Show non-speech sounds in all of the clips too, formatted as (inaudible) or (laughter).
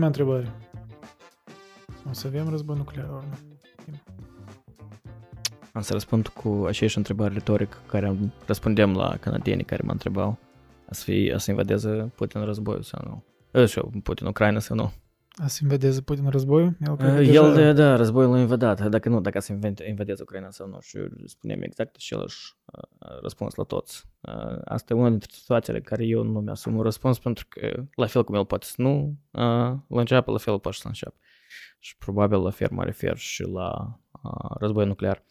Prima întrebare. O să avem război nuclear, ori nu? Am să răspund cu aceeași întrebare retorică care am, răspundem la canadienii care mă întrebau. A să, fie, a să invadeze Putin războiul sau nu? E, și eu, Putin Ucraina sau nu? A să invadeze Putin războiul? El, cred că El, deja- de, da, războiul a invadat. Dacă nu, dacă să invade- invadeze Ucraina sau nu. Și eu spunem exact același uh, răspuns la toți. Uh, Asta e una dintre situațiile care eu nu mi-asum un răspuns pentru că la fel cum el poate să nu uh, la înceapă, la fel poate să înceapă. Și probabil la fel mă refer și la uh, război nuclear.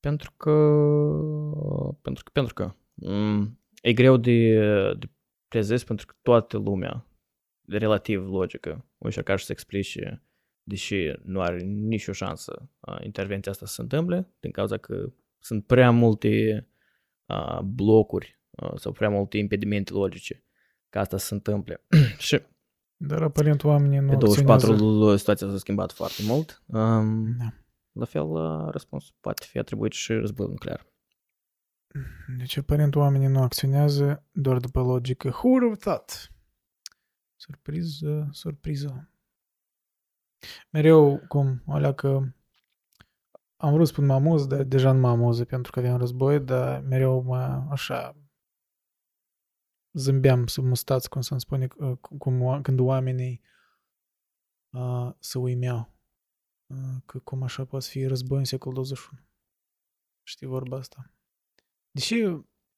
Pentru că, pentru că, pentru că mm, e greu de, de prezis pentru că toată lumea relativ logică o încerca și să explice deși nu are nicio șansă uh, intervenția asta să se întâmple, din cauza că sunt prea multe uh, blocuri uh, sau prea multe impedimente logice ca asta să se întâmple. (clears throat) și Dar aparent oamenii nu pe 24 acționează. lu- situația s-a schimbat foarte mult. Um, Da. la fel, uh, răspunsul poate fi atribuit și războiul nuclear. Deci aparent oamenii nu acționează doar după logică. Who would have thought? Surpriză, surpriză. Mereu, cum, alea că am vrut să spun mă amuz, dar deja nu mă amuză pentru că avem război, dar mereu mă, așa, zâmbeam sub mustați, cum să-mi spune, uh, cum, oa- când oamenii uh, se uimeau. Uh, că cum așa poate fi război în secolul 21. Știi vorba asta? Deși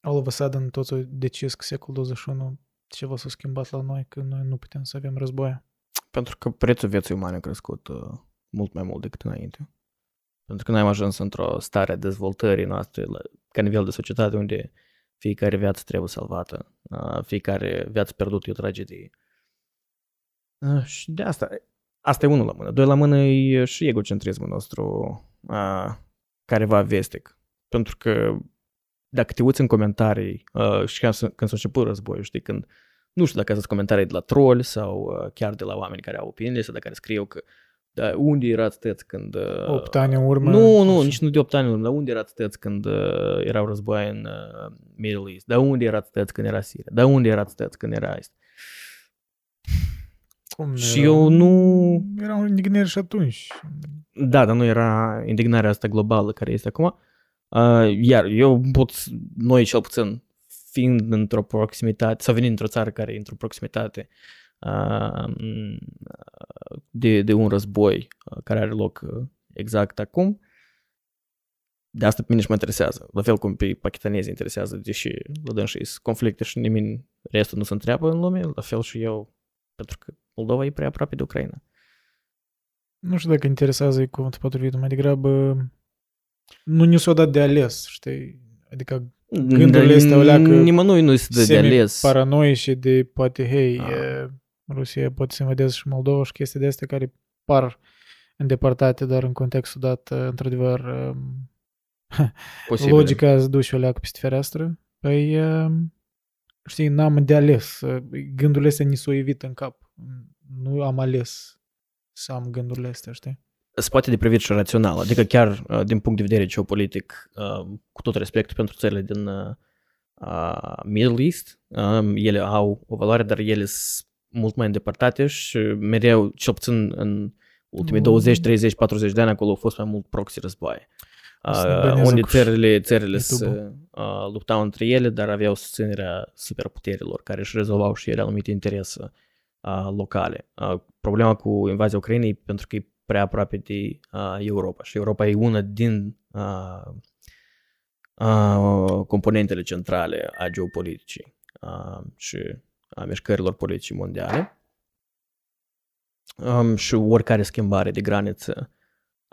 all of a sudden toți au decis că secolul 21 ceva s-a schimbat la noi, că noi nu putem să avem război. Pentru că prețul vieții umane a crescut uh, mult mai mult decât înainte. Pentru că noi am ajuns într-o stare a dezvoltării noastre la, ca nivel de societate unde fiecare viață trebuie salvată, uh, fiecare viață pierdută e o tragedie. Uh, și de asta, asta e unul la mână. Doi la mână e și egocentrismul nostru uh, care va vestic. Pentru că dacă te uiți în comentarii uh, și când, s- când s-a început războiul, știi, când nu știu dacă sunt comentarii de la troll sau uh, chiar de la oameni care au opinii sau de care scriu că da, unde erați tăți când... Uh, 8 ani în urmă. Nu, nu, așa. nici nu de 8 ani în urmă, dar unde erați tăți când uh, erau război în uh, Middle East? Dar unde erați tăți când era Siria? Dar unde erați tăți când era Est? Cum nu Și erau? eu nu... Erau indignări și atunci. Da, dar nu era indignarea asta globală care este acum. Uh, iar eu pot, noi cel puțin, fiind într-o proximitate, sau venind într-o țară care e într-o proximitate uh, de, de un război uh, care are loc uh, exact acum, de asta pe mine și mă interesează. La fel cum pe pakistanezi interesează, deși la dânsii sunt conflicte și nimeni, restul nu se întreabă în lume, la fel și eu, pentru că Moldova e prea aproape de Ucraina. Nu știu dacă interesează e cuvântul potrivit, mai degrabă nu ni s-a dat de ales, știi? Adică Gândurile astea o leacă Nimănui nu este de ales. paranoie și de poate, hei, Ah. e, Rusia poate să invadeze și Moldova și chestii de astea care par îndepărtate, dar în contextul dat, uh, într-adevăr, um, (laughs) Posibil. logica îți duce o leacă peste fereastră. Păi, um, știi, n-am de ales. Uh, Gândurile astea ni s-o evit în cap. Nu am ales să am gândurile astea, știi? Se poate de privit și rațional, adică chiar uh, din punct de vedere geopolitic, uh, cu tot respectul pentru țările din uh, uh, Middle East, um, ele au o valoare, dar ele sunt mult mai îndepărtate și mereu, cel puțin în ultimii Mm. 20, 30, 40 de ani, acolo au fost mai mult proxy războaie. Să ne Uh, bănează unde cu țările, țările YouTube-ul. se uh, luptau între ele, dar aveau susținerea superputerilor, care își rezolvau și ele anumite interese uh, locale. Uh, problema cu invazia Ucrainei e pentru că e prea aproape de uh, Europa și Europa e una din uh, uh, componentele centrale a geopoliticii uh, și a mișcărilor politice mondiale. Um, și oricare schimbare de graniță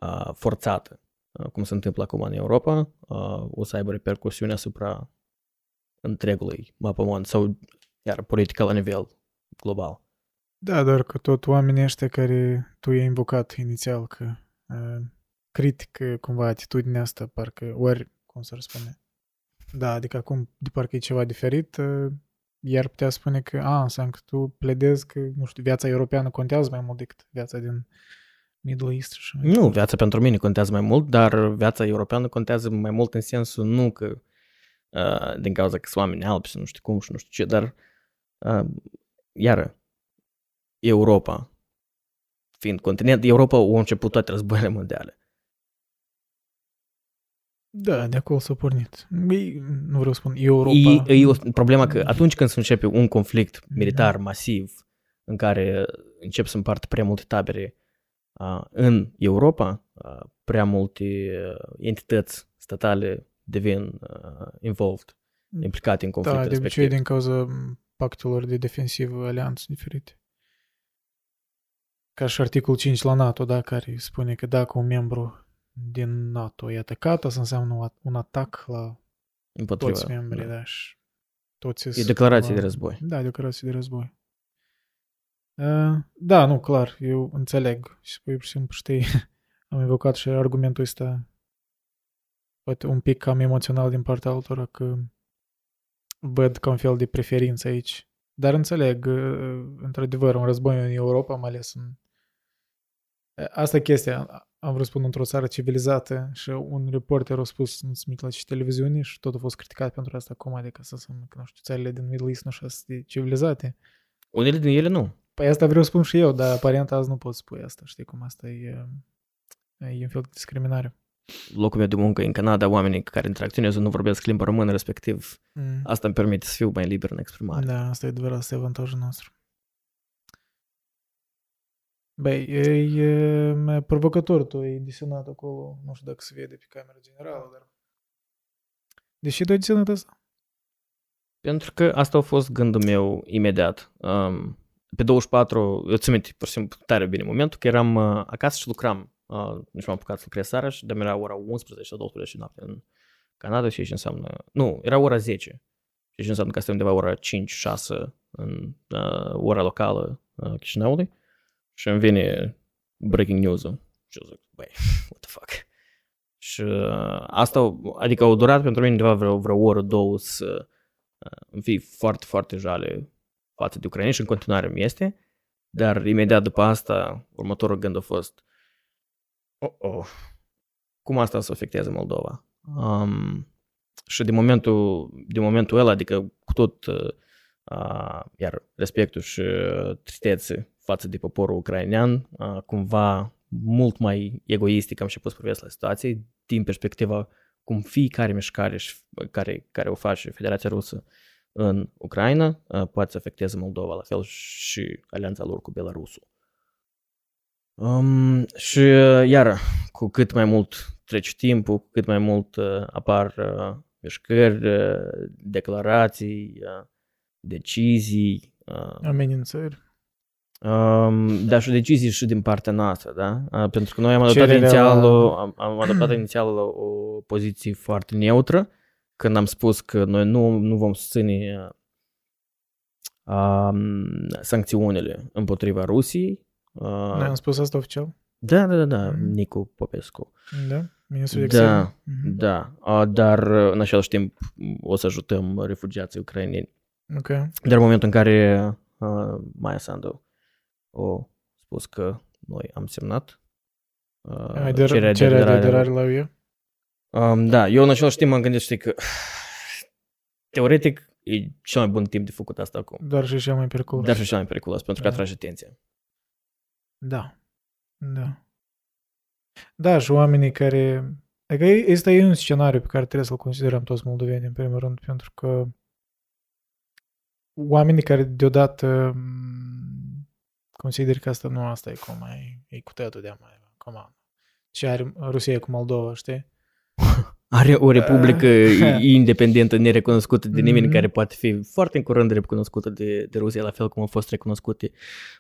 uh, forțată, uh, cum se întâmplă acum în Europa, uh, o să aibă repercusiuni asupra întregului mapamont sau iar politica la nivel global. Da, doar că tot oamenii ăștia care tu i-ai invocat inițial că uh, critică cumva atitudinea asta, parcă, ori, cum să răspunde, da, adică acum de parcă e ceva diferit, uh, iar putea spune că, a, înseamnă că tu pledezi că, nu știu, viața europeană contează mai mult decât viața din Middle East și mai Nu, viața pentru mine contează mai mult, dar viața europeană contează mai mult în sensul nu că uh, din cauza că sunt oameni albi și nu știu cum și nu știu ce, dar uh, iară, Europa, fiind continent, Europa a început toate războaiele mondiale. Da, de acolo s-a pornit. Ei, nu vreau să spun Europa. E, e o problemă că atunci când se începe un conflict militar masiv în care încep să împartă prea multe tabere uh, în Europa, uh, prea multe uh, entități statale devin uh, involved, implicate în conflictul Da, de respectiv. obicei din cauza pactelor de defensivă, alianțe diferite. Ca și articol 5 la NATO, da, care spune că dacă un membru din NATO e atacat, asta înseamnă un atac la împotriva. toți membrii, da. da, și toți E sunt declarație cumva- de război. Da, declarație de război. Uh, da, nu, clar, eu înțeleg și spui pur și simplu, știi, (laughs) am evocat și argumentul ăsta poate un pic cam emoțional din partea altora că văd ca un fel de preferință aici. Dar înțeleg, uh, într-adevăr, un război în Europa, mai ales în... Asta e chestia. Am vrut să spun într-o țară civilizată și un reporter a spus, nu sunt la ce televiziune și tot a fost criticat pentru asta, cum adică să înseamnă că, nu știu, țările din Middle East nu așa sunt de civilizate. Unele din ele nu. Păi asta vreau să spun și eu, dar aparent azi nu pot spune asta, știi cum asta e, e un fel de discriminare. Locul meu de muncă e în Canada, oamenii care interacționează nu vorbesc limba română, respectiv Mm. asta îmi permite să fiu mai liber în exprimare. Da, asta e adevărat, asta e avantajul nostru. Băi, e, e provocator, tu ai desenat acolo, nu știu dacă se vede pe camera generală, dar... De ce tu ai desenat asta? Pentru că asta a fost gândul meu imediat. Um, pe 24, eu țin minte, pur și simplu, tare bine momentul, că eram uh, acasă și lucram. Uh, nici m-am apucat să lucrez seara și de era ora 11 sau 12 noapte în Canada și ce înseamnă... Nu, era ora 10. Și ce înseamnă că asta e undeva ora 5-6 în uh, ora locală uh, Chișinăului. Și îmi vine breaking news-ul. Și eu zic, băi, what the fuck. Și uh, asta, adică au durat pentru mine undeva vreo, vreo oră, două să uh, îmi fie foarte, foarte jale față de ucraineni și în continuare mi este, dar imediat după asta, următorul gând a fost oh, oh, cum asta să afecteze Moldova? Um, și de momentul, de momentul ăla, adică cu tot uh, uh, iar respectul și uh, tristețe față de poporul ucrainean, uh, cumva mult mai egoistic am și pus privesc la situație din perspectiva cum fiecare mișcare și- care, care o face Federația Rusă în Ucraina uh, poate să afecteze Moldova, la fel și alianța lor cu Belarusul. Um, și uh, iară, cu cât mai mult trece timpul, cu cât mai mult uh, apar uh, mișcări, uh, declarații, uh, decizii, uh, Amenințări. Um, dar și decizii și din partea noastră, da? Uh, pentru că noi am adoptat, Cererea inițial, la- o, am, am adoptat inițial o, o poziție foarte neutră, când am spus că noi nu, nu vom susține uh, um, sancțiunile împotriva Rusiei. Noi Uh, am spus asta oficial? da, da, da, da, Mhm. Nicu Popescu. Da? Ministrul de Da, externe? Mhm. Da, uh, dar uh, în același timp o să ajutăm refugiații ucraineni. Ok. Dar în momentul în care uh, Maia Sandu a spus că noi am semnat uh, Ai de, cererea cererea de aderare. aderare la UE? Um, da, eu în același timp m-am gândit, știi, că (sighs) teoretic e cel mai bun timp de făcut asta acum. Dar și cel mai periculos. Dar și cel mai periculos, pentru că Da. atrage atenția. Da. Da. Da, și oamenii care... Adică e- ăsta e un scenariu pe care trebuie să-l considerăm toți moldovenii, în primul rând, pentru că oamenii care deodată m, consider că asta nu, asta e cum mai, e cu tătul de mai, cum am. Ce are Rusia cu Moldova, știi? (laughs) Are o republică Ah. independentă, nerecunoscută de nimeni, Mhm. care poate fi foarte în curând recunoscută de, de Rusia, la fel cum au fost recunoscute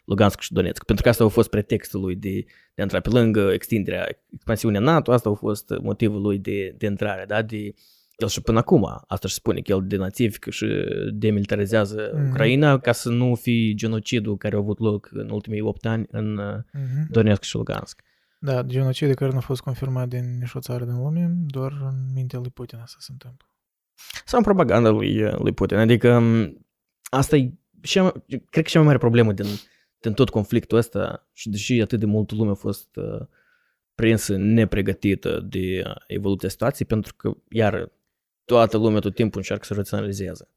Lugansk și Donetsk. Pentru că asta a fost pretextul lui de, de a intra pe lângă extinderea, expansiunea NATO, asta a fost motivul lui de, de intrare, da? De, el și până acum, asta își spune că el denațifică și demilitarizează Mhm. Ucraina ca să nu fie genocidul care a avut loc în ultimii 8 ani în uh, Mhm. Donetsk și Lugansk. Da, genocide care nu a fost confirmat din nicio țară din lume, doar în mintea lui Putin asta se întâmplă. sau în propaganda lui, uh, lui Putin. Adică m, asta e, cea, mai- cred că cea mai mare problemă din, din tot conflictul ăsta și deși atât de multă lume a fost uh, prinsă nepregătită de uh, evoluția situației, pentru că, iar, toată lumea tot timpul încearcă să raționalizeze.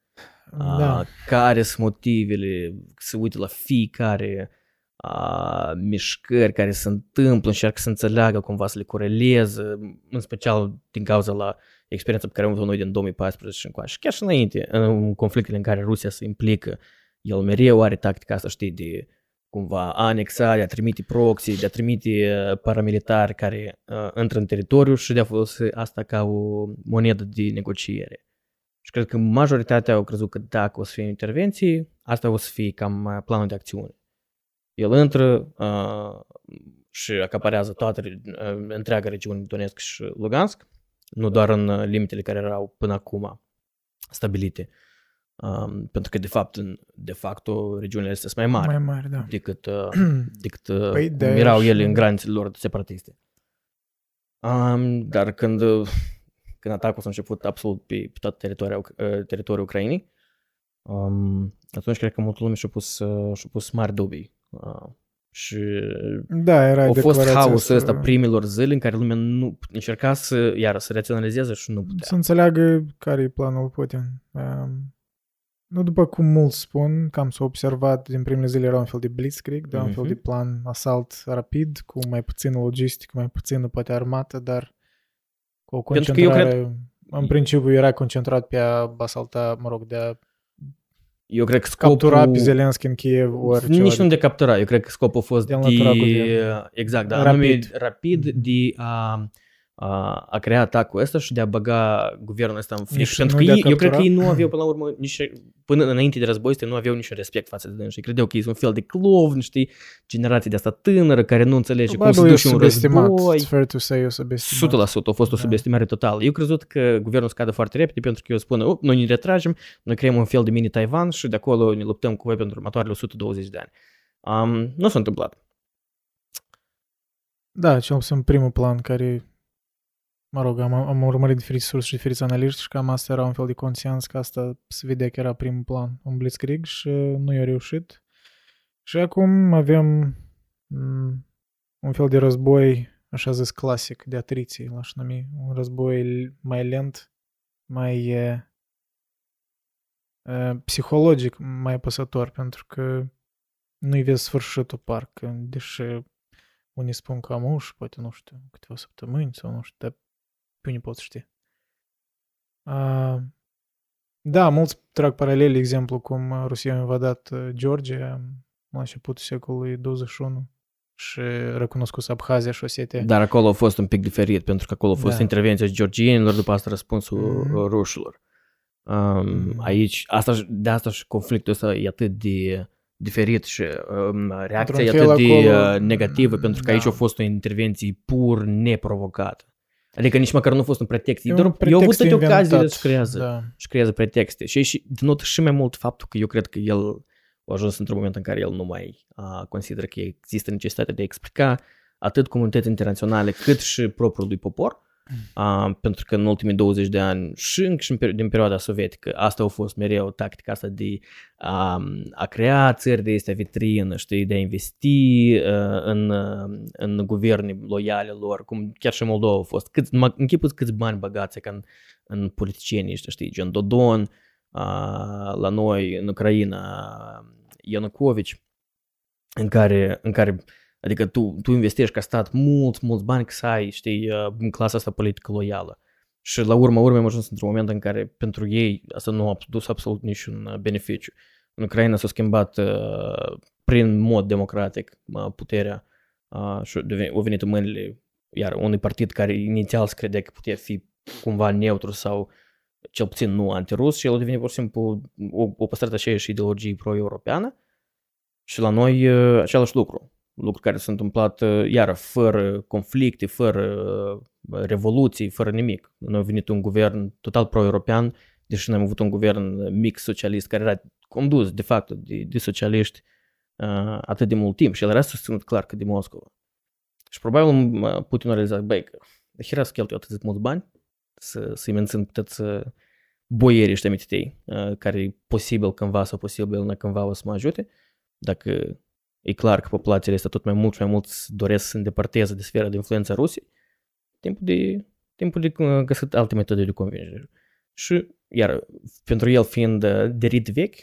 Da. Uh, care sunt motivele, să uite la fiecare uh, mișcări care se întâmplă, încearcă să înțeleagă cumva să le coreleze, în special din cauza la experiența pe care am avut noi din 2014 și încoace. Și chiar și înainte, în conflictele în care Rusia se implică, el mereu are tactica asta, știi, de cumva a anexa, de a trimite proxy, de a trimite uh, paramilitari care uh, intră în teritoriu și de a folosi asta ca o monedă de negociere. Și cred că majoritatea au crezut că dacă o să fie intervenții, asta o să fie cam uh, planul de acțiune. El intră uh, și acaparează toată uh, întreaga regiune Donetsk și Lugansk, nu doar în uh, limitele care erau până acum stabilite. Um, pentru că, de fapt, în, de fapt, regiunile astea sunt mai mari, Mai mari, da. decât, uh, (clears throat) decât uh, Păi, cum de-aia erau și- ele în granițele lor separatiste. Um, dar când, uh, când atacul s-a început absolut pe, pe tot teritoriul, uh, teritoriul Ucrainei, um, atunci cred că multă lume și-a pus, uh, și-a pus mari dubii. Uh, și Da, era a fost declarația haosul asta- ăsta primilor zile în care lumea nu încerca să, iară, să raționalizeze și nu putea. Să înțeleagă care e planul Putin. Um, nu după cum mulți spun, că am s-a observat din primele zile era un fel de blitzkrieg, da, un fel Mhm. de plan asalt rapid, cu mai puțină logistică, mai puțină poate armată, dar cu o Pentru că eu concentrare... În principiu era concentrat pe a asalta, mă rog, de a Eu cred că scopul... captura pe Zelenski în Kiev ori Nici ceva nu de captura, eu cred că scopul a fost De a de, înlătura guvernul. exact, da, Rapid. rapid. rapid de a, a, a crea atacul ăsta și de a băga guvernul ăsta în fric. Nici Pentru nu că de a ei, eu cred că captura. ei nu aveau până la urmă nici, până înainte de război ăsta nu aveau niciun respect față de dânsi. Credeau că ei sunt un fel de clovni, știi, generație de asta tânără care nu înțelege cum se Probabil e duce un subestimat. război. It's fair to say, e subestimat. 100% a fost o Da. subestimare totală. Eu crezut că guvernul scade foarte repede pentru că eu spun, "Up, noi ne retragem, noi creăm un fel de mini-Taiwan și de acolo ne luptăm cu voi pentru următoarele 120 de ani. Um, nu s-a întâmplat. Da, cel puțin primul plan care, mă rog, am, am urmărit diferite surse și diferiți analiști și cam asta era un fel de consens că asta se vedea că era primul plan, un blitzkrieg și nu i-a reușit. Și acum avem m, un fel de război, așa zis, clasic, de atriții, l-aș numi, un război mai lent, mai e, e, psihologic, mai apăsător, pentru că nu-i vezi sfârșitul parcă, deși unii spun că am uși, poate, nu știu, câteva săptămâni sau nu știu, dar pe unii pot ști. Uh, da, mulți trag paralel exemplu cum uh, Rusia a invadat uh, Georgia la începutul secolului 21 și recunoscut Abhazia și Osetia. Dar acolo a fost un pic diferit, pentru că acolo a fost Da. intervenția georgienilor, după asta răspunsul Mhm. mm-hmm. rușilor. Um, Mhm. aici, asta, de asta și conflictul ăsta e atât de diferit și um, reacția e Într-un atât fel de acolo- uh, negativă, pentru că Da. aici a fost o intervenție pur neprovocată. Adică nici măcar nu a fost un pretext. E Ei un doar, eu au avut pretext toate ocaziile inventat, să creează. Da. și creează pretexte. Și și denotă și mai mult faptul că eu cred că el a ajuns într-un moment în care el nu mai uh, consideră că există necesitatea de a explica atât comunității internaționale cât și propriului popor, uh, pentru că în ultimii 20 de ani și încă și în peri- din perioada sovietică asta a fost mereu tactica asta de um, a crea țări de este vitrină, știi, de a investi uh, în, uh, în guverne loiale lor, cum chiar și Moldova a fost. Cât, mă închipuți câți bani băgați ca în, în politicienii ăștia, știi, gen Dodon, uh, la noi în Ucraina, Ianucovici, în care, în care adică tu, tu investești ca stat mulți, mulți bani ca să ai, știi, uh, în clasa asta politică loială. Și la urma urmei am ajuns într-un moment în care pentru ei asta nu a dus absolut niciun uh, beneficiu. În Ucraina s-a schimbat uh, prin mod democratic uh, puterea uh, și a venit în mâinile iar unui partid care inițial se credea că putea fi cumva neutru sau cel puțin nu antirus și el a devenit pur și simplu o, o păstrat așa și ideologie pro-europeană și la noi uh, același lucru. Lucru care s-a întâmplat uh, iară fără conflicte, fără uh, revoluții, fără nimic. Noi a venit un guvern total pro-european, deși noi am avut un guvern mix socialist care era condus de fapt de, de socialiști uh, atât de mult timp și el era susținut clar că de Moscova. Și probabil uh, Putin a realizat, băi, că de hera să cheltuie atât de mulți bani să, să-i mențin puteți să boierii ăștia mititei, uh, care posibil cândva sau posibil nu cândva o să mă ajute, dacă e clar că populațiile astea tot mai mult și mai mult doresc să se îndepărteze de sfera de influență a Rusiei, timpul de, timpul de uh, găsit alte metode de convingere. Și, iar, pentru el fiind uh, de rit vechi,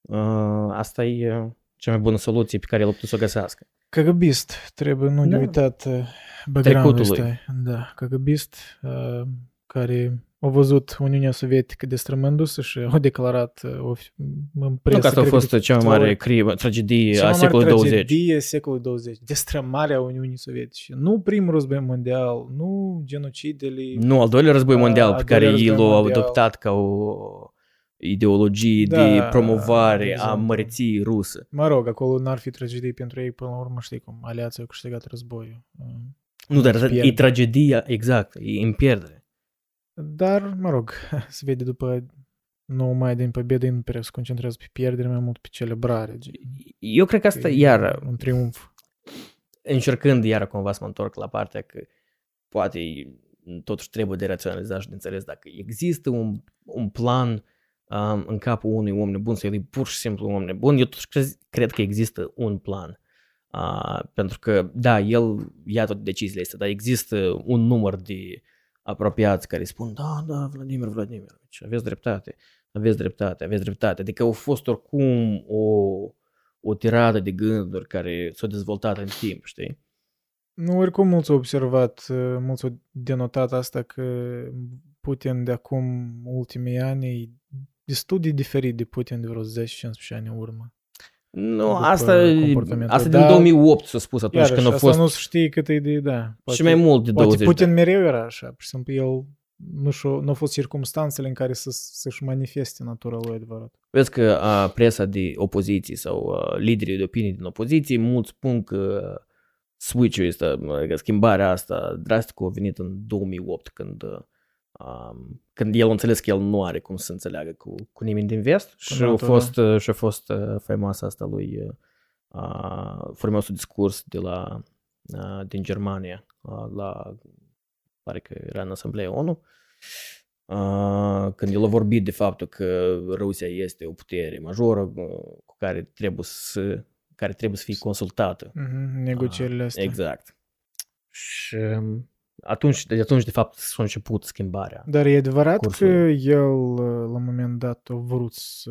uh, asta e, uh, cea mai bună soluție pe care el a putut să o găsească. KGBist, trebuie nu de Da. uitat uh, background-ul Trecutului. ăsta. Da, KGBist, uh, care a văzut Uniunea Sovietică destrămându-se și a declarat uh, of- în presă. Nu că asta a cred fost cea mai câteva mare ori, crimă, tragedie cea a mai mare secolului 20. tragedie secolului 20. Destrămarea Uniunii Sovietice. Nu primul război mondial, nu genocidele. Nu, al doilea război A, mondial al pe care doilea ei război l-au mondial. adoptat ca o ideologie Da, de promovare a exact. măreției rusă. Mă rog, acolo n-ar fi tragedie pentru ei, până la urmă știi cum, aliații au câștigat războiul. Uh, Nu, dar Îți e pierde. tragedia, exact, e în pierdere. Dar, mă rog, (laughs) se vede după 9 mai din pobedă, nu prea se concentrează pe pierdere, mai mult pe celebrare. gen. Eu cred că asta, E iar, Un triumf. încercând iar cumva să mă întorc la partea că poate totuși trebuie de raționalizat și de înțeles dacă există un, un plan um, în capul unui om nebun sau el e pur și simplu un om nebun, eu totuși cred, cred că există un plan. Uh, pentru că, da, el ia toate deciziile astea, dar există un număr de apropiați care spun, da, da, Vladimir Vladimirovici, aveți dreptate, aveți dreptate, aveți dreptate. Adică au fost oricum o, o tiradă de gânduri care s-au dezvoltat în timp, știi? Nu, oricum mulți au observat, uh, mulți au denotat asta că Putin de acum ultimii ani e destul de diferit de Putin de vreo 10-15 ani în urmă. Nu, După asta, comportamentul. asta din Da, 2008 s-a spus atunci Iarăși, când a asta fost nu se știe cât e de, da. și mai mult de Poate 20 Putin de mereu era așa, pur și simplu el nu, și-o, nu au fost circumstanțele în care să, să-și manifeste natura lui adevărat. Vezi că a, presa de opoziție sau a, liderii de opinii din opoziție, mulți spun că switch-ul ăsta, adică schimbarea asta drastică a venit în 2008 când, a, când el a înțeles că el nu are cum să înțeleagă cu, cu nimeni din vest și a NATO, fost, și a fost a, faimoasa asta lui a, faimosul discurs de la, a, din Germania a, la pare că era în Asamblea ONU, uh, când el a vorbit de faptul că Rusia este o putere majoră uh, cu care trebuie să, care trebuie să fie consultată. Mm-hmm, negocierile astea. Exact. Și um, atunci, de atunci, de fapt, s-a început schimbarea. Dar e adevărat Cursul. că el, uh, la un moment dat, a vrut să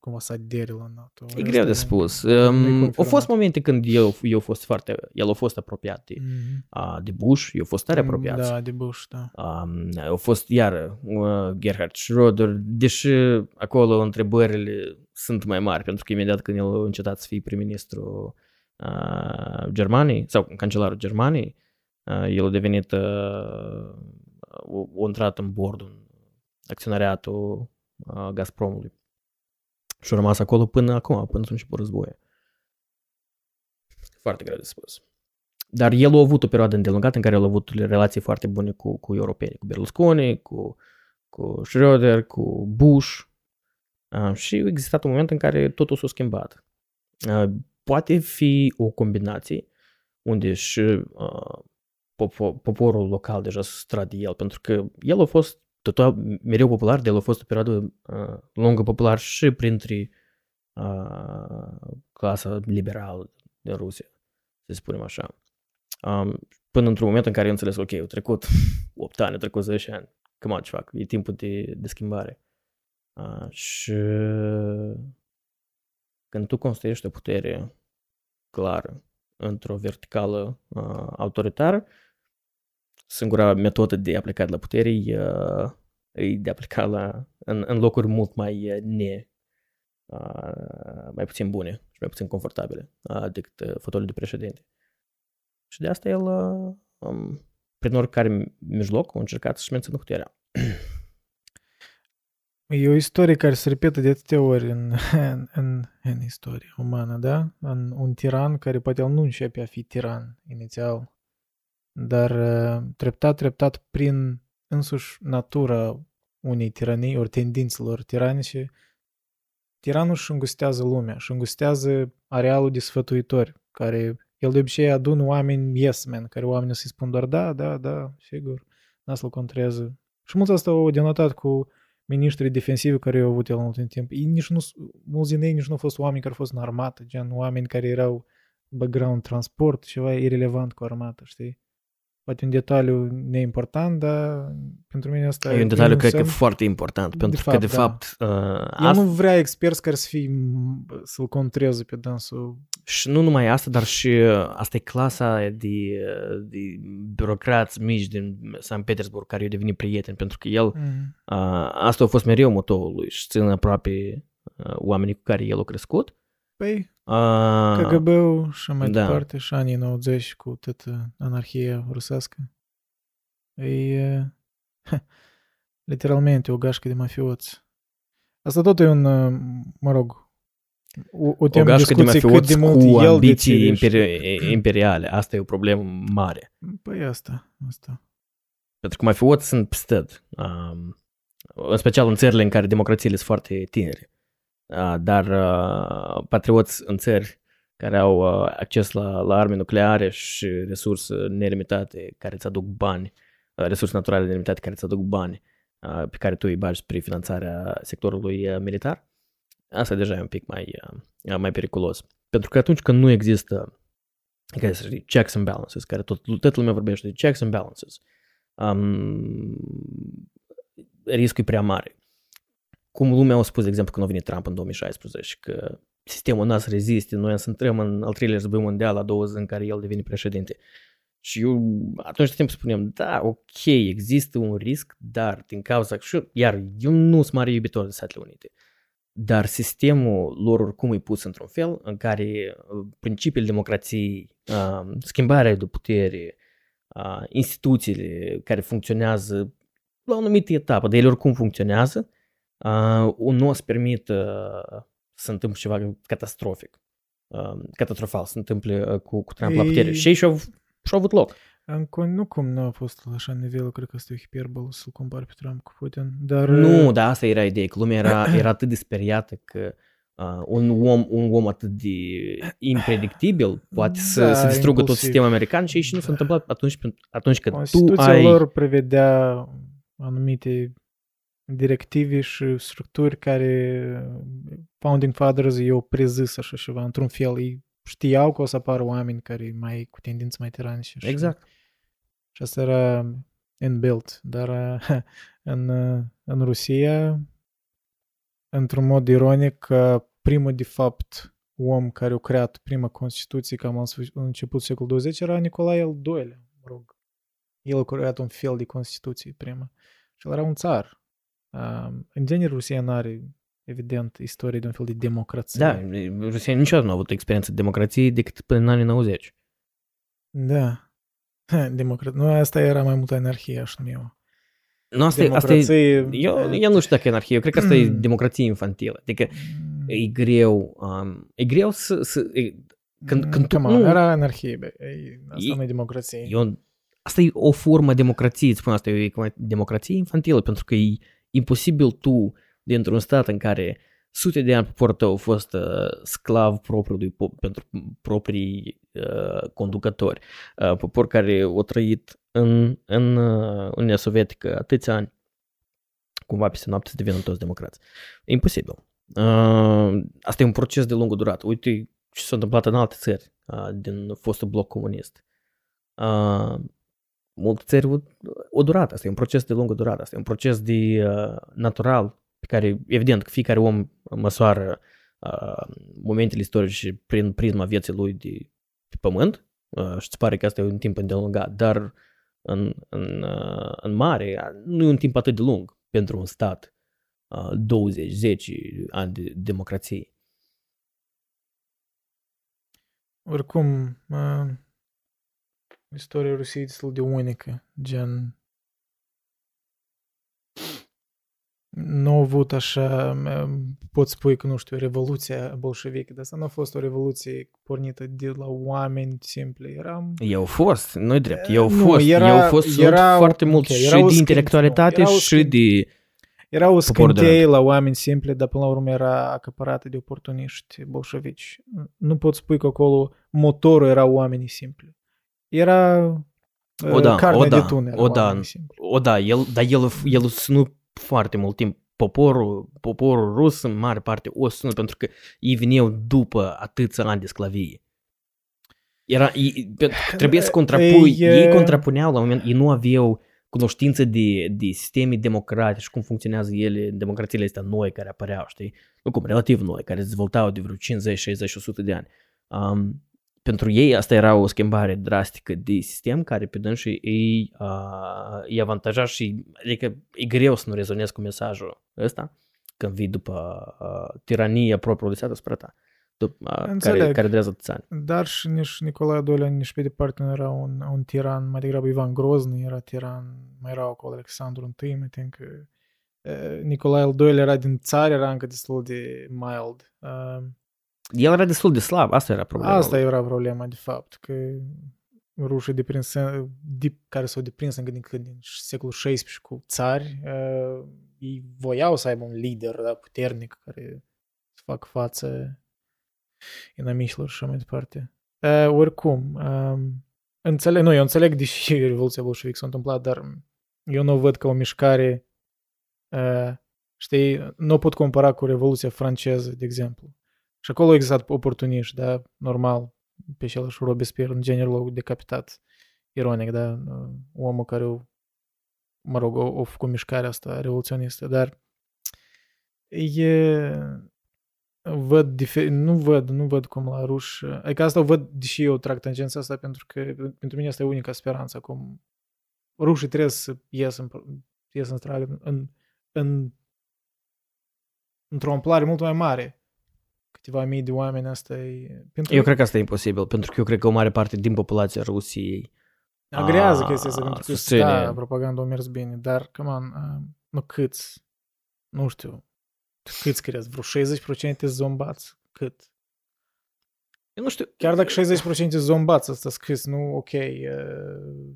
cumva să adere la NATO. E greu de Asta spus. nu e Um, au confirmat. fost momente când eu, eu fost foarte, el a fost apropiat de, Mhm. uh, de Bush, eu a fost tare apropiat. Da, de Bush, da. Um, au fost iară uh, Gerhard Schröder, deși acolo întrebările sunt mai mari, pentru că imediat când el a încetat să fie prim-ministru uh, Germaniei, sau cancelarul Germaniei, uh, el a devenit, uh, o, o intrat în bordul, în acționariatul uh, Gazpromului. Și a rămas acolo până acum, până s-a început războiul. Foarte greu de spus. Dar el a avut o perioadă îndelungată în care el a avut relații foarte bune cu, cu europeni, cu Berlusconi, cu, cu Schröder, cu Bush. Uh, și a existat un moment în care totul s-a schimbat. Uh, poate fi o combinație unde și uh, popo- poporul local deja s-a strat de el, pentru că el a fost total mereu popular, de el a fost o perioadă uh, lungă popular și printre uh, clasa liberală din Rusia, să spunem așa. Um, până într-un moment în care eu înțeles, ok, au trecut (laughs) 8 ani, au trecut 10 ani, cam ce fac, e timpul de, de schimbare. Uh, și când tu construiești o putere clară într-o verticală uh, autoritară, singura metodă de aplicat la putere e, uh, e de aplicat la, în, în locuri mult mai uh, ne, uh, mai puțin bune și mai puțin confortabile uh, decât uh, fotoliul de președinte. Și de asta el, uh, um, prin oricare mijloc, a încercat să-și mențină puterea. E o istorie care se repetă de atâtea ori în, în, în, în istoria umană, da? În un tiran care poate el nu începe a fi tiran inițial, dar uh, treptat, treptat, prin însuși natura unei tiranii, ori tendințelor tiranice, tiranul își îngustează lumea, și îngustează arealul de sfătuitori, care el de obicei adună oameni yes men, care oamenii să-i spun doar da, da, da, sigur, n să-l contrează. Și mulți asta au denotat cu ministrii defensivi care au avut el în ultimul timp. Ei nici nu, mulți din ei nici nu au fost oameni care au fost în armată, gen oameni care erau background transport, ceva irrelevant cu armată, știi? Poate un detaliu neimportant, dar pentru mine asta E un detaliu, cred că, foarte important, De pentru că, fapt, de da. fapt, uh, El asta, nu vrea experți care să fie să-l contreze pe dânsul. și nu numai asta, dar și uh, asta e clasa de, uh, de birocrați mici din San Petersburg care i-au devenit prieteni, pentru că el, Mm. uh, asta a fost mereu motoul lui și țin aproape uh, oamenii cu care el a crescut. Păi, Uh, KGB-ul și mai da. departe, și anii 90 cu toată anarhia rusească. E (laughs) literalmente o gașcă de mafioți. Asta tot e un, uh, mă rog, o, o o temă de gașcă de discuție cât de mafioți mult cu el ambiții decide. imperi- imperiale. Asta e o problemă mare. Păi asta, asta. Pentru că mafioți sunt peste tot. Um, în special în țările în care democrațiile sunt foarte tinere. Uh, dar uh, patrioți în țări care au uh, acces la, la arme nucleare și resurse nelimitate care îți aduc bani, uh, resurse naturale nelimitate care îți aduc bani uh, pe care tu îi bagi spre finanțarea sectorului uh, militar, asta deja e un pic mai, uh, mai periculos. Pentru că atunci când nu există care să zic, checks and balances, care tot, toată lumea vorbește de checks and balances, um, riscul e prea mare. Cum lumea a spus, de exemplu, când a venit Trump în 2016, că sistemul n-a să reziste, noi să intrăm în al treilea război mondial la două zi în care el devine președinte. Și eu atunci tot timpul spuneam, da, ok, există un risc, dar din cauza, și eu- iar eu nu sunt mare iubitor de Statele Unite, dar sistemul lor oricum e pus într-un fel în care uh, principiile democrației, uh, schimbarea de putere, uh, instituțiile care funcționează la o anumită etapă, dar ele oricum funcționează, uh, nu o să permit uh, să se întâmple ceva catastrofic, uh, catastrofal, să se întâmple uh, cu, cu Trump la Ei- putere. Și ei și-au, și-au avut loc. Încă nu cum nu a fost la așa nivel, cred că asta e o hiperbolă să-l compari pe Trump cu Putin, dar... Nu, dar asta era ideea, că lumea era, era atât de speriată că uh, un, om, un om atât de impredictibil poate să, Da, să distrugă tot impulsiv. sistemul american și ei și nu s-a Da. întâmplat atunci, atunci când tu Constituția ai... lor prevedea anumite directive și structuri care Founding Fathers i-au prezis așa ceva, într-un fel. Ei știau că o să apară oameni care mai cu tendințe mai tiranice. Și, Exact. Și asta era inbuilt. Dar uh, (laughs) în, uh, în Rusia, într-un mod ironic, că primul de fapt om care a creat prima Constituție, cam în sfârșit- în început secolul 20, era Nicolae al II-lea, mă rog. El a creat un fel de Constituție prima. Și el era un țar. Um, în genere, Rusia nu are, evident, istorie de un fel de democrație. Da, Rusia niciodată nu a avut experiență de democrație decât până în anii 90. Da. Democrat. Nu, asta era mai mult anarhie, aș numi eu. Nu, asta, e- asta e, Democrație... eu, eu nu știu dacă e anarhie, eu cred că asta e democrație infantilă. Adică Mm, e greu, um, e greu să, să e, când, mm, când tu, come on, nu, Era anarhie, bă. Ei, Asta E- nu e democrație. eu, asta e o formă democrației, îți spun asta, e o democrație infantilă, pentru că e imposibil tu, dintr-un stat în care sute de ani poporul tău au fost uh, sclav propriului, po- pentru proprii uh, conducători, uh, popor care au trăit în, în uh, Uniunea Sovietică atâția ani, cumva peste noapte să devină toți democrați. E imposibil. Uh, asta e un proces de lungă durată. Uite ce s-a întâmplat în alte țări uh, din fostul bloc comunist. Uh, multe țări o, o durată. Asta e un proces de lungă durată. Asta e un proces de uh, natural pe care, evident, că fiecare om măsoară uh, momentele istorice prin prisma vieții lui de pe pământ uh, și îți pare că asta e un timp îndelungat, dar în, în, uh, în mare nu e un timp atât de lung pentru un stat uh, 20-10 ani de democrație. Oricum, uh, istoria Rusiei e destul de unică. Gen, nu au avut așa, uh, pot spui că, nu știu, revoluția bolșevică, dar asta nu a fost o revoluție pornită de la oameni simpli. Era Eu au fost, nu drept, eu au Nu, fost, era- eu au fost era- foarte ok, mult era și o de schimb- intelectualitate era o și schimb- de... Era o Poporul de scânteie la oameni simpli, dar până la urmă era acapărată de oportuniști bolșevici. Nu pot spui că acolo motorul era oamenii simpli. Era O uh, da, carnea o da, de tun era o da. oamenii simpli. O, da, el, dar el, el a ținut foarte mult timp. Poporul, poporul rus, în mare parte, o ținut pentru că ei veneau după atâția ani de sclavie. Era, ei, pe- trebuie să contrapui, Ei, ei e- contrapuneau la un moment, ei nu aveau cunoștință de, de sisteme democratice, cum funcționează ele, democrațiile astea noi care apăreau, știi? Nu cum, relativ noi, care se dezvoltau de vreo 50, 60, 100 de ani. Um, pentru ei asta era o schimbare drastică de sistem care pe dânsii îi, uh, îi avantaja și adică e greu să nu rezonezi cu mesajul ăsta când vii după uh, tirania propriului stat spre ta, după, uh, care, Înțeleg. care durează țani. Dar și nici Nicolae al II nici pe departe nu era un, un tiran, mai degrabă Ivan Grozny era tiran, mai erau acolo Alexandru I, mă tem că uh, Nicolae al II era din țară, era încă destul de mild. Uh, El era destul de slab, asta era problema. Asta era problema, de fapt, că rușii deprins, de, care s-au deprins încă din, când, din secolul XVI cu țari, uh, ei voiau să aibă un lider da, puternic care să facă față inamicilor și așa mai departe. Uh, oricum, uh, înțeleg, nu, eu înțeleg deși (laughs) Revoluția Bolșevică s-a întâmplat, dar eu nu o văd ca o mișcare, uh, știi, nu o pot compara cu Revoluția franceză, de exemplu. Și acolo au existat oportuniști, da, normal, pe același Robespierre, în general, decapitat, ironic, da, omul care, o, mă rog, o, o făcut mișcarea asta revoluționistă, dar e, văd, difer- nu văd, nu văd cum la ruși, adică asta o văd, deși eu trag tangența asta, pentru că pentru mine asta e unica speranță, cum rușii trebuie să ies în, ies în stradă în, în, într-o amplare mult mai mare câteva mii de oameni, asta e... Pentru Eu cred că asta e imposibil, pentru că eu cred că o mare parte din populația Rusiei Agrează a, chestia asta, pentru că susține. da, propaganda a mers bine, dar, come on, uh, nu câți, nu știu, câți crezi, vreo 60% zombați, cât? Eu nu știu. Chiar dacă 60% zombați, asta scris, nu, ok, uh,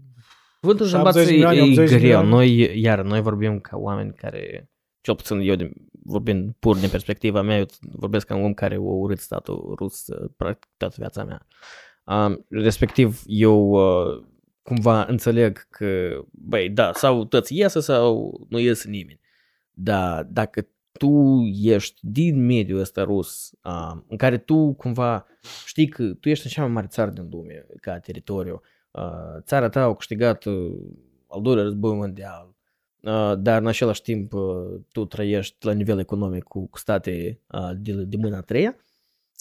Cuvântul 70 zâmbață e, milioane, e 80 greu. milioane. Noi, iar, noi vorbim ca oameni care, cel puțin eu, din, vorbind pur din perspectiva mea, eu vorbesc ca un om care a urât statul rus uh, practic toată viața mea. Um, respectiv, eu uh, cumva înțeleg că, băi, da, sau toți iesă sau nu iese nimeni. Dar dacă tu ești din mediul ăsta rus, um, în care tu cumva știi că tu ești în cea mai mare țară din lume ca teritoriu, uh, țara ta a câștigat uh, al doilea război mondial, uh, dar în același timp uh, tu trăiești la nivel economic cu, cu state uh, de, de mâna a treia,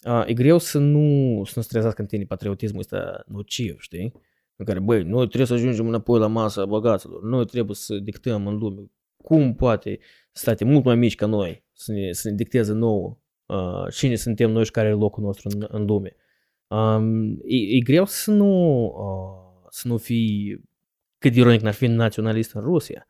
uh, e greu să nu, să nu strezească în tine patriotismul ăsta nociv, știi? În care, băi, noi trebuie să ajungem înapoi la masa băgaților, noi trebuie să dictăm în lume cum poate state mult mai mici ca noi să ne, să ne dicteze nouă uh, cine suntem noi și care e locul nostru în, în lume. Um, e, e greu să nu, uh, să nu fii, cât de ironic n-ar fi naționalist în Rusia, uh,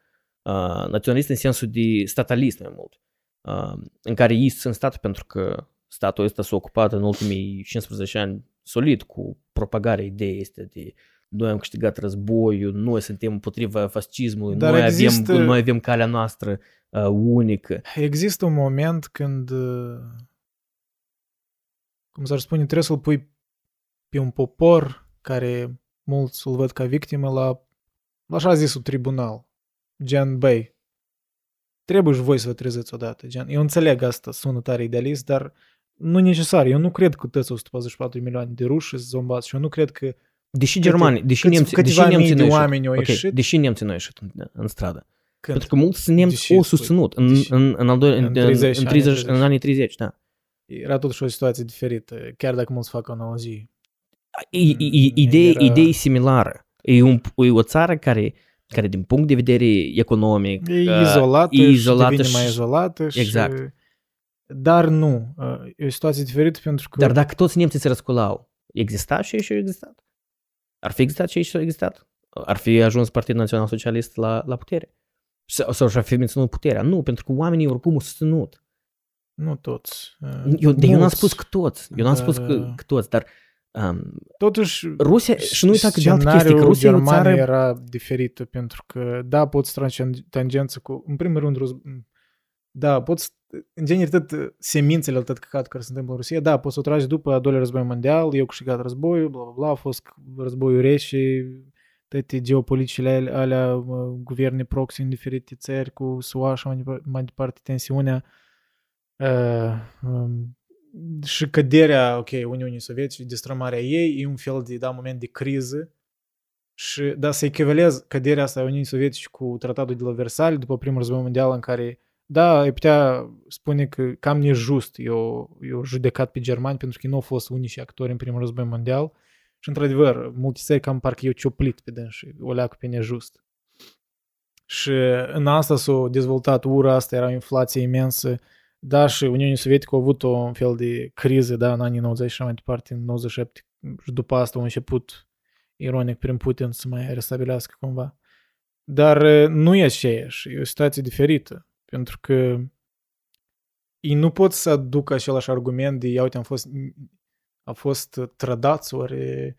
naționalist în sensul de statalist mai mult, uh, în care ei sunt stat pentru că statul ăsta s-a ocupat în ultimii 15 ani solid cu propagarea ideii este de noi am câștigat războiul, noi suntem împotriva fascismului, Dar noi, există- avem, noi avem calea noastră uh, unică. există un moment când, uh, cum s-ar spune, trebuie să-l pui pe un popor care mulți îl văd ca victimă la, la așa zisul tribunal, gen, băi, trebuie și voi să vă treziți odată, gen, eu înțeleg asta, sună tare idealist, dar nu necesar, eu nu cred că toți 144 milioane de ruși sunt zombați și eu nu cred că Deși Câte- germanii, deși câți- nemții, deși câteva mii nemții de nu ieșit. oameni au Ok, ieșit. deși nemții nu au ieșit în, în stradă. când, Pentru că mulți nemți Deși au spui- susținut în, deși- în, în, al doilea, în în, 30, în, anii 30, 30. în anii 30, da. era totuși o situație diferită, chiar dacă mulți fac o analogie. E, e, e, idee, Era- idee similară. E, un, e o țară care, care din punct de vedere economic E uh, izolată, e și izolată devine și- mai izolată. Și, Exact. Dar nu, uh, e o situație diferită pentru că... Dar dacă toți nemții se răsculau, exista și și existat? Ar fi existat și și au existat? Ar fi ajuns Partidul Național Socialist la, la putere? Sau, sau și-ar fi menținut puterea? Nu, pentru că oamenii oricum au susținut. Nu toți. uh, Eu, de eu n-am mulți. spus că toți. Eu n-am Dar, spus că, uh, că toți, dar um, Totuși, Rusia, și nu uita că de altă chestie, că scenariul Rusia e o Germaniei țară... era diferită pentru că, da, poți trage tangență cu, în primul rând, răz... da, poți, în genere, tot semințele, tot căcat care se întâmplă în Rusia, da, poți să o tragi după al doilea război mondial, eu câștigat războiul, bla, bla, bla, a fost războiul rece, toate geopoliticile alea, alea uh, guverne proxy în diferite țări cu SUA și mai departe, mai departe tensiunea. Uh, um, și căderea, ok, Uniunii Sovietice, destrămarea ei, e un fel de, da, moment de criză și, da, să echivalez căderea asta a Uniunii Sovietice cu tratatul de la Versailles după primul război mondial în care, da, ai putea spune că cam nejust eu, eu judecat pe germani pentru că nu au fost unici actori în primul război mondial și, într-adevăr, multe țări cam parcă eu cioplit pe dâns și o leacă pe nejust. Și în asta s-a dezvoltat ura asta, era o inflație imensă, da, și Uniunea Sovietică a avut o fel de criză, da, în anii 90 și mai departe, în 97, și după asta a început, ironic, prin Putin să mai restabilească cumva. Dar nu e aceeași, e o situație diferită, pentru că ei nu pot să aducă același argument de, ia uite, am fost, a fost trădați, ori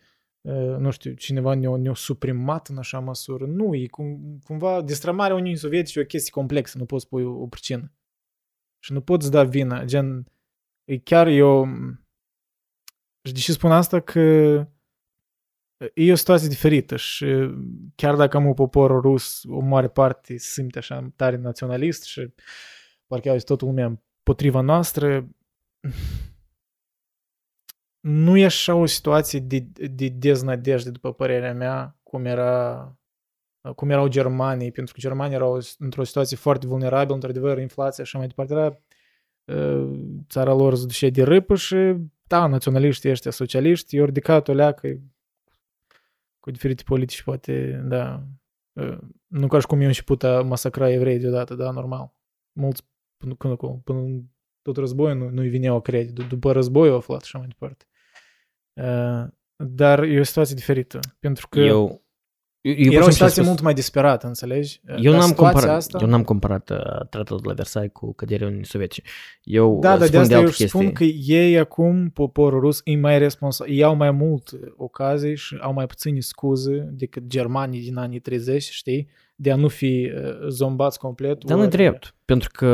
nu știu, cineva ne-a, ne suprimat în așa măsură. Nu, e cum, cumva, destrămarea Uniunii Sovietice e o chestie complexă, nu poți pui o, o pricină. Și nu poți da vina, gen, e chiar eu... Și de ce spun asta? Că e o situație diferită și chiar dacă am un popor rus, o mare parte se simte așa tare naționalist și parcă auzi totul lumea împotriva noastră, nu e așa o situație de, de deznădejde, după părerea mea, cum era cum erau germanii, pentru că germanii erau într-o situație foarte vulnerabilă, într-adevăr, inflația și așa mai departe, era țara lor se de râpă și, da, naționaliștii ăștia, socialiști, i-au ridicat o leacă cu diferite politici, poate, da, nu ca și cum eu început a masacra evrei deodată, da, normal. Mulți, până, până, până tot războiul nu, nu-i vineau credit, după război au aflat și așa mai departe. Dar e o situație diferită, pentru că Eu, eu era o situație spus, mult mai disperată, înțelegi? Eu Dar n-am, situația comparat, asta... eu n-am comparat uh, tratatul de la Versailles cu căderea Uniunii Sovietice. Eu Da, uh, dar de spun asta alte eu chestii. spun că ei acum, poporul rus, e mai responsabil, ei au mai mult ocazii și au mai puține scuze decât germanii din anii 30, știi? De a nu fi uh, zombați complet. Dar nu ori- drept, pentru că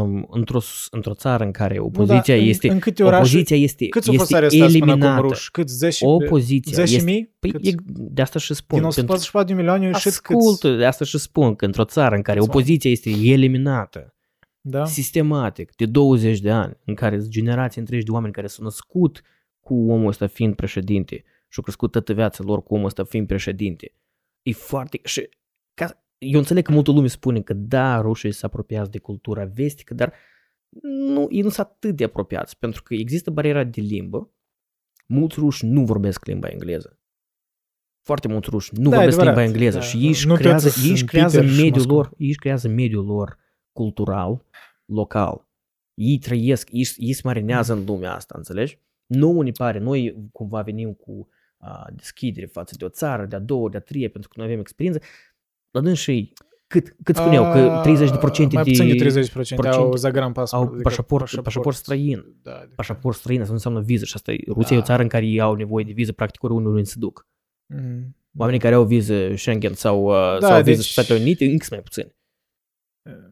um, într-o, într-o țară în care opoziția Nu, dar în- este, în câte orașe- opoziția este, Câți au fost este arestați până acum eliminată. ruși? Câți? Zeci, Opoziția zeci este, mii? păi, Câți? e, de asta și spun. Din pentru- 144 de milioane au ieșit câți? Ascultă, de asta și spun că într-o țară în care Câți opoziția este eliminată, Da? sistematic, de 20 de ani, în care sunt generații întregi de oameni care s-au născut cu omul ăsta fiind președinte și au crescut toată viața lor cu omul ăsta fiind președinte. E foarte... Și ca, eu înțeleg că multă lume spune că da, rușii se apropiați de cultura vestică, dar nu, ei nu sunt atât de apropiați, pentru că există bariera de limbă. Mulți ruși nu vorbesc limba engleză. Foarte mulți ruși nu Da, vorbesc adevărat, limba engleză da. și ei își Nu creează, toți ei își sunt creează Peter și mediul Moscova. lor, ei își creează mediul lor cultural, local. Ei trăiesc, ei, ei se marinează în lumea asta, înțelegi? Nu ne pare, noi cumva venim cu a, deschidere față de o țară, de-a doua, de-a treia, pentru că noi avem experiență, dar dânsii, cât, cât spuneau, că 30% Ah, mai de, puțin de 30% au procente zagram pasport. au adică pașaport, pașaport străin. Da, adică- Pașaport străin, asta nu înseamnă viză și asta e, Rusia e o Da. țară în care ei au nevoie de viză, practic oriunde unde se duc. Mm. Oamenii care au viză Schengen sau, uh, Da, sau viză deci- Statele Unite, încă mai puțin.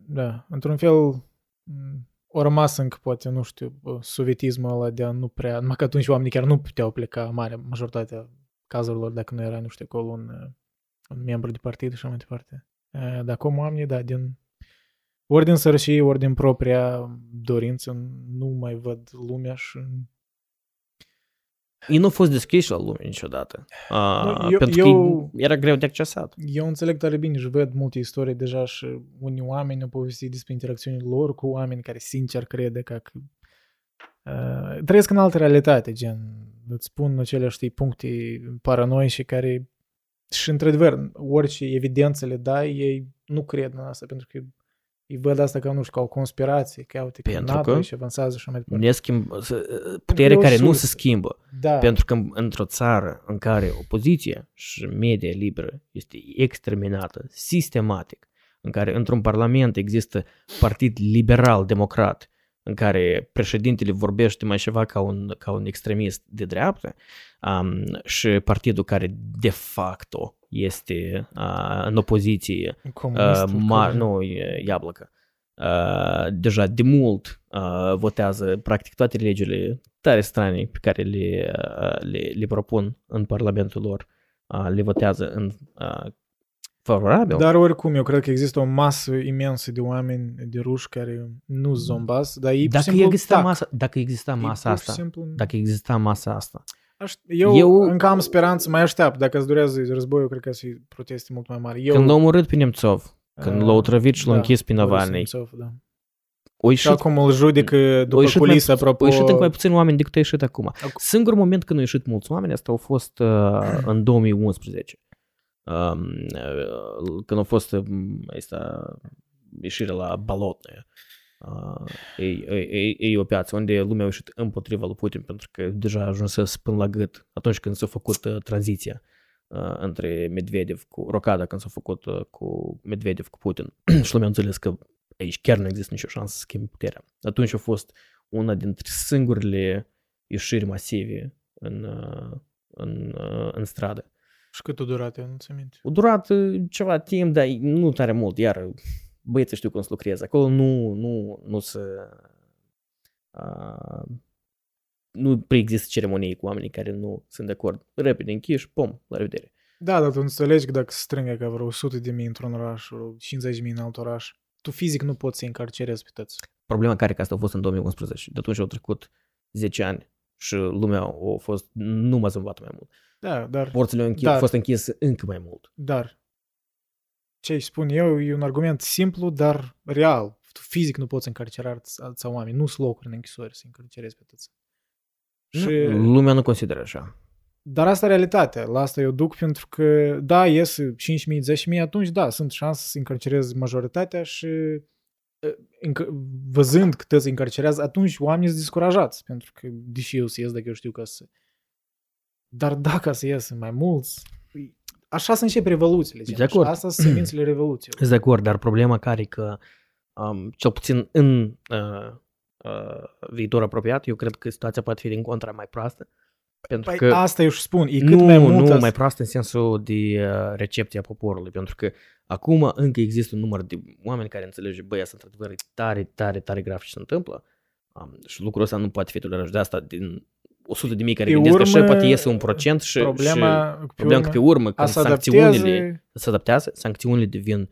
Da, într-un fel m, o rămas încă poate, nu știu, bă, sovietismul ăla de a nu prea, numai că atunci oamenii chiar nu puteau pleca, mare majoritatea cazurilor, dacă nu era, nu știu, acolo un, uh, un membru de partid și așa mai departe. Uh, Dar acum oamenii, da, din ori din sărășie, ori din propria dorință, nu mai văd lumea și Ei nu au fost deschiși la lume niciodată. Uh, Nu, eu- pentru eu- că era greu de accesat. Eu înțeleg tare bine și văd multe istorii deja și unii oameni au povestit despre interacțiunile lor cu oameni care sincer crede că uh, trăiesc în altă realitate, gen îți spun aceleași știi, puncte paranoice care și într-adevăr orice evidență le dai, ei nu cred în asta pentru că îi văd asta ca, nu știu, ca o conspirație, că uite, că Pentru NATO că și avansează și așa mai departe. Ne schimb, să- putere o care nu se sursă. schimbă. Da, Pentru că într-o țară în care opoziția și media liberă este exterminată sistematic, în care într-un parlament există partid liberal-democrat, în care președintele vorbește mai ceva ca un, ca un extremist de dreapta um, și partidul care de facto este uh, în opoziție comunist, Uh, ma, nu, e Iablăcă. Uh, deja de mult uh, votează practic toate legile tare strane pe care le, uh, le, le propun în Parlamentul lor. Uh, le votează în, uh, favorabil. Dar oricum, eu cred că există o masă imensă de oameni, de ruși care nu zombați, dar ei pur și dacă, simplu exista tac. masa, dacă exista Ei masa pur și asta, simplu- dacă exista masa asta, Aș, eu, Eu- încă am speranță, mai aștept. Dacă îți durează războiul, cred că să fie proteste mult mai mari. Eu, când l-au omorât pe Nemțov, când uh, l-au otrăvit și l-au da, închis pe Boris Navalny, Nemțov, da. o Și ieșit, acum îl judecă o după ieșit culise, mai, apropo. o ieșit încă mai puțin oameni decât a ieșit acum. Ac- Singurul moment când au ieșit mulți oameni, asta a fost uh, în 2011. Um, uh, când a fost um, asta, ieșirea la Balotne. Uh, e, e, e, e o piață unde lumea a ieșit împotriva lui Putin pentru că deja ajunsese până la gât atunci când s-a făcut uh, tranziția uh, între Medvedev cu Rocada când s-a făcut uh, cu Medvedev cu Putin (clears throat) și lumea a înțeles că aici chiar nu există nicio șansă să schimbi puterea. Atunci a fost una dintre singurele ieșiri masive în, uh, în, uh, în stradă. Și cât a durat, eu nu-ți aminte. A durat uh, ceva timp, dar nu tare mult, iar băieții știu cum să lucreze. Acolo nu, nu, nu se... Uh, nu preexistă ceremonii cu oamenii care nu sunt de acord. Repede închiși, pom, la revedere. Da, dar tu înțelegi că dacă se strângă ca vreo 100 de mii într-un oraș, vreo 50 de mii în alt oraș, tu fizic nu poți să încarcerezi pe toți. Problema care că asta a fost în 2011. De atunci au trecut 10 ani și lumea a fost nu m-a zâmbat mai mult. Da, dar, Porțile au, închis, Dar- au fost închise încă mai mult. dar, ce îi spun eu, e un argument simplu, dar real. Tu fizic nu poți încarcera alți alți oameni, nu sunt locuri în închisori să încarcerezi pe toți. Și... Lumea nu consideră așa. Dar asta e realitatea. La asta eu duc pentru că, da, ies 5.000, 10.000, atunci da, sunt șanse să încarcerez majoritatea și uh, încă, văzând că tăți încarcerează, atunci oamenii sunt descurajați, pentru că, deși eu să ies dacă eu știu că să... Dar dacă să ies mai mulți, păi, așa să încep revoluțiile. gen. De acord. Și Asta sunt semințele (clears throat) revoluției. Sunt de acord, dar problema care e că, um, cel puțin în uh, uh, viitor apropiat, eu cred că situația poate fi din contra mai proastă. Pentru Păi că asta eu și spun, e cât nu, mai mult... nu as- mai proastă în sensul de uh, recepție a poporului, pentru că acum încă există un număr de oameni care înțelege, băi, asta într-adevăr e tare, tare, tare grav ce se întâmplă um, și lucrul ăsta nu poate fi tolerat și de asta din 100 de mii care Pe gândesc urmă, așa, poate iese un procent și, problema, și problema că pe urmă, a când să sancțiunile adapteze, se adaptează, sancțiunile devin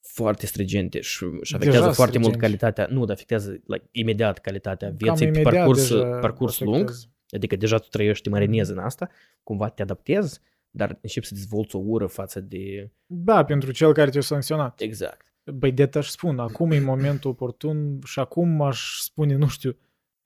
foarte stringente și, și Deja afectează foarte mult stringente. calitatea, nu, dar afectează like, imediat calitatea cam vieții pe imediat parcurs, deja parcurs lung, afectează. adică deja tu trăiești, te marinezi în asta, cumva te adaptezi, dar începi să dezvolți o ură față de... Da, pentru cel care te-a sancționat. Exact. Băi, de aș spun, acum e momentul oportun și acum aș spune, nu știu,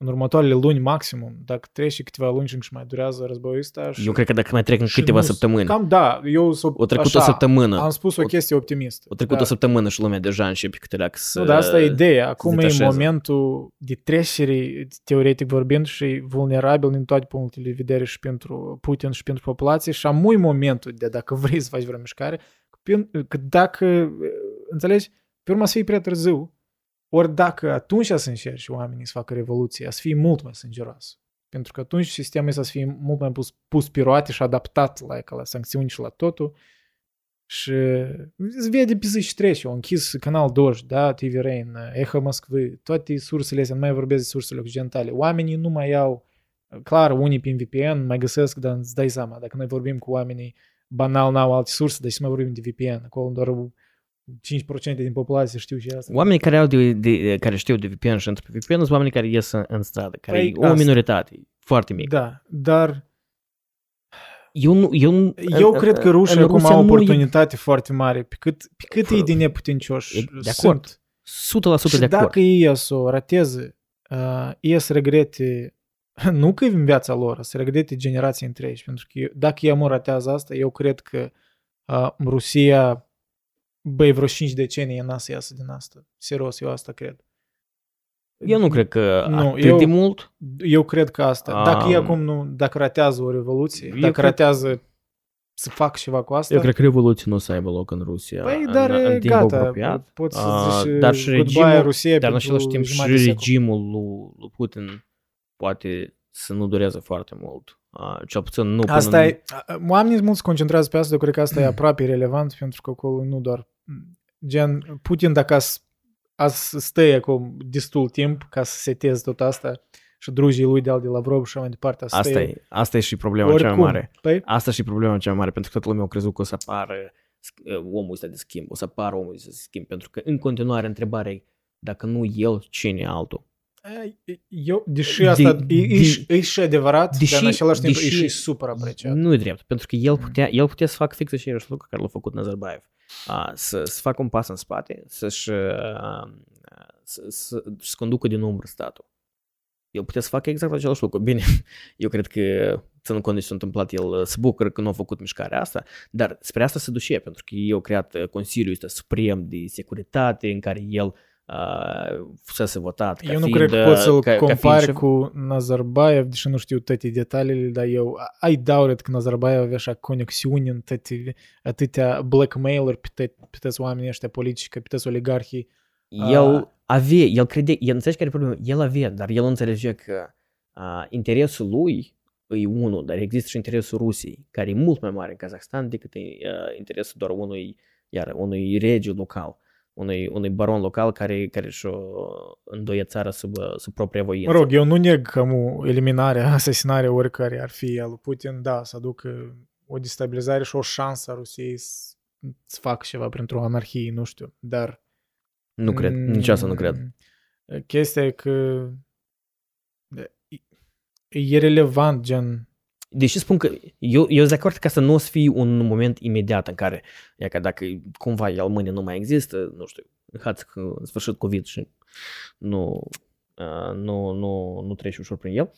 în următoarele luni maximum, dacă trece câteva luni și încă și mai durează războiul ăsta. Și, Eu cred că dacă mai trec în și câteva nu- săptămâni, Cam da, eu s-o, o trecut așa, o săptămână, Am spus o O- chestie optimistă. o trecut da. o săptămână și lumea deja începe câte leac să... Nu, dar asta e ideea. Acum e detașeze. momentul de trecere, teoretic vorbind, și vulnerabil din toate punctele de vedere și pentru Putin și pentru populație și amui momentul de dacă vrei să faci vreo mișcare, că- că dacă, înțelegi, pe urmă să fie prea târziu, ori dacă atunci să încerci oamenii să facă revoluție, să fie mult mai sângeroasă. Pentru că atunci sistemul ăsta să fie mult mai pus, pus pe roate și adaptat la, la sancțiuni și la totul. Și se vede pe zi și trece. Au închis Canal 2, da, TV Rain, Echo Moskvы, toate sursele astea, nu mai vorbesc de sursele occidentale. Oamenii nu mai au, clar, unii prin VPN mai găsesc, dar îți dai seama, dacă noi vorbim cu oamenii banal n-au alte surse, deci să mai vorbim de VPN. Acolo doar 5% din populație știu și asta. Oamenii care, au de, de, care știu de VPN și între VPN sunt oamenii care ies în, în stradă, care Păi, e o asta. minoritate, foarte mică. Da, dar Eu, nu, eu, nu- eu în- cred că în rușii acum Rusia au nu e oportunitate foarte mare. Pe cât, pe cât e de E neputincioși de acord. sunt. 100% Și de acord. dacă ei să o rateze, uh, ei să regrete, (laughs) nu că e în viața lor, să regrete generații întregi. Pentru că eu- dacă ei mă ratează asta, eu cred că uh, Rusia, băi, vreo 5 decenii n-a să iasă din asta. Serios, eu asta cred. Eu nu cred că Nu, atât eu- de mult. Eu cred că asta. Dacă ei Am- acum nu, dacă ratează o revoluție, Eu dacă cred- ratează să fac ceva cu asta, Eu cred că revoluția nu o să aibă loc în Rusia Păi, în, dar în e timp gata, apropiat. poți să Ah, zici dar și goodbye regimul, Rusie dar în pentru același timp și jumătate de secol. regimul lui, lui Putin poate să nu dureze foarte mult. Uh, cel puțin nu până Asta în- e, oamenii mult se concentrează pe asta, eu cred că asta e (clears throat) aproape relevant, pentru că acolo nu doar, gen, Putin dacă as, as stă acum destul timp ca să seteze tot asta și drugii lui de al de Lavrov și așa mai departe, asta, Asta e, e, asta e și problema cea mai oricum. mare. Păi, Asta și problema cea mai mare, pentru că toată lumea a crezut că o să apară omul ăsta de schimb, o să apară omul ăsta de schimb, pentru că în continuare întrebarea e, dacă nu el, cine altul? Eu, deși asta de, e, eș, eș și adevărat, deși, dar în același timp deși, e și super apreciat. Nu e drept, pentru că el putea, el putea să facă fix același lucru care l-a făcut Nazarbayev. A, să, să facă un pas în spate, să-și a, să, să, să conducă din umbră statul. El putea să facă exact același lucru. Bine, (laughs) eu cred că, ținând cont de ce s-a întâmplat, el se bucură că nu a făcut mișcarea asta, dar spre asta se duce, pentru că eu creat Consiliul ăsta Suprem de Securitate, în care el uh, fusese votat Eu nu cred că poți să-l ca, compari ca cu Nazarbayev, deși nu știu toate detaliile, dar eu ai dauret că Nazarbayev avea așa conexiuni în toate, atâtea blackmailer pe, te, pe toți oamenii ăștia politici, pe toți oligarhii. El uh, avea, el crede, el înțelege care e problema, el avea, dar el înțelege că uh, interesul lui e unul, dar există și interesul Rusiei, care e mult mai mare în Kazakhstan decât uh, interesul doar unui, iar unui rege local unui, unui baron local care, care și-o îndoie țara sub, sub propria voință. Mă rog, eu nu neg că eliminarea, asasinarea oricare ar fi al lui Putin, da, să aducă o destabilizare și o șansă a Rusiei să, să facă ceva printr-o anarhie, nu știu, dar... Nu cred, mm, nici asta nu cred. Chestia e că e relevant, gen, Deși spun că eu, eu sunt de acord că să nu o să fie un moment imediat în care, ia că dacă cumva el mâine nu mai există, nu știu, hați că în sfârșit COVID și nu, uh, nu, nu, nu trece ușor prin el,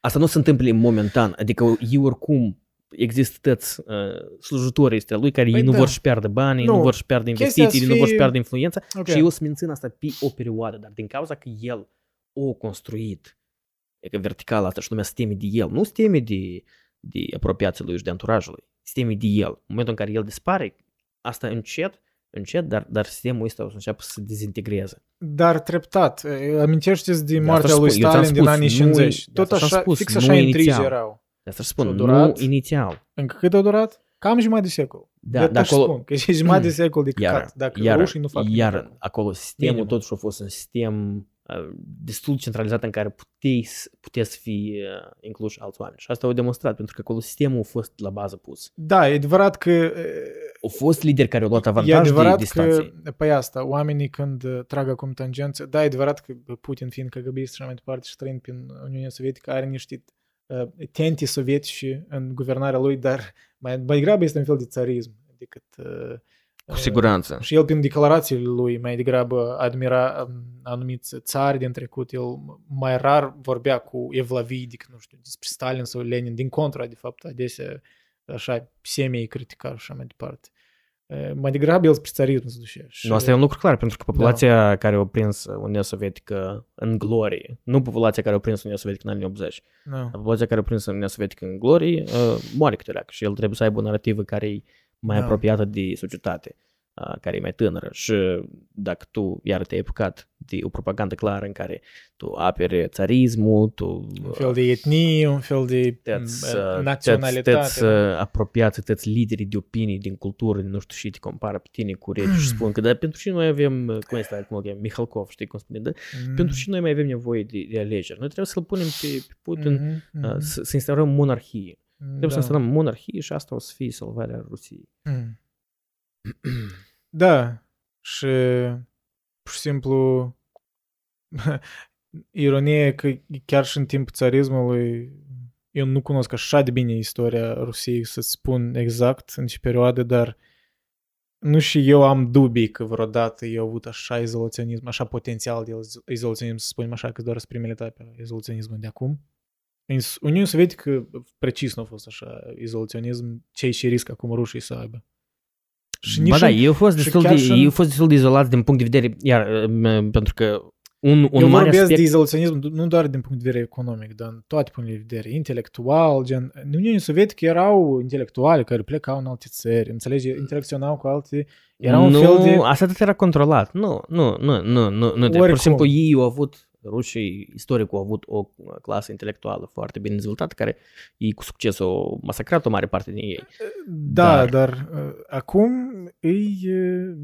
asta nu se întâmplă momentan, adică eu oricum există toți uh, slujitorii ăstea lui care păi ei nu da. vor să pierdă banii, nu, nu vor să pierdă investiții, fi... nu vor să pierdă influența okay. și eu să mențin asta pe o perioadă, dar din cauza că el o construit E că verticala asta și lumea se teme de el. Nu se teme de, de apropiații lui și de anturajul lui. Se teme de el. În momentul în care el dispare, asta încet, încet, dar, dar sistemul ăsta o să înceapă să se dezintegreze. Dar treptat. Amintește-ți de moartea lui Stalin spus, din anii 50. Nu, Tot așa, spus, fix așa intrigi erau. Asta spun, durat, nu inițial. Încă cât a durat? Cam jumătate de secol. Da, de acolo, spun, că e jumătate de secol de căcat, iar, dacă iar, rușii nu fac Iar acolo sistemul Minim. totuși a fost un sistem destul de centralizată în care puteai, putea să fie inclus alți oameni. Și asta au demonstrat, pentru că acolo sistemul a fost la bază pus. Da, e adevărat că... Au fost lideri care au luat avantaj e adevărat de distanței. că, pe asta, oamenii când trag acum tangență, da, e adevărat că Putin fiind KGB și mai departe și trăind prin Uniunea Sovietică, are niște uh, tenti sovietici în guvernarea lui, dar mai, mai degrabă este un fel de țarism decât uh, cu siguranță. Și el, prin declarațiile lui, mai degrabă admira um, anumiți țari din trecut. El mai rar vorbea cu Evlavii decât, nu știu, despre Stalin sau Lenin. Din contra, de fapt, adesea așa semei critica și așa mai departe. Mai degrabă el spre țarism se duce. Și... Nu, asta e un lucru clar, pentru că populația da. care a prins Uniunea Sovietică în glorie, nu populația care a prins Uniunea Sovietică în anii 80, da. populația care a prins Uniunea Sovietică în glorie, uh, moare câte și el trebuie să aibă o narrativă care e mai da. apropiată de societate, care e mai tânără și dacă tu iar te-ai apucat de o propagandă clară în care tu apere țarismul, tu... Un fel de etnie, un fel de tăți, naționalitate. Tăți apropiați, tăți liderii de opinii din cultură, nu știu și te compară pe tine cu regi și (clears throat) spun că da, pentru ce noi avem, cum este cum avem, Mihalkov, știi cum spune, da? Mm. Pentru ce noi mai avem nevoie de, de alegeri? Noi trebuie să-l punem pe, pe Putin, mm-hmm. uh, să, să instaurăm monarhie. Trebuie da. să instalăm monarhie și asta o să fie salvarea Rusiei. Mm. (clears throat) Da. Și pur și simplu (laughs) ironie că chiar și în timpul țarismului eu nu cunosc așa de bine istoria Rusiei să spun exact în ce perioadă, dar nu și eu am dubii că vreodată eu avut așa izolaționism, așa potențial de izolaționism, să spunem așa, că doar sunt primele etape a izolaționismului de acum. În Uniunea Sovietică precis nu a fost așa izolaționism, cei și risc acum rușii să aibă. Și nici ba da, eu fost, destul de, și... eu fost destul de izolat din punct de vedere, iar pentru că un, un eu mare vorbesc aspect... de izolaționism nu doar din punct de vedere economic, dar în toate punctele de vedere, intelectual, gen, în Uniunea Sovietică erau intelectuali care plecau în alte țări, înțelegi, interacționau cu alte, era un nu, fel de... asta tot era controlat, nu, nu, nu, nu, nu, nu, pur și simplu ei au avut rușii istoricul au avut o clasă intelectuală foarte bine dezvoltată, care ei cu succes au masacrat o mare parte din ei. Da, dar, dar uh, acum e uh,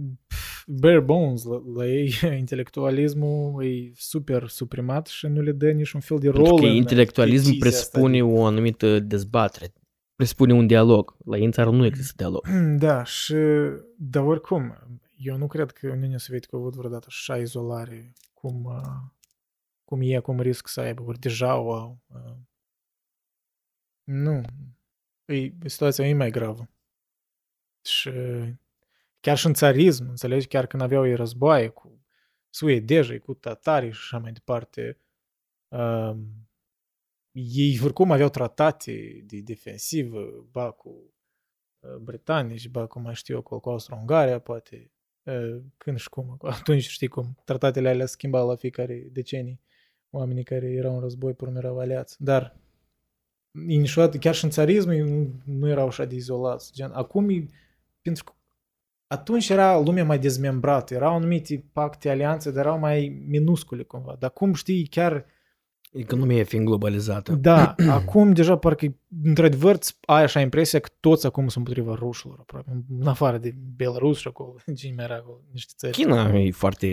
bare bones la, la ei, (laughs) intelectualismul e super suprimat și nu le dă niciun fel de rol. Pentru că intelectualismul presupune o anumită dezbatere presupune un dialog. La ei în țară nu există dialog. Da, și, dar oricum, eu nu cred că Uniunea Sovietică a avut vreodată așa izolare cum, uh, cum e, cum risc să aibă, ori deja o au. Uh, nu. E, situația e mai gravă. Și chiar și în țarism, înțelegi, chiar când aveau ei războaie cu suedejii, cu tatarii și așa mai departe, uh, ei oricum aveau tratate de defensivă, ba cu uh, britanici, ba cu mai știu eu, cu, cu Austro-Ungaria, poate, uh, când și cum, (laughs) atunci știi cum, tratatele alea schimbau la fiecare decenii oamenii care erau în război pe urmă erau aliați, dar niciodată, chiar și în țarism nu, nu erau așa de izolați. Gen, acum, pentru că atunci era lumea mai dezmembrată, erau anumite pacte, alianțe, dar erau mai minuscule cumva. Dar acum știi, chiar Economia fiind globalizată. da, (clears throat) acum deja parcă, într-adevăr, ai așa impresia că toți acum sunt împotriva rușilor, aproape, în afară de Belarus și acolo, cine mai era acolo, niște țări. China e foarte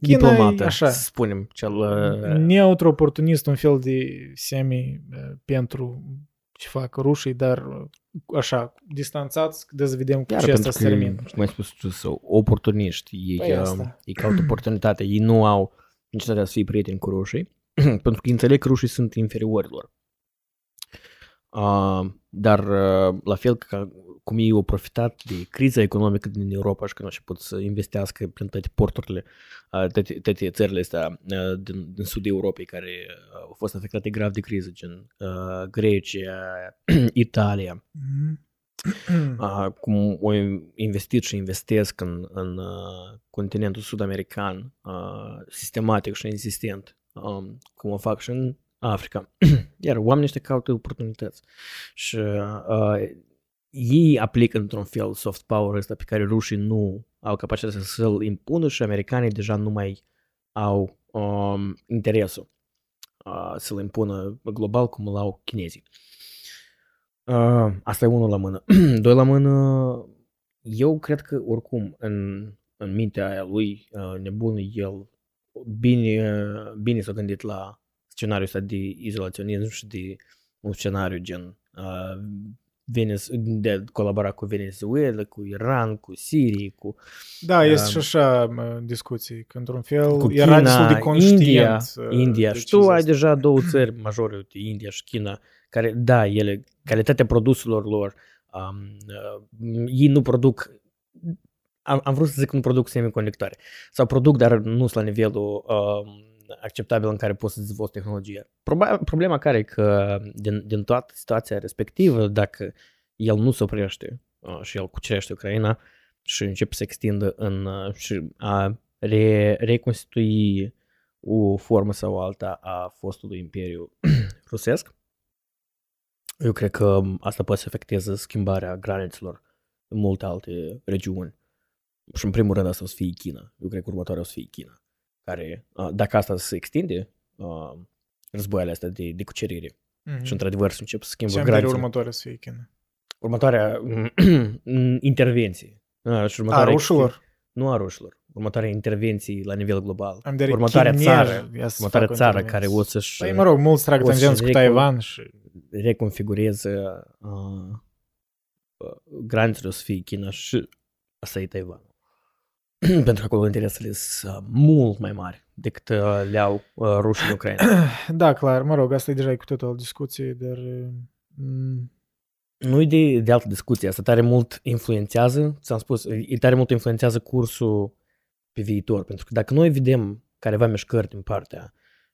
China diplomată, e așa. să spunem. Cel, uh, Neutru oportunist, un fel de semi uh, pentru ce fac rușii, dar uh, așa, distanțați, de să vedem cu Iar ce pentru asta că, se termină. cum ai spus tu, sunt oportuniști. Ei, Păi uh, asta. ei caută oportunitate. Ei nu au necesitatea să fie prieteni cu rușii, (clears throat) pentru că înțeleg că rușii sunt inferiori lor. Uh, dar uh, la fel ca cum ei au profitat de criza economică din Europa și că nu și pot să investească prin toate porturile, uh, toate, toate țările astea uh, din, din sudul Europei care uh, au fost afectate grav de criză, gen uh, Grecia, (clears throat) Italia, Mhm. uh, cum au investit și investesc în, în uh, continentul sud-american uh, sistematic și insistent, um, cum o fac și în Africa. (clears throat) Iar oamenii ăștia caută oportunități. Și uh, ei aplică într-un fel soft power ăsta pe care rușii nu au capacitatea să-l impună și americanii deja nu mai au um, interesul uh, să-l impună global cum îl au chinezii. Uh, asta e unul la mână. (clears throat) Doi la mână, eu cred că oricum în, în mintea aia lui uh, nebun el bine, bine s-a gândit la scenariul ăsta de izolaționism și de un scenariu gen uh, Venez, de colabora cu Venezuela, cu Iran, cu Sirie, cu Da, este Um, și așa mă, discuții, că într-un fel cu era destul de China, conștient. India, uh, India. Și tu decizia ai asta. deja două țări majore, uite, India și China, care, da, ele, calitatea produselor lor, um, uh, ei nu produc, am, am vrut să zic nu produc semiconductoare, sau produc, dar nu sunt la nivelul um, acceptabil în care poți să dezvolți tehnologia. Proba- problema care e că din, din toată situația respectivă, dacă el nu se oprește uh, și el cucerește Ucraina și începe să extindă în uh, și a re, reconstitui o formă sau alta a fostului imperiu (clears throat) rusesc, eu cred că asta poate să afecteze schimbarea granițelor în multe alte regiuni. Și în primul rând asta o să fie China. Eu cred că următoarea o să fie China. Care, uh, dacă asta se extinde, uh, războaiele astea de, de cucerire Mhm. și într-adevăr să încep să schimbă Ce am tare granițele. următoarea să fie China. (clears throat) Următoarea intervenție. Uh, și A, următoarea rușilor. Nu a rușilor. Următoarea intervenții la nivel global. Am de următoarea chinezi, țară, ia să următoarea facă țară intervenții. care o să-și Păi, mă rog, mulți trag o să tangenți cu recon- Taiwan și... reconfigureze uh, uh, granițele o să fie China și asta e Taiwan. (clears throat) Pentru că acolo interesele sunt uh, mult mai mari decât uh, le au uh, rușii în Ucraina. (clears throat) Da, clar, mă rog, asta e deja cu totul o discuție, dar... mm, nu e de, de altă discuție, asta tare mult influențează, ți-am spus, e tare mult influențează cursul pe viitor, pentru că dacă noi vedem careva mișcări din partea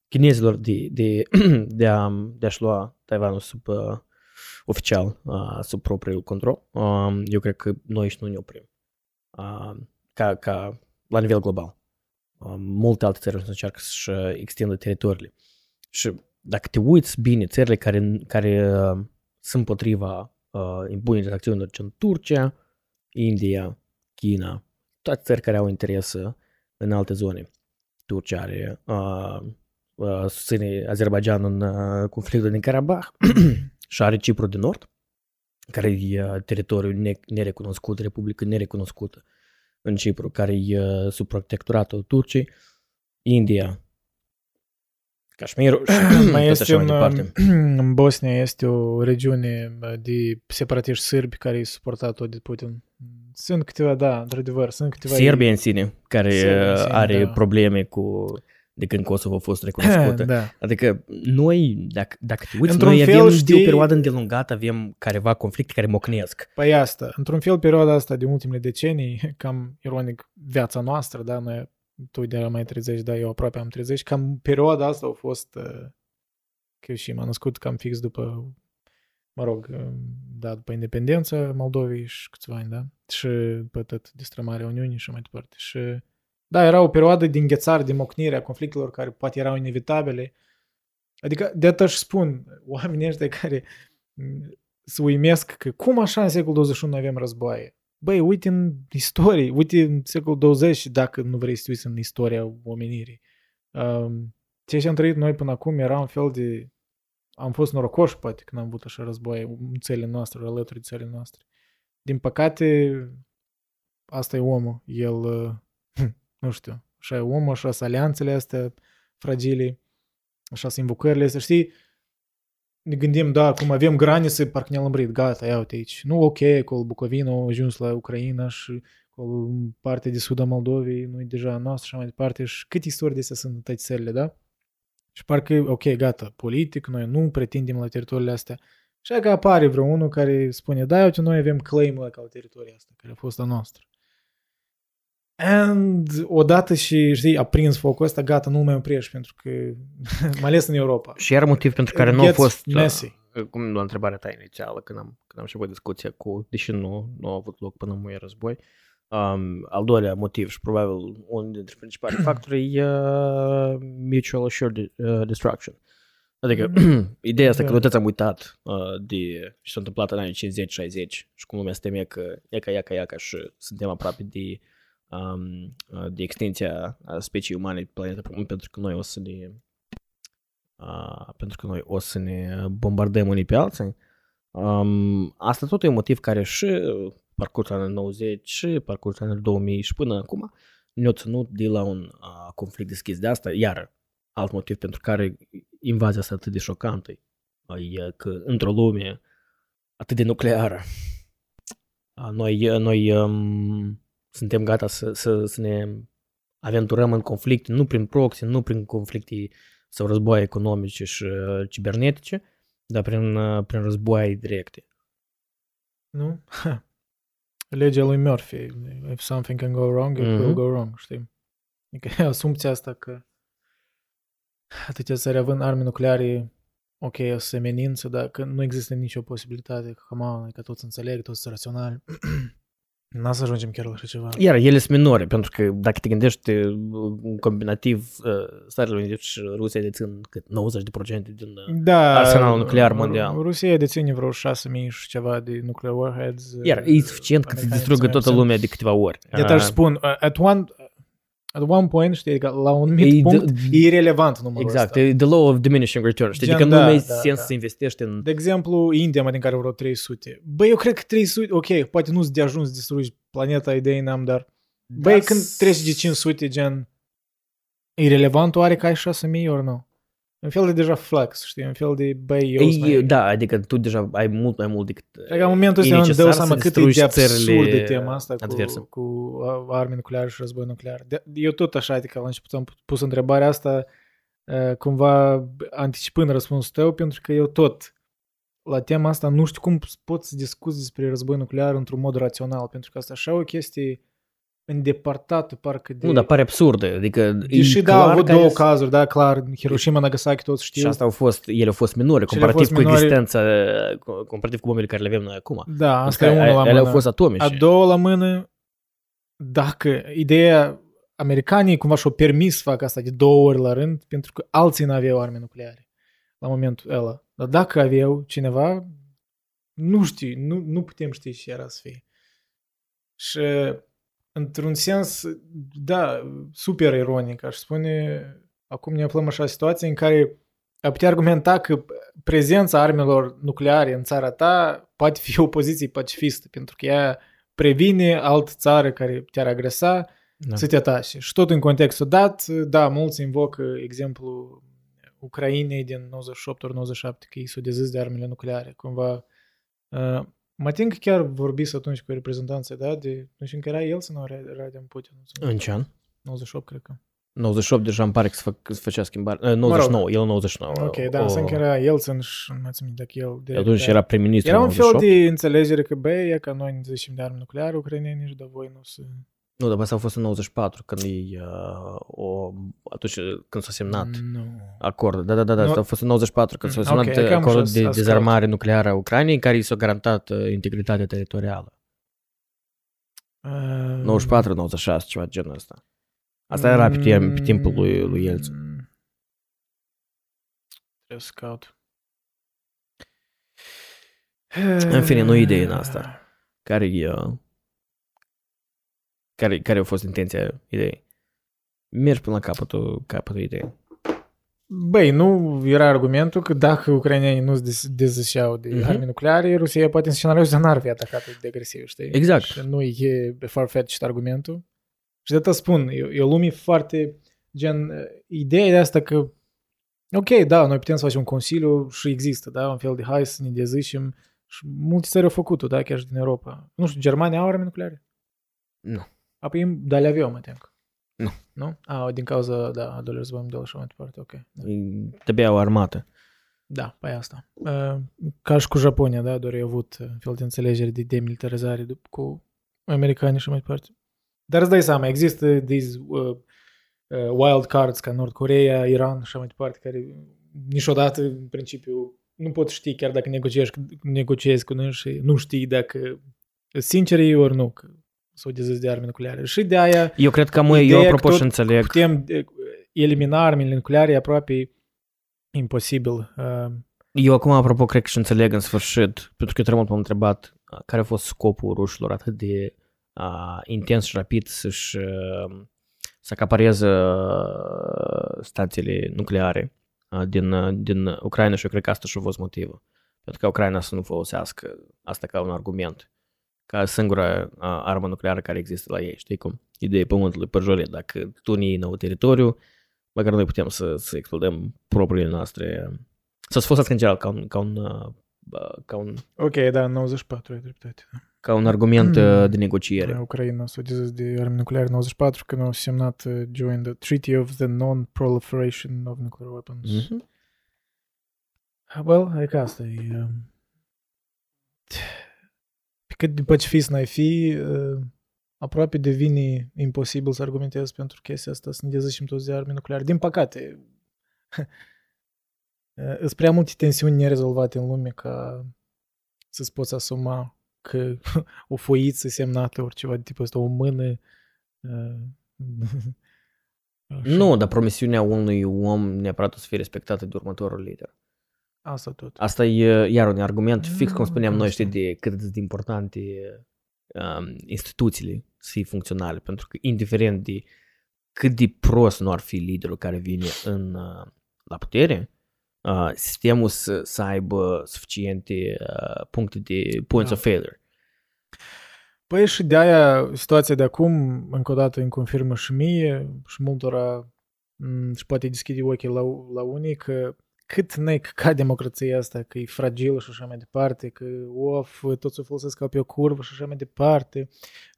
chinezilor de, de, (clears throat) de, a, de a-și lua Taiwanul sub uh, oficial, uh, sub propriul control, uh, eu cred că noi și nu ne oprim. Uh, ca, ca la nivel global. Uh, multe alte țări o să încearcă să-și uh, extindă teritoriile. Și dacă te uiți bine, țările care, care uh, sunt împotriva uh, impunerii acțiunilor în Turcia, India, China, toate țări care au interes în alte zone. Turcia are uh, uh, susține Azerbaijan în uh, conflictul din Karabakh (clears throat) și are Cipru de Nord, care e uh, teritoriu ne- nerecunoscut, republică nerecunoscută în Cipru, care e uh, sub protectoratul Turciei, India, Cașmirul și (clears throat) mai tot este așa mai în, departe. (clears throat) în Bosnia este o regiune de separatiști sârbi care îi suportat tot de Putin. Sunt câteva, da, într-adevăr, sunt câteva... Serbia în sine, care Serbia în uh, sine, are da. probleme cu de când Kosovo a fost recunoscută. (laughs) da. Adică noi, dacă, dacă te uiți, Într-un noi fel, avem de știi- o perioadă îndelungată, avem careva conflicte care mocnesc. Păi asta, într-un fel, perioada asta de ultimele decenii, (laughs) cam ironic, viața noastră, da, noi, tu de mai 30, da, eu aproape am 30, cam perioada asta a fost, uh, că și m-am născut cam fix după, mă rog, uh, da, după independența Moldovei și câțiva ani, da, și după tot destrămarea Uniunii și mai departe. Și, da, era o perioadă de înghețare, de mocnire a conflictelor care poate erau inevitabile. Adică, de atât își spun, oamenii ăștia care m, se uimesc că cum așa în secolul 21 avem războaie? Băi, uite în istorie, uite în secolul 20 dacă nu vrei să te uiți în istoria omenirii. Um, ceea ce am trăit noi până acum era un fel de... Am fost norocoși, poate, când am avut așa războaie în țările noastre, alături de țările noastre. Din păcate, asta e omul. El, uh, nu știu, așa e omul, așa sunt alianțele astea fragile, așa sunt invocările astea, știi? ne gândim, da, cum avem granițe, parcă ne-am lămurit, gata, ia uite aici. Nu, ok, acolo Bucovina a ajuns la Ucraina și acolo partea de sud a Moldovei nu e deja a noastră și așa mai departe. Și câte istorii de astea sunt în toate țările, da? Și parcă, ok, gata, politic, noi nu pretindem la teritoriile astea. Și că apare vreo unul care spune, da, uite, noi avem claim-ul ăla ca la teritoria asta, care a fost a noastră. And odată și, știi, a prins focul ăsta, gata, nu mai oprești, pentru că, (laughs) mai ales în Europa. Și iar motiv pentru care It nu a gets fost... messy. uh, Cum la întrebarea ta inițială, când am, când am început discuția cu, deși nu, nu a avut loc până nu e război, um, al doilea motiv și probabil unul dintre principalii (clears throat) factori e uh, mutual assured uh, destruction. Adică (clears throat) (clears throat) ideea asta că Da. nu toți am uitat uh, de ce s-a întâmplat în anii 50-60 și cum lumea se temea că iaca, iaca, iaca și suntem aproape de, um, uh, de extinția a speciei umane pe planeta Pământ pentru că noi o să ne uh, pentru că noi o să ne bombardăm unii pe alții. Um, asta tot e un motiv care și uh, parcursul anului 90 și parcursul anului 2000 și până acum ne-a ținut de la un uh, conflict deschis. De asta, iar alt motiv pentru care invazia asta atât de șocantă e că într-o lume atât de nucleară uh, noi, noi um, suntem gata să, să, să ne aventurăm în conflicte, nu prin proxy, nu prin conflicte sau războaie economice și uh, cibernetice, dar prin, uh, prin războaie directe. Nu? Legea lui Murphy. If something can go wrong, it will Mhm. go wrong, știi? Adică asumția asta că atâtea țări având arme nucleare, ok, o să se amenință, dar că nu există nicio posibilitate, că, come on, că toți înțeleg, toți sunt raționali. (clears throat) N-a să ajungem chiar la așa ceva. Iar ele sunt minore, pentru că dacă te gândești uh, un combinativ, uh, Statele Unite și Rusia dețin cât 90% din... uh, Da, Arsenalul nuclear mondial. Rusia deține vreo 6.000 și ceva de nuclear warheads. Iar e suficient că să americanii distrugă să toată mergem. lumea de câteva ori. De asta Uh, aș spun, uh, at one, at one point, știi, că la un E mit punct, de- e irrelevant numărul Exact, ăsta. e the law of diminishing return. Știi, Gen, adică nu da, mai da, sens da. să investești în... De exemplu, India, mai din care vreo 300. Băi, eu cred că 300, ok, poate nu-ți de ajuns să distrugi planeta, idei n-am, dar... Băi, Dar când s- treci de 500, gen... E relevant oare că ai 6.000 ori nu? Un fel de deja flex, știi? Un fel de, băi, eu sunt E, mai... da, adică tu deja ai mult mai mult decât... Cred că în momentul e ăsta îmi necesar dau să seama cât e distrugi de absurd țările de tema asta adverse. cu, cu arme nucleare și război nuclear. De, eu tot așa, adică la început am pus întrebarea asta uh, cumva anticipând răspunsul tău, pentru că eu tot la tema asta nu știu cum pot să discuți despre război nuclear într-un mod rațional, pentru că asta așa o chestie îndepărtată, parcă de... Nu, dar pare absurdă. Adică Deși e da, au clar avut care două s- cazuri, da, clar, Hiroshima, Nagasaki, toți știu. Și asta au fost, ele au fost minore, Și ele au comparativ fost cu minore. existența, cu- comparativ cu bombele care le avem noi acum. Da, asta Pentru e că unul la ele mână. au fost atomice. A doua la mână, dacă ideea americanii cumva și-au permis să facă asta de două ori la rând, pentru că alții nu aveau arme nucleare la momentul ăla. Dar dacă aveau cineva, nu știu, nu, nu putem ști ce era să fie. Și într-un sens, da, super ironic, aș spune, acum ne aflăm așa situație în care a putea argumenta că prezența armelor nucleare în țara ta poate fi (laughs) o poziție pacifistă, pentru că ea previne altă țară care te-ar agresa Da. să te atace. Și tot în contextul dat, da, mulți invocă exemplu Ucrainei din 98 ori 97, că ei s-au dezis de armele nucleare. Cumva, uh, mă tin că chiar vorbiți atunci cu reprezentanții, da? De, nu știu, încă era el sau nu era Radian Putin? În ce an? 98, cred că. 98 deja îmi pare că se, fă, că se făcea schimbare. Uh, 99, mă rog. el 99. Ok, da, o... că era Yeltsin și nu mai țin dacă el... Direct, Atunci era prim-ministru Era un fel de înțelegere că, bă, e că noi ne zicem de arme nucleare ucraineni și de voi nu se... Nu, dar asta a fost în 94, când e, uh, o, atunci când s-a semnat nu. acordul. Da, da, da, da, asta a fost în 94, când s-a semnat okay, acordul de dezarmare nucleară a Ucrainei, în care i s-a garantat uh, integritatea teritorială. Uh, 94-96, ceva genul ăsta. Asta era pe, timp, pe timpul lui, lui Yeltsin. Trebuie să caut. În fine, nu idee în asta. Care e... Care, care a fost intenția ideii? Mergi până la capătul, capătul ideii. Băi, nu era argumentul că dacă ucrainenii nu se dezășeau de uh-huh. arme nucleare, Rusia poate în scenariu să n-ar fi atacat de agresiv, știi? Exact. Și nu e far-fetched argumentul. Și de asta spun, e, e o lume foarte, gen, ideea de asta că, ok, da, noi putem să facem un consiliu și există, da, un fel de hai să ne dezâșim și multe țări au făcut-o, da, chiar și din Europa. Nu știu, Germania au arme nucleare? Nu. Apoi, dar le aveau, mă tem. Nu. Nu? A, din cauza, da, a doilea război mondial și mai departe, ok. Da. Trebuia o armată. Da, pe asta. Ca și cu Japonia, da, doar au avut un fel de înțelegere de demilitarizare cu americanii și mai departe. Dar îți dai seama, există these uh, uh, wild cards ca Nord Corea, Iran și așa mai departe, care niciodată, în principiu, nu pot ști chiar dacă negociezi, negociezi cu noi și nu știi dacă sinceri ori nu, că s-au dezis de arme nucleare. Și de aia... Eu cred că mă, eu apropo și înțeleg. Putem elimina armele nucleare e aproape imposibil. Uh, eu acum, apropo, cred că și înțeleg în sfârșit, pentru că trebuie m-am întrebat care a fost scopul rușilor atât de uh, intens și rapid să-și uh, să acapareze stațiile nucleare uh, din, uh, din Ucraina și eu cred că asta și a fost motivul. Pentru că Ucraina să nu folosească asta ca un argument, ca singura uh, armă nucleară care există la ei, știi cum? Ideea pământului părjolie, dacă tu ne iei nou teritoriu, măcar noi putem să, să explodăm propriile noastre, să se folosească în general ca un, ca un, ca un... Ok, da, 94, ai dreptate. Da ca un argument mm. de negociere. Ucraina s-a dezis de arme nucleare 94 când au semnat uh, join the Treaty of the Non-Proliferation of Nuclear Weapons. Mm-hmm. Well, hai că asta e... Uh, pe cât de pacifist n-ai fi, uh, aproape devine imposibil să argumentezi pentru chestia asta, să ne dezicem toți de arme nucleare. Din păcate, (laughs) sunt prea multe tensiuni nerezolvate în lume ca să-ți poți asuma că (laughs) o foiță semnată, ori ceva de tipul ăsta, o mână. (laughs) Uh, nu, dar promisiunea unui om neapărat o să fie respectată de următorul lider. Asta tot. Asta e iar un argument fix cum spuneam noi, știi, de cât de importante um, instituțiile să fie funcționale, pentru că indiferent de cât de prost nu ar fi liderul care vine în, uh, la putere, uh, sistemul să, să aibă suficiente uh, puncte de points da. of failure. Păi și de aia situația de acum, încă o dată, îmi confirmă și mie și multora m- și poate deschide ochii la, la unii că cât nec ca democrația asta, că e fragilă și așa mai departe, că of, toți o folosesc ca pe o curvă și așa mai departe,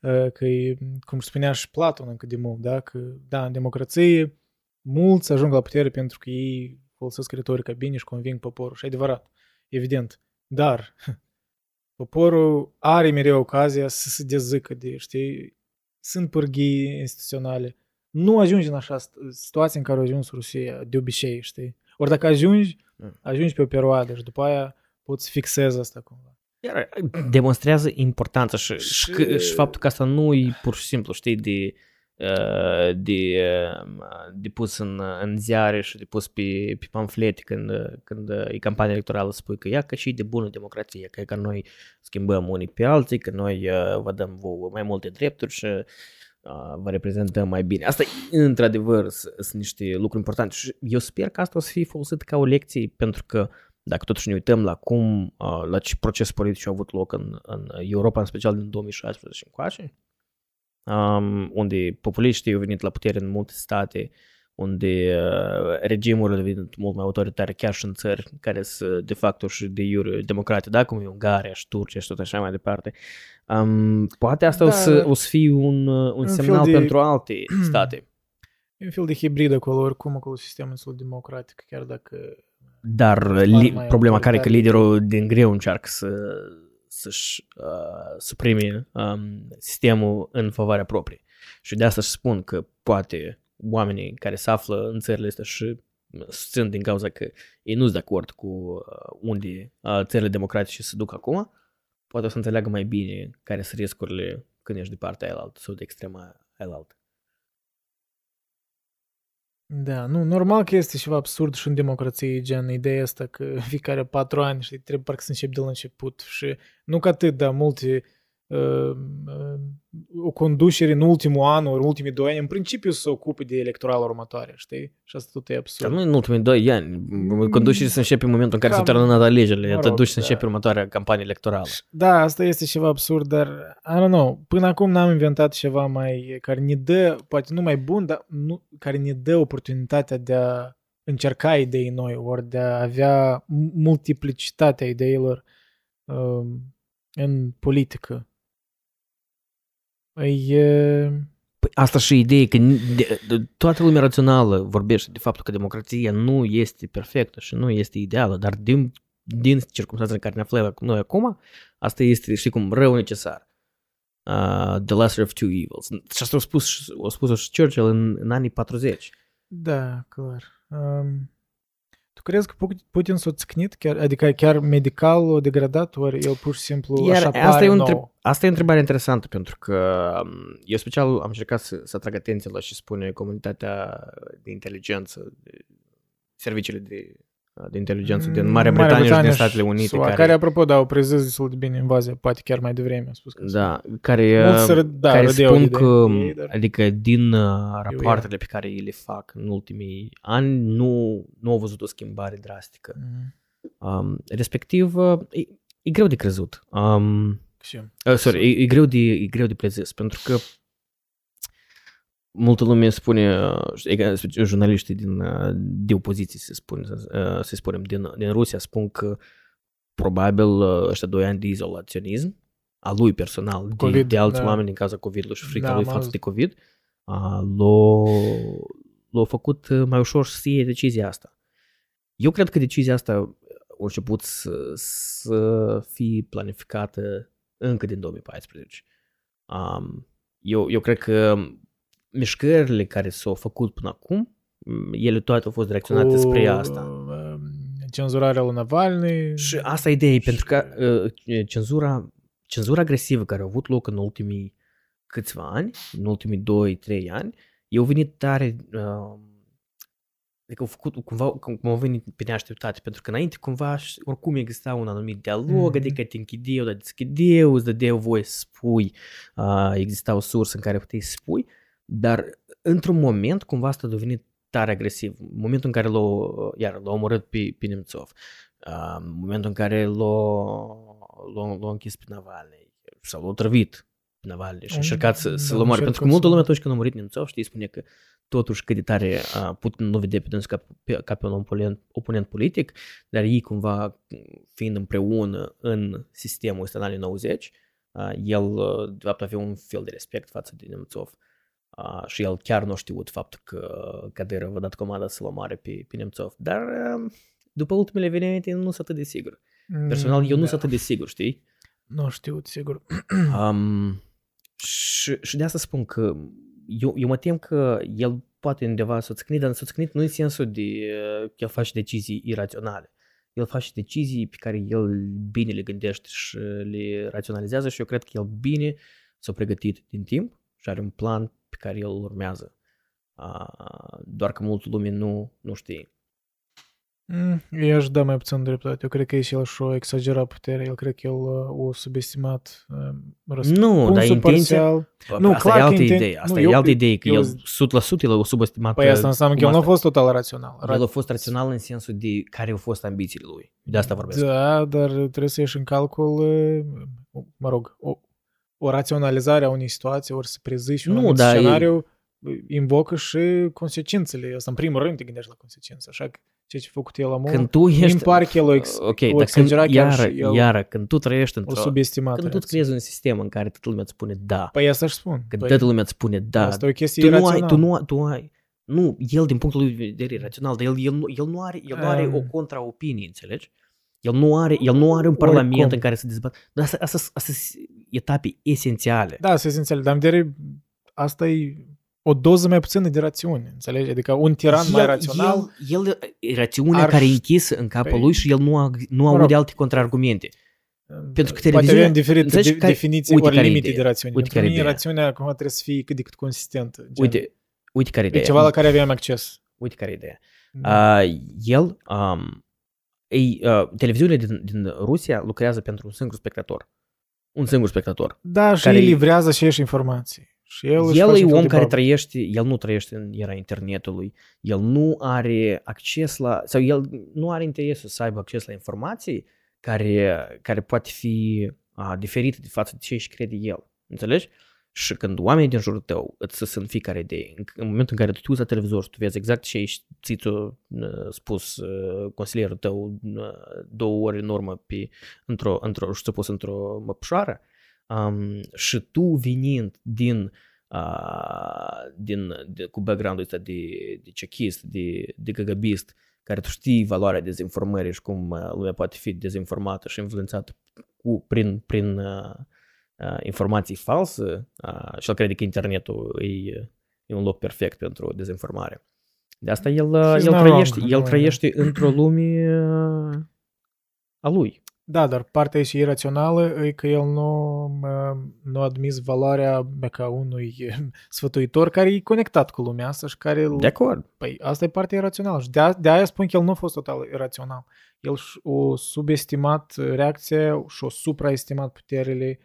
uh, că e, cum spunea și Platon încă de mult, da, că da, în democrație mulți ajung la putere pentru că ei folosesc retorica bine și conving poporul. Și adevărat, evident. Dar (laughs) poporul are mereu ocazia să se dezâcă de, știi, sunt pârghii instituționale. Nu ajungi în așa situație în care a ajuns Rusia de obicei, știi? Ori dacă ajungi, mm. ajungi pe o perioadă și după aia poți fixezi asta cumva. Iar demonstrează importanța și, și... și, și faptul că asta nu e pur și simplu, știi, de Uh, de, uh, de pus în, în ziare și de pus pe, pe pamflete când, când e campania electorală spui că ia că și de bună democrație, că, că noi schimbăm unii pe alții, că noi uh, vă dăm vouă mai multe drepturi și vă reprezentăm mai bine. Asta, într-adevăr, sunt niște lucruri importante și eu sper că asta o să fie folosit ca o lecție pentru că dacă totuși ne uităm la cum, la ce proces politic au avut loc în, în Europa, în special din 2016 încoace, um, unde populiștii au venit la putere în multe state, unde uh, regimurile devin mult mai autoritare chiar și în țări care sunt de facto și de iure democrate, da, cum e Ungaria și Turcia și tot așa mai departe. Um, poate asta da, o, să, o să fie un, uh, un, un semnal de... pentru alte (clears throat) state. E un fel de hibrid acolo, oricum acolo sistemul este democratic, chiar dacă... Dar li, problema care e că liderul din greu încearcă să, să-și uh, suprime um, sistemul în favoarea proprie. Și de asta și spun că poate oamenii care se află în țările astea și susțin din cauza că ei nu sunt de acord cu uh, unde uh, țările democratice se duc acum, poate o să înțeleagă mai bine care sunt riscurile când ești de partea aia altă sau de extrema aia altă. Da, nu, normal că este ceva absurd și în democrație, gen ideea asta că (laughs) fiecare patru ani și trebuie parcă să începi de la început și nu că atât, dar multe uh, uh, o conducere în ultimul an, ori ultimii doi ani, în principiu să se ocupe de electorală următoare, știi? Și asta tot e absurd. Dar nu în ultimii doi ani. Conducerea să începe în momentul în care se termină alegerile. Mă rog, te duci să da. începe următoarea campanie electorală. Da, asta este ceva absurd, dar, I don't know, până acum n-am inventat ceva mai, care ne dă, poate nu mai bun, dar nu, care ne dă oportunitatea de a încerca idei noi, ori de a avea multiplicitatea ideilor um, în politică. E... Păi asta și ideea că de, de, toată lumea rațională vorbește de faptul că democrația nu este perfectă și nu este ideală, dar din, din circunstanțele în care ne aflăm noi acum, asta este, știi cum, rău necesar. Uh, the lesser of two evils. Și asta a spus, a spus și Churchill în, în anii 40. Da, clar. Um, tu crezi că Putin s-a țicnit, chiar, adică chiar medical o degradat, ori el pur și simplu Iar așa pare asta e, un întreb, asta e o întrebare interesantă, pentru că um, eu special am încercat să, să atrag atenția la și spune comunitatea de inteligență, de serviciile de de inteligență din Marea mm, Britanie, Britanie și din Statele Unite. SUA, care, care, apropo, da, au prezis destul de bine invazia, poate chiar mai devreme, a spus că Da, care, uh, da, care spun că, ei, dar... adică din uh, rapoartele pe care ei le fac în ultimii ani, nu, nu au văzut o schimbare drastică. Mm-hmm. Um, respectiv, uh, e, e greu de crezut. Um, uh, sorry, e, e, greu de, e greu de prezis, pentru că multă lume spune, jurnaliștii din, de opoziție, se spune, să spunem, din, din Rusia, spun că probabil ăștia doi ani de izolaționism a lui personal, COVID, de, de alți da. oameni din cauza COVID-ului și frica da, lui față de COVID, l-a, l-a făcut mai ușor să iei decizia asta. Eu cred că decizia asta a început să, să fie planificată încă din 2014. Um, eu, eu cred că mișcările care s-au făcut până acum, ele toate au fost direcționate cu, spre asta. Um, cenzurarea lui Navalny. Și asta e ideea, și... pentru că uh, cenzura, cenzura agresivă care a avut loc în ultimii câțiva ani, în ultimii 2-3 ani, eu venit tare uh, Adică au făcut cumva, cum au venit pe neașteptate, pentru că înainte cumva oricum exista un anumit dialog, mm-hmm. adică te închideau, dar deschideau, îți dădeau voie să spui, uh, exista o sursă în care puteai să spui, dar într-un moment cumva asta a devenit tare agresiv. În momentul în care l-a, iar, l-a omorât pe, pe Nemțov, uh, în momentul în care l-a, l-a, l-a închis pe Navalny sau l-a trăvit pe Navalny și a încercat să, să-l da, omoare. Pentru că multă lume atunci când a murit Nemțov, știi, spune că totuși cât de tare uh, Putin nu vede pe dâns ca, pe, ca pe un oponent, oponent politic, dar ei cumva fiind împreună în sistemul ăsta în anii 90, uh, el uh, de fapt avea un fel de respect față de Nemțov. Uh, Uh, și el chiar nu a știut faptul că Kadyrov a dat comanda să-l omoare pe, pe Nemțov. Dar uh, după ultimele evenimente nu sunt atât de sigur. Personal, eu da. nu sunt atât de sigur, știi? Nu știu, sigur. (clears throat) um, și, și de asta spun că eu, eu mă tem că el poate undeva să ți dar să ți nu în sensul de că el face decizii iraționale. El face decizii pe care el bine le gândește și le raționalizează și eu cred că el bine s-a pregătit din timp și are un plan pe care el îl urmează. Doar că multă lume nu, nu știe. Mm, eu aș da mai puțin dreptate. Eu cred că și el și-o exagerat puterea. El cred că el uh, o subestimat uh, Nu, dar intenția... Nu, asta clar e altă idee. Asta nu, e altă idee, că eu, el 100% el a subestimat... Păi asta înseamnă că el nu a fost total rațional. El a fost rațional în sensul de care au fost ambițiile lui. De asta vorbesc. Da, dar trebuie să ieși în calcul, uh, mă rog, o, o raționalizare a unei situații, ori să prezici un nu, da, scenariu, invocă și consecințele. Asta în primul rând te gândești la consecințe. Așa că ceea ce a făcut el la Când tu ești... Din parcă el o, ex, Ok, o dar când, exagera chiar iară, și el iară, când tu trăiești o într-o... subestimat. Când tu îți creezi un sistem în care toată lumea îți spune da, Păi asta își spun. când păi, toată lumea îți spune da, asta e o chestie tu nu, ai, irațională. tu, nu, ai- tu ai, nu, el din punctul lui de vedere e rațional, dar el, el, nu, el nu are, el nu are Um. o contraopinie, înțelegi? El nu are, el nu are un parlament Oricum. în care să dezbată. Dar asta, asta, asta sunt etape esențiale. Da, să esențial. Dar în vedere, asta e o doză mai puțină de rațiune, înțelegi? Adică un tiran mai rațional, El, el e rațiunea ar- care e închisă în capul Păi- lui și el nu, a, nu Mă aude rog. alte contraargumente. Pentru că poate televiziunea- avem diferite înțelegi de, care- definiții uite ori care e limite ideea. de rațiune. Uite Pentru care e mine ideea. rațiunea acum trebuie să fie cât de cât consistentă. Gen, Uite, uite care e e ideea. ceva la care avem acces. Uite care e ideea. Da. Uh, el, um, ei, uh, televiziunile din, din Rusia lucrează pentru un singur spectator. Un singur spectator. Da, și care el e- livrează și ești informații. Și el, își El face e un fel om de care babă. trăiește, el nu trăiește în era internetului, el nu are acces la, sau el nu are interesul să aibă acces la informații care, care poate fi a, diferite de față de ce își crede el. Înțelegi? Și când oamenii din jurul tău îți sunt fiecare idee, în, în momentul în care tu te uiți la televizor și tu vezi exact ce ești ți-o spus uh, consilierul tău uh, două ori în urmă pe, într-o, într-o, și ți-a pus într-o măpșoară, um, și tu venind din uh, din, de, cu background-ul ăsta de, de chechist, de, de găgăbist, care tu știi valoarea dezinformării și cum uh, lumea poate fi dezinformată și influențată cu, prin, prin uh, uh, informații false uh, și el crede că internetul e, e un loc perfect pentru dezinformare. De asta el, uh, He's el not trăiește, wrong, el nu, trăiește într-o lume uh, a lui. Da, dar partea și irațională e că el nu, uh, nu a admis valoarea ca unui (laughs) sfătuitor care e conectat cu lumea asta și care... îl- De acord. Păi asta e partea irațională și de, a, de aia spun că el nu a fost total irațional. El și- o subestimat reacția și o supraestimat puterile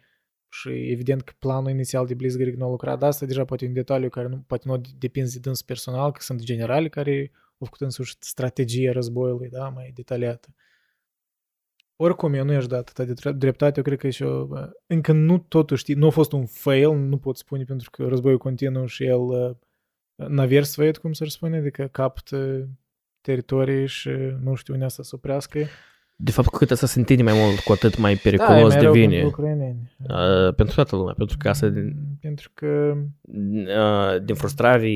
și evident că planul inițial de Blitzkrieg nu a lucrat. Dar asta deja poate e un detaliu care nu, poate nu depinde de dâns personal, că sunt generali care au făcut însuși strategia războiului, da, mai detaliată. Oricum, eu nu i-aș da atâta de tre- dreptate, eu cred că și eu, bă, încă nu totuși, știi, nu a fost un fail, nu pot spune pentru că războiul continuă și el uh, navier sfăiet, cum să spune, adică captă teritorii și nu știu unde să se oprească. De fapt, cu cât asta se întinde mai mult, cu atât mai Da, e periculos mai rău devine. pentru ucraineni. Uh, pentru toată lumea, pentru că asta din, Mm, Pentru că uh, din frustrare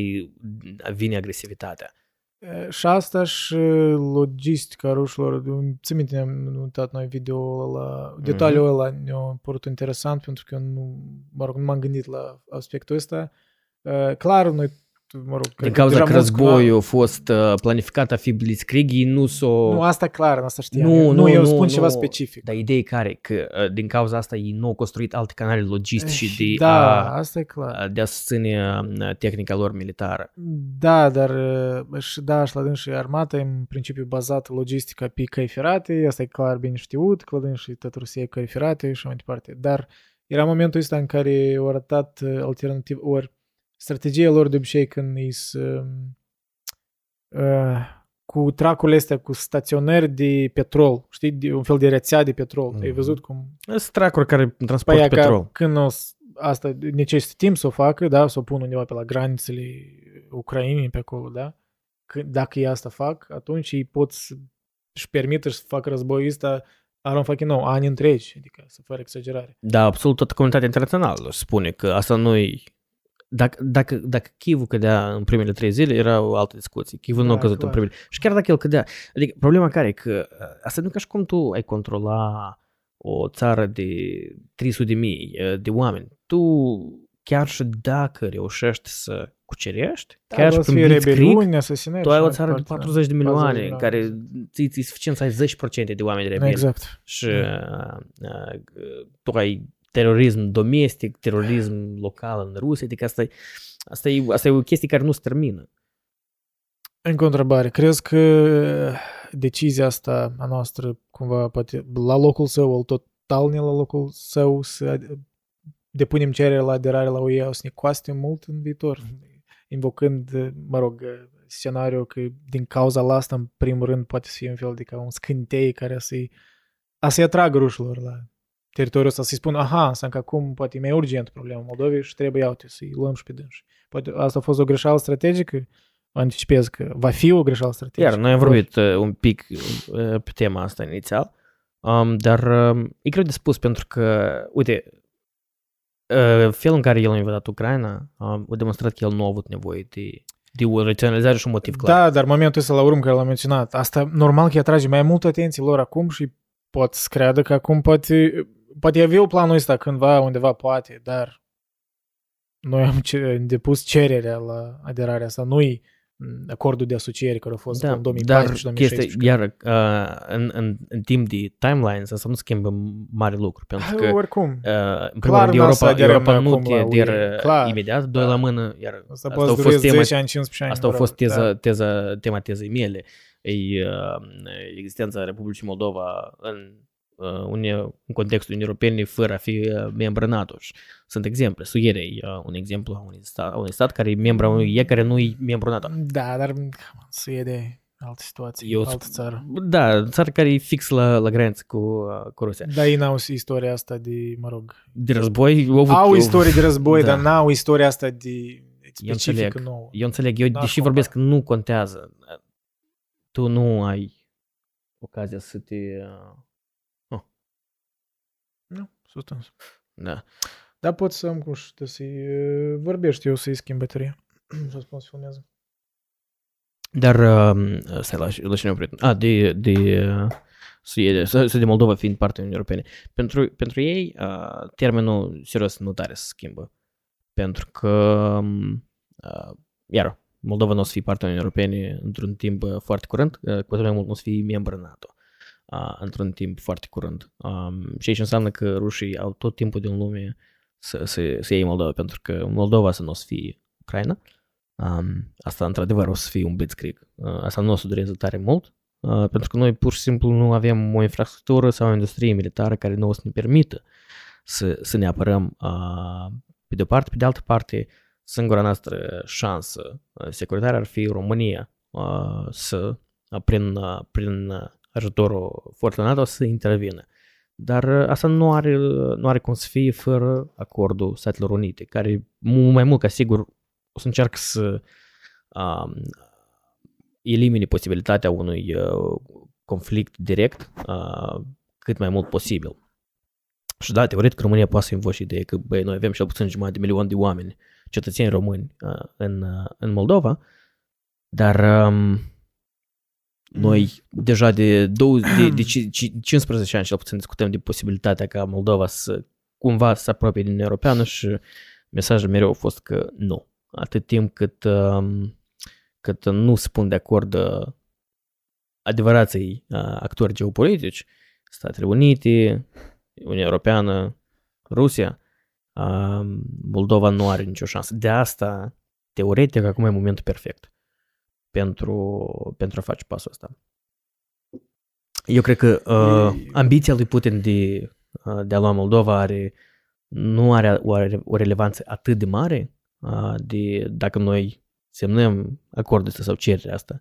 vine agresivitatea. e, și asta și logistica rușilor, ți minte, ne-am uitat noi video la detaliul ăla, ne-a părut interesant pentru că eu nu, mă rog, nu m-am gândit la aspectul ăsta. E, Clar, noi, mă rog, cred Din că cauza deja că mulți războiul a fost uh, planificat a fi blitzkrieg, ei nu s-o... Nu, asta clar, asta știam. Nu, eu. nu, eu nu, spun nu. ceva specific. Dar ideea e care? Că uh, din cauza asta ei nu au construit alte canale logistice de, da, a, asta e clar. de a susține uh, tehnica lor militară. Da, dar uh, și da, și la dâns și armata e în principiu bazată logistica pe căi ferate, asta e clar bine știut, că la dâns și tot Rusia e căi ferate și mai departe. Dar era momentul ăsta în care au arătat uh, alternativ, ori strategia lor de obicei când e să, uh, cu tracurile astea, cu staționări de petrol, știi, de un fel de rețea de petrol. Ai Mhm. văzut cum Sunt tracuri care transportă Păi, petrol. Ca când o, s- asta necesită timp să o facă, da, să o pun undeva pe la granițele Ucrainei pe acolo, da? Că, dacă ei asta fac, atunci ei pot să își permită să facă războiul ăsta Aron fucking nou, ani întregi, adică să fără exagerare. Da, absolut toată comunitatea internațională spune că asta nu e... Dacă, dacă, dacă Chivul cădea în primele trei zile, era o altă discuție. Chivul nu Da, a căzut clar. în primele... Și chiar dacă el cădea... Adică problema care e că uh, asta nu e ca și cum tu ai controla o țară de 300 de mii uh, de oameni. Tu chiar și dacă reușești să cucerești, Da, chiar și o să prin fie Blitzkrieg, rebeliuni, asasinări. tu și ai o mai țară de departe, 40 de 40 milioane, de în milioane. care ți ți suficient să ai 10% de oameni Da, rebeli. exact. Și uh, uh, tu ai terorism domestic, terorism local în Rusia, adică asta e, asta e, asta e o chestie care nu se termină. Încă o întrebare. Crezi că decizia asta a noastră, cumva, poate la locul său, al total ne la locul său, să depunem cerere la aderare la UE, o să ne coaste mult în viitor, invocând, mă rog, scenariul că din cauza la asta, în primul rând, poate să fie un fel de ca un scântei care să-i, a să-i atragă rușilor la teritoriul ăsta, să-i spun, aha, înseamnă că acum poate e mai urgent problema Moldovei și trebuie, uite, să-i luăm și pe dânși. Poate asta a fost o greșeală strategică, anticipez că va fi o greșeală strategică. Iar noi am vorbit uh, un pic uh, pe tema asta inițial, um, dar uh, e greu de spus pentru că, uite, uh, felul în care el a invadat Ucraina um, a demonstrat că el nu a avut nevoie de, de o raționalizare și un motiv clar. Da, dar momentul ăsta la urmă care l-am menționat, asta normal că atrage mai mult atenție lor acum și pot să creadă că acum poate, poate aveau planul ăsta cândva, undeva, poate, dar noi am ce, depus cererea la aderarea asta, nu-i acordul de asociere care a fost Da, în 2014-2016. dar chestia, iar uh, în, în, în timp de timelines asta nu schimbă mare lucru, pentru că Oricum, uh, în primul Clar rând n-o să Europa, aderăm Europa nu acum te la aderă UE. Clar. imediat, doi Da. la mână, iar asta asta poate a să fost dureze tema 10 ani, 15 ani. Asta a bă, fost teza, da. teza, tema tezei mele. E uh, existența Republicii Moldova în, uh, Unia, în contextul Uniunii Europene fără a fi uh, membră NATO. Și sunt exemple. Suedia e uh, un exemplu a unui stat, a unui stat care e membru a unui e care nu e membru NATO. Da, dar să e de altă situație, Eu altă țară. Da, țară care e fix la, la graniță cu, uh, cu Rusia. Dar ei n-au istoria asta de, mă rog, De război au avut... au istorie de război, (laughs) da. dar n-au istoria asta de înțeleg. specifică nouă. Eu înțeleg, eu N-aș deși compara. vorbesc nu contează. Tu nu ai ocazia să te... uh, Nu, substans. Da. Dar pot să am cum știu, să-i uh, vorbești eu să-i schimb bateria. (clears throat) să spun să filmează. Dar, uh, stai, la, la cine am oprit? A, de, de uh, Suedia, sau sau de Moldova fiind parte Uniunii Europene. Pentru, pentru ei, uh, termenul serios nu tare se schimbă. Pentru că, um, uh, iar, Moldova nu o să fie parte Uniunii Europene într-un timp uh, foarte curând, uh, cu atât mai mult nu o să fie membru NATO uh, într-un timp foarte curând. Um, și aici înseamnă că rușii au tot timpul din lume să, să, să iei Moldova, pentru că Moldova să nu o să fie Ucraina. Um, asta într-adevăr o să fie un blitzkrieg. Uh, asta nu o să dureze tare mult, uh, pentru că noi pur și simplu nu avem o infrastructură sau o industrie militară care nu o să ne permită să, să ne apărăm uh, pe de o parte, pe de altă parte, singura noastră șansă uh, securitară ar fi România uh, să, uh, prin, uh, prin uh, ajutorul forțelor NATO, să intervină. Dar uh, asta nu are, nu are cum să fie fără acordul Statelor Unite, care mult mai mult ca sigur o să încearcă să um, elimine posibilitatea unui uh, conflict direct uh, cât mai mult posibil. Și da, teoretic România poate să invoce ideea că băi, noi avem cel puțin jumătate de milion de oameni, cetățeni români uh, în, uh, în Moldova, dar um, noi deja de, 20, de, de (clears throat) ci- ci- 15 ani cel puțin discutăm de posibilitatea ca Moldova să cumva să se apropie din Uniunea Europeană și mesajul mereu a fost că nu. Atât timp cât, um, cât nu se pun de acord uh, adevărații uh, actori geopolitici, Statele Unite, Uniunea Europeană, Rusia, uh, Moldova nu are nicio șansă. De asta, teoretic, acum e momentul perfect pentru, pentru a face pasul ăsta. Eu cred că uh, E- ambiția lui Putin de, uh, de a lua Moldova are, nu are o, o relevanță atât de mare uh, de dacă noi semnăm acordul ăsta sau cererea asta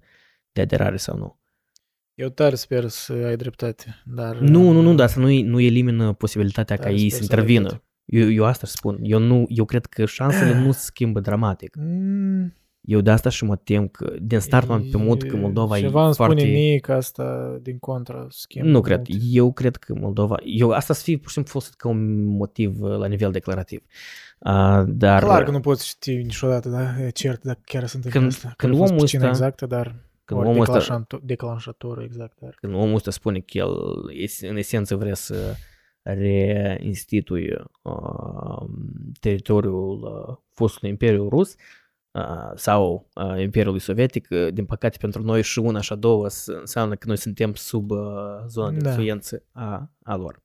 de aderare sau nu. Eu tare sper să ai dreptate, dar... Nu, nu, nu, dar asta nu, nu elimină posibilitatea ca Tare ei sper să să ai intervină. dreptate. Eu, eu asta spun. Eu, nu, eu cred că șansele (clears throat) nu se schimbă dramatic. Mm, Eu de asta și mă tem că din start m-am temut că Moldova e Ceva îmi foarte... spune mie că asta din contra schimb. Nu cred. Eu cred că Moldova... Eu asta să fie pur și simplu folosit ca un motiv uh, la nivel declarativ. Uh, dar Clar că nu poți ști niciodată, da? E cert dacă chiar sunt Când- asta. când Care a fost omul pricina ăsta- exactă, dar... când ori omul ăsta- declanșator- declanșatorul exact, dar... când omul ăsta spune că el es- în esență vrea să reinstituie uh, teritoriul uh, fostului Imperiu Rus uh, sau uh, Imperiului Sovietic, uh, din păcate pentru noi și una și a doua s- înseamnă că noi suntem sub uh, zona de Da. influență a, a lor.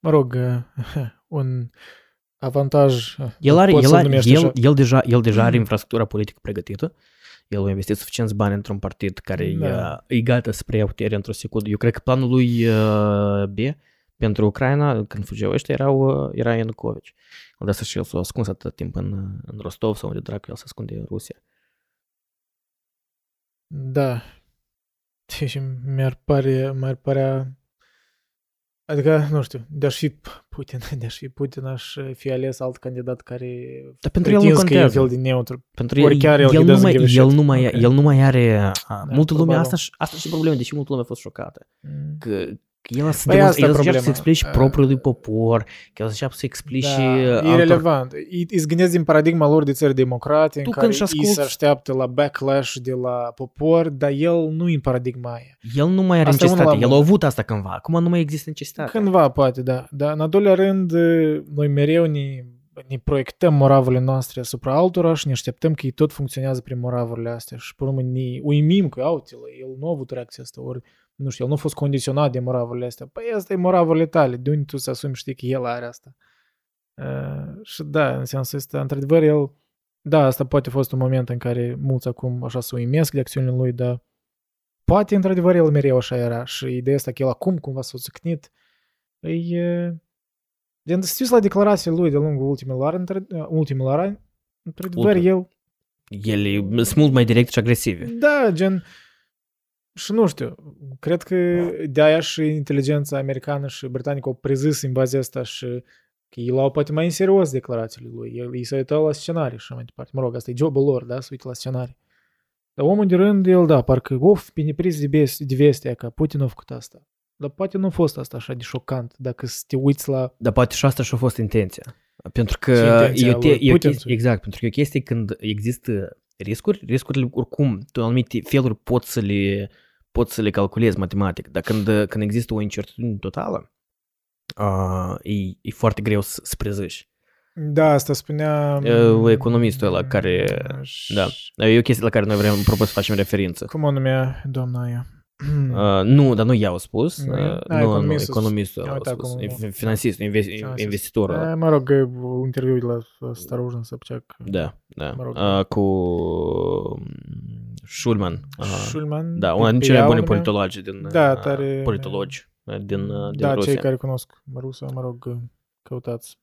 Mă rog, uh, (laughs) un avantaj... uh, El, are, pot el, să-l are, numești el, așa. el, deja, el deja are infrastructura politică pregătită. El a investit suficienți bani într-un partid care Da. da. e, e gata să preia putere într-o secundă. Eu cred că planul lui uh, B pentru Ucraina, când fugeau ăștia, erau, uh, era Ianucovici. De asta și el s-a ascuns atât timp în, în Rostov sau unde dracu el se ascunde în Rusia. Da. Deci mi-ar pare, mi-ar părea Adică, nu știu, de-aș fi Putin, (laughs) de-aș fi Putin, aș fi ales alt candidat care Dar pentru el nu pretins că e un fel contează. de neutru. Pentru Ori chiar el, el, he nu doesn't mai, give a el, shit. nu mai, Ok. el nu mai are... A, Da, multă lume, probabil. asta, și- asta și problema, deși multă lume a fost șocată. Mm. Că, că el, să Păi demonstre- asta e el să înceapă problema. să explice Uh, propriului popor, că el să înceapă să explice Da, e altor... relevant. Îi îi gândesc din paradigma lor de țări democrate, în Tu care când și ei se asculți- așteaptă la backlash de la popor, dar el nu e în paradigma aia. El nu mai are Asta e unul necesitate. la El a mână. avut asta cândva. Acum nu mai există necesitate. Cândva, poate, da. Dar, în al doilea rând, noi mereu ne, ne proiectăm moravurile noastre asupra altora și ne așteptăm că ei tot funcționează prin moravurile astea și, pe urmă, ne uimim că, uite el nu a avut reacția asta, ori, nu știu, el nu a fost condiționat de moravurile astea. Păi asta e moravurile tale, de unde tu să asumi știi că el are asta. Uh, și da, în sensul ăsta, într-adevăr, el, da, asta poate a fost un moment în care mulți acum așa se uimesc de acțiunile lui, dar poate, într-adevăr, el mereu așa era și ideea asta că el acum cumva s-a țicnit, îi... e- Din știți la declarațiile lui de lungul ultimilor ani, între- ultimilor ani, într-adevăr, Ultim. el, El e sunt mult mai direct și agresiv. da, gen, și nu știu, cred că de aia și inteligența americană și britanică au prezis în baza asta și că ei luau poate mai în serios declarațiile lui. El, ei se uitau la scenarii și așa mai departe. Mă rog, asta e jobul lor, da, să uite la scenarii. Dar omul de rând, el, da, parcă, of, bine prins de, veste, de vestea că Putin a făcut asta. Dar poate nu a fost asta așa de șocant, dacă să te uiți la... Dar poate și asta și-a fost intenția. Pentru că Și intenția e o, te- lui e o Putin. chestie, exact, pentru că e o chestie când există riscuri, riscurile oricum, tu în anumite feluri poți să le, poți să le calculezi matematic, dar când, când există o incertitudine totală, uh, e, e foarte greu să, să prezici. Da, asta spunea... Uh, economistul ăla care- Și- Da, e o chestie la care noi vrem propus să facem referință. Cum o numea doamna aia? Nu, dar nu eu spus. Da, nu, nu, economistul a spus. Acum, finansist, invest, investitor. Da, mă rog, interviul la Starujin Sobchak. Da, da. Cu Schulman. Uh, Schulman. Da, unul din cele mai bune politologi din da, tare, politologi din, din da, Rusia. cei care cunosc rusa, mă rog, căutați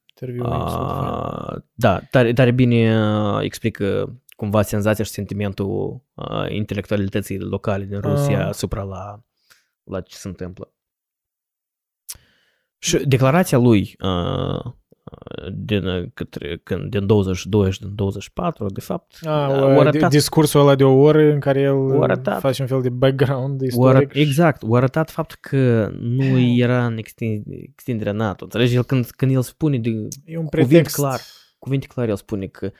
da, tare, tare bine explică cumva senzația și sentimentul uh, intelectualității locale din Rusia Ah. asupra la, la ce se întâmplă. Și declarația lui uh, uh, din, uh, către, când, din 22 și din 24, de fapt, a, a o, arătat- discursul ăla de o oră în care el O arătat. face un fel de background O istoric. arăt, exact, o arătat faptul că nu era în extin- extinderea NATO. Înțelegi? El, când, când el spune de E un cuvânt pretext. clar. cuvinte clare, el spune că uh,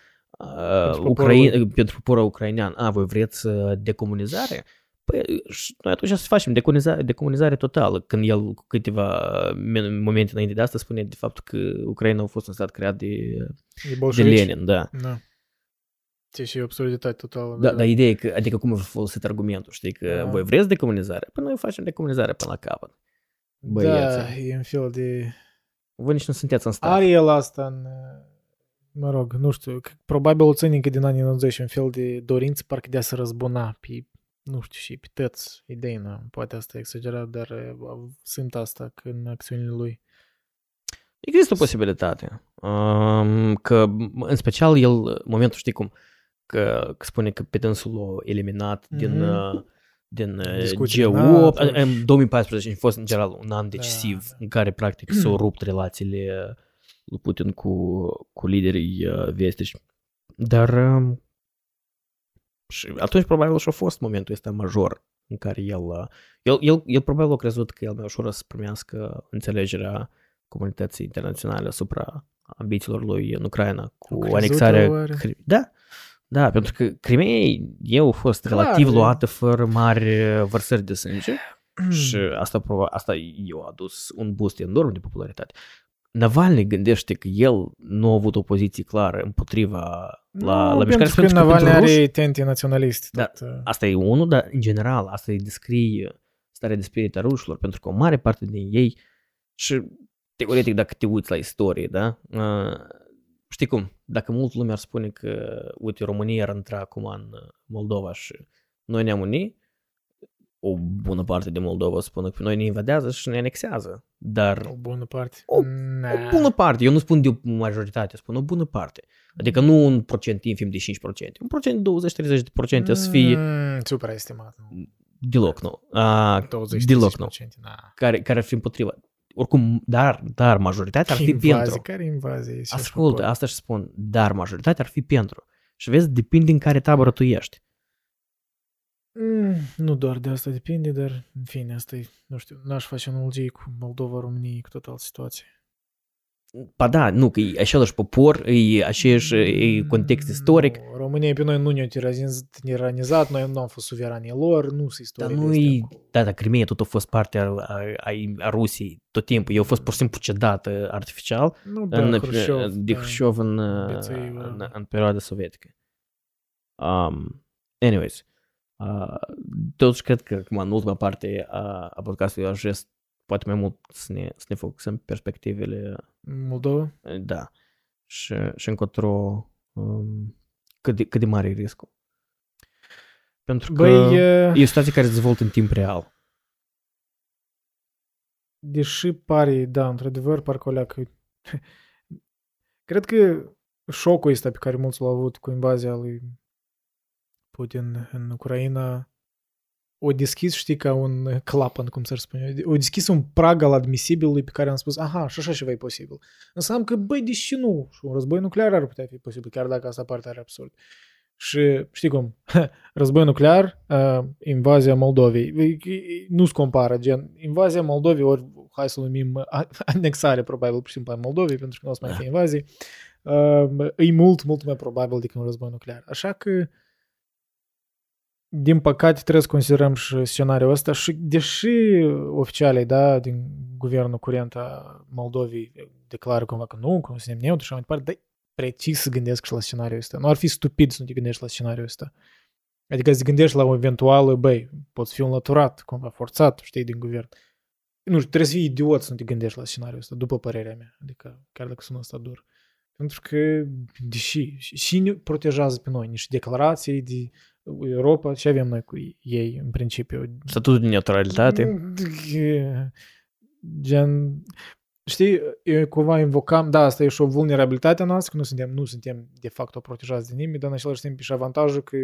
Pentru Ucraina, poporul pentru poporul ucrainean, a, voi vreți uh, decomunizare? Păi și noi atunci să facem decomunizare, decomunizare totală. Când el cu câteva min- momente înainte de asta spune de fapt că Ucraina a fost un stat creat de, E de bolșevici. Lenin, da. Da. Ce și absurditate totală. Da, dar ideea e că, adică cum a folosit argumentul, știi, că Da. voi vreți decomunizare? Păi noi facem decomunizare până la capăt. Da, băieții. e un fel de... Voi nici nu sunteți în stat. Are el asta în... Mă rog, nu știu, că probabil o ține încă din anii 90 un fel de dorință parcă de a se răzbuna pe, nu știu, și pe tăți idei, nu? Poate asta e exagerat, dar uh, simt asta că în acțiunile lui. Există o posibilitate. Um, că, în special, el, în momentul, știi cum, că, că spune că pe dânsul l-a eliminat din, Mhm. uh, din uh, Discuțiile G8. NATO În, în și- 2014 a fost, în general, un an decisiv da. în care, practic, s-au rupt relațiile lui Putin cu, cu liderii uh, vestici. Dar um, și atunci probabil și a fost momentul ăsta major în care el, uh, el, el, el probabil a crezut că el mai ușor o să primească înțelegerea comunității internaționale asupra ambițiilor lui în Ucraina Au cu crezut anexarea... oare? Cri- Da, da, pentru că Crimea eu a fost Clar, relativ e- luată fără mari uh, vărsări de sânge (clears throat) și asta, proba- asta i-a adus un boost enorm de popularitate. Navalny gândește că el nu a avut o poziție clară împotriva la, Nu, la mișcare pentru că Navalny pentru ruși- are tente naționaliste. Da. tot, uh, Asta e unul, dar în general asta îi descrie starea de spirit a rușilor, pentru că o mare parte din ei și teoretic dacă te uiți la istorie, da? Uh, știi cum, dacă mult lume ar spune că, uite, România ar intra acum în Moldova și noi ne-am unit, o bună parte de Moldova spune că pe noi ne invadează și ne anexează. Dar O bună parte. O- Nah. o bună parte, eu nu spun de o majoritate, spun o bună parte. Adică nu un procent infim de 5%, un procent de 20-30% de procente să fie Mm, supraestimat. deloc nu. A, 20 deloc nu. 30%, na. Care, care ar fi împotriva. oricum, dar, dar majoritatea ar fi invazie, pentru. care invazie? E și așa Ascultă, acolo. asta și spun, dar majoritatea ar fi pentru. Și vezi, depinde în care tabără tu ești. Mm, nu doar de asta depinde, dar în fine, asta e, nu știu, n-aș face analogie cu Moldova, România, cu tot altă situație. Pa da, nu, că e același popor, e aceeași e context istoric, Nu, România pe noi nu ne-a tiranizat, tiranizat, noi nu am fost suveranii lor, nu sunt dar istorie. nu de astea e, cu- da, dar Crimea tot a fost parte a, a, a, a Rusiei tot timpul, eu a fost pur și simplu cedată artificial Nu, da, în, Hrușov, de da. Hrușov în, Beței, în, da. în perioada sovietică. Um, anyways, uh, totuși cred că acum, în ultima parte a, a podcastului aș vrea să- poate mai mult să ne, să ne focusăm pe perspectivele Moldova? Da. Și, și încotro um, cât, de, cât de mare e riscul. Pentru că Băi, e, e o situație care se dezvoltă în timp real. deși pare, da, într-adevăr, parcă o leacă... (laughs) Cred că șocul ăsta pe care mulți l-au avut cu invazia lui Putin în Ucraina o deschis, știi, ca un clapan, cum să spune. O deschis un prag al admisibilului pe care am spus, aha, și așa ceva e posibil. Înseamnă că, băi, deși nu? Și un război nuclear ar putea fi posibil, chiar dacă asta pare tare absurd. Și știi cum? Război nuclear, uh, invazia Moldovei. Nu se compară, gen, invazia Moldovei, ori hai să o numim uh, anexare, probabil, pur și simplu a Moldovei, pentru că nu o să mai fie invazii, uh, e mult, mult mai probabil decât un război nuclear. Așa că, din păcate, trebuie să considerăm și scenariul ăsta și deși oficialii da, din guvernul curent a Moldovei declară cumva că nu, că nu suntem neutri și așa mai departe, dar precis să gândesc și la scenariul ăsta. Nu ar fi stupid să nu te gândești la scenariul ăsta. Adică să te gândești la o eventuală, băi, poți fi înlăturat, cumva forțat, știi, din guvern. Nu știu, trebuie să fii idiot să nu te gândești la scenariul ăsta, după părerea mea. Adică, chiar dacă sună asta dur. Pentru că, deși, și ne protejează pe noi, niște declarații de Europa, ce avem noi cu ei, în principiu? Statutul de neutralitate. Gen, știi, eu cumva invocam, da, asta e și o vulnerabilitate a noastră, că nu suntem, nu suntem de fapt o protejați de nimeni, dar în același timp e și avantajul că,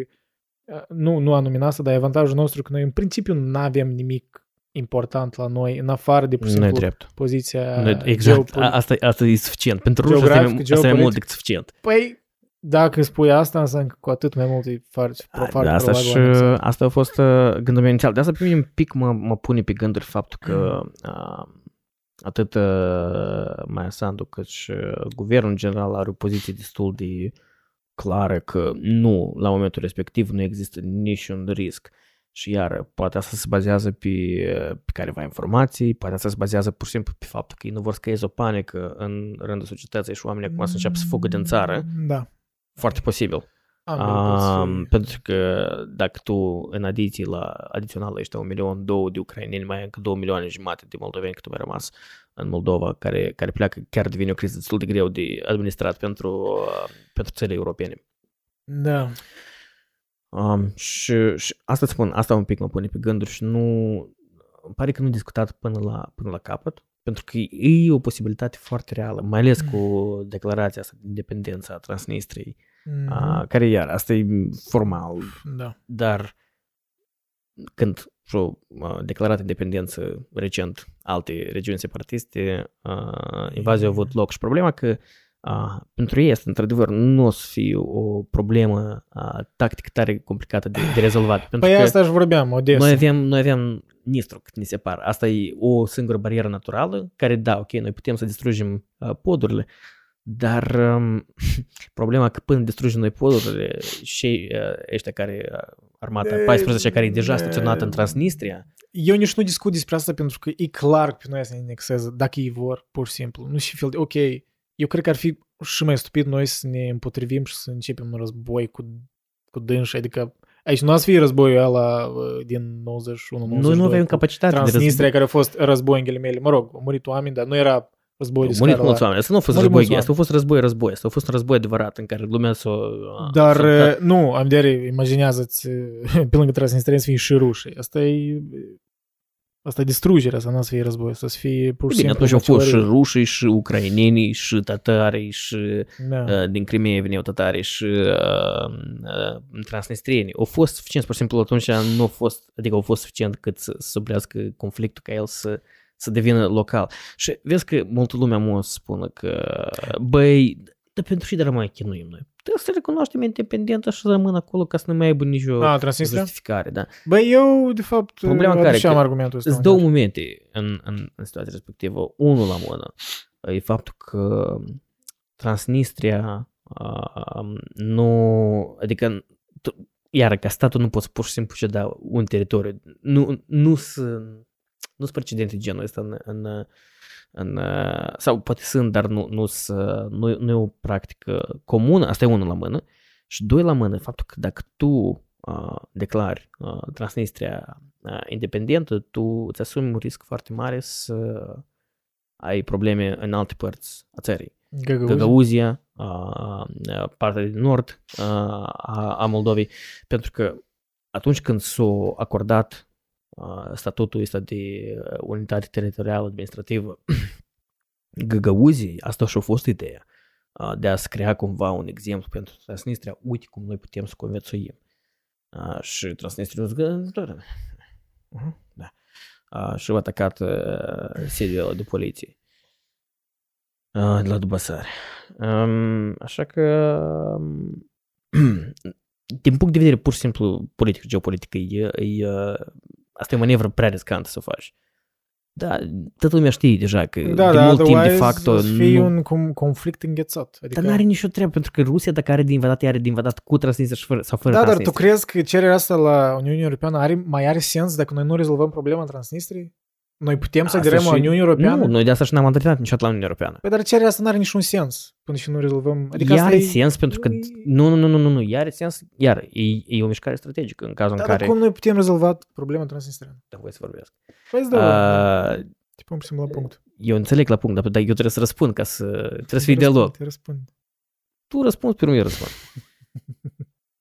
nu, nu anume asta, dar e avantajul nostru că noi în principiu nu avem nimic important la noi, în afară de, pur și Nu e simplu, drept. poziția Nu e- Exact. geopol- A- Asta, asta e suficient. Pentru ruși asta e, Geografic, asta e mai geopolitic. mult decât suficient. Păi, dacă spui asta, înseamnă că cu atât mai mult e foarte, foarte Da, asta, probabil și, anexat. asta a fost uh, gândul meu inițial. De asta pe mine un pic mă, mă pune pe gânduri faptul că uh, atât uh, Maia Sandu cât și uh, guvernul în general are o poziție destul de clară că nu, la momentul respectiv nu există niciun risc. Și iar, poate asta se bazează pe, pe careva informații, poate asta se bazează pur și simplu pe faptul că ei nu vor să creeze o panică în rândul societății și oamenii acum să înceapă să fugă din țară. Da. Foarte posibil. Ambele Um, pot pentru că dacă tu în adiție la adițional la ăștia un milion, două de ucraineni, mai ai încă două milioane jumate de moldoveni cât mai rămas în Moldova, care, care pleacă, chiar devine o criză destul de greu de administrat pentru, uh, pentru țările europene. fi. Da. Um, și, și asta îți spun, asta un pic mă pune pe gânduri și nu, îmi pare că nu discutat până la, până la capăt, pentru că e o posibilitate foarte reală, mai ales cu declarația asta de independență a Transnistriei, Mhm. uh, care iar, asta e formal, Da. dar când și-au uh, declarat independență recent alte regiuni separatiste, uh, invazia a avut loc și problema că uh, pentru ei este într-adevăr nu o să fie o problemă uh, tactică tare complicată de, de rezolvat. (laughs) Pentru Păi că asta își vorbeam, Odessa. noi avem, noi avem Nistru cât ne separă. Asta e o singură barieră naturală care, da, ok, noi putem să distrugem uh, podurile, dar um, problema că până distrugem noi podurile și uh, ăștia care, uh, armata E, 14 care e deja e, staționată în Transnistria, Eu nici nu discut despre asta pentru că e clar că pe noi să ne indexeze dacă ei vor, pur și simplu. Nu și fel de, ok, eu cred că ar fi și mai stupid noi să ne împotrivim și să începem un război cu, cu dânși, adică aici nu o să fie războiul ăla uh, din 91 noi nu avem capacitate de Transnistria, război. care a fost război în ghilimele, mă rog, au murit oameni, dar nu era război de Au murit scară mulți la... oameni. Asta nu a fost Murit război mulți gay, asta a fost război, război. Asta a fost un război adevărat în care lumea s-a... Dar s-a- uh, nu, am de imaginează-ți pe lângă Transnistria să fie și rușii. Asta e Asta e distrugerea, să nu o să fie război, să fie pur și Bine, simplu atunci au fost și măcelărie. rușii, și ucrainenii, și tatarii, și Da. uh, din Crimea veneau tatarii și uh, uh, transnistrieni. Au fost suficient, pur și simplu atunci nu au fost, adică au fost suficient cât să să sublească conflictul ca el să, să devină local. Și vezi că multă lume mă spună că, băi, dar pentru ce de rămâne chinuim noi? Trebuie să recunoaștem independentă și să rămână acolo ca să nu mai aibă nicio A, Transnistria? justificare. Da. Băi, eu, de fapt, Problema care aduceam că argumentul ăsta. Sunt două momente în, în, în situația respectivă. Unul la mână e faptul că Transnistria uh, nu, adică tu- iar ca statul nu poți pur și simplu să da un teritoriu. Nu, nu sunt nu sunt precedente genul ăsta în, în, în, uh, sau poate sunt, dar nu, nu, sunt- nu, nu e o practică comună, asta e unul la mână. Și doi la mână, faptul că dacă tu uh, declari uh, Transnistria uh, independentă, tu îți asumi un risc foarte mare să ai probleme în alte părți a țării. Găgăuzi. Găgăuzia, uh, uh, partea din nord uh, a, a Moldovei, pentru că atunci când s-a acordat uh, statutul ăsta de uh, unitate teritorială administrativă (clears throat) Găgăuzii, asta și-a fost ideea uh, de a se crea cumva un exemplu pentru Transnistria, uite cum noi putem să conviețuim. Uh, și Transnistria a zis, "Gă, da, da. Uh-huh, da. Uh, și a atacat uh, sediul de poliție uh, de la Dubasare. Um, așa că um, (clears throat) din punct de vedere pur și simplu politic și geopolitic, e, e, uh, asta e o manevră prea riscantă să o faci. Da, toată lumea știe deja că Da, de da, mult timp de otherwise facto o să fie nu, un com- conflict înghețat. Adică... dar nu are nicio treabă, pentru că Rusia dacă are de invadat, ea are de invadat cu Transnistria și fără, sau fără Da, dar tu Transnistria. crezi că cererea asta la Uniunea Europeană are, mai are sens dacă noi nu rezolvăm problema Transnistriei? Noi putem să Asta aderăm la și- Uniunea Europeană? Nu, noi de asta și n-am antrenat niciodată la Uniunea Europeană. Păi dar cererea asta nu are niciun sens până și nu rezolvăm. Adică Ea asta are e... sens pentru că... e- Nu, nu, nu, nu, nu, nu, ea are sens, iar, e, e o mișcare strategică în cazul Da, în dar care... cum noi putem rezolva problema Transnistriană? Da, voi să vorbesc. Păi îți dau, uh, Uh, te pun și la punct. eu înțeleg la punct, dar, dar eu trebuie să răspund ca să... Trebuie să fie dialog. Te răspund. Tu răspunzi, pe urmă eu răspund. (laughs)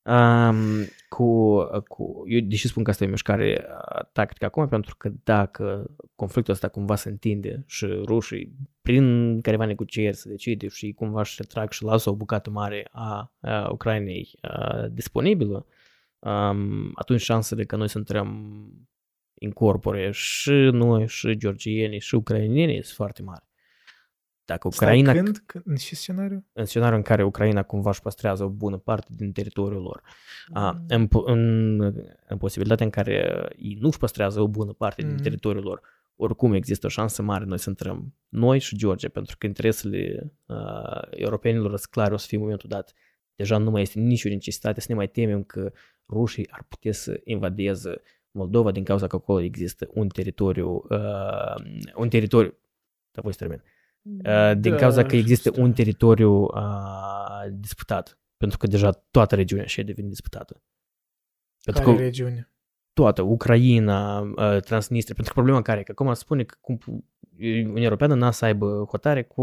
Um, cu, cu, eu deși spun că asta e o mișcare uh, tactică acum, pentru că dacă conflictul ăsta cumva se întinde și rușii, prin careva negocieri se decide și cumva își retrag și lasă o bucată mare a, a Ucrainei a, disponibilă, um, atunci șansele că noi să intrăm incorpore și noi, și georgienii, și ucrainenii sunt foarte mari. Dacă Ucraina, Stai, când? când? În ce scenariu? în scenariul în care Ucraina cumva își păstrează o bună parte din teritoriul lor, a, Mm. în, po- în, în posibilitatea în care ei nu își păstrează o bună parte din Mhm. teritoriul lor, oricum există o șansă mare noi să intrăm, noi și Georgia, pentru că interesele uh, europenilor sunt clare, o să fie în momentul dat. Deja nu mai este nicio necesitate să ne mai temem că rușii ar putea să invadeze Moldova din cauza că acolo există un teritoriu, uh, un teritoriu, da voi să termin, Uh, din Da, cauza că există știu. un teritoriu uh, disputat. Pentru că deja toată regiunea și devine disputată. Pentru Care că regiune? toată, Ucraina, uh, Transnistria, pentru că problema care e că acum spune că cum, Uniunea Europeană n-a să aibă hotare cu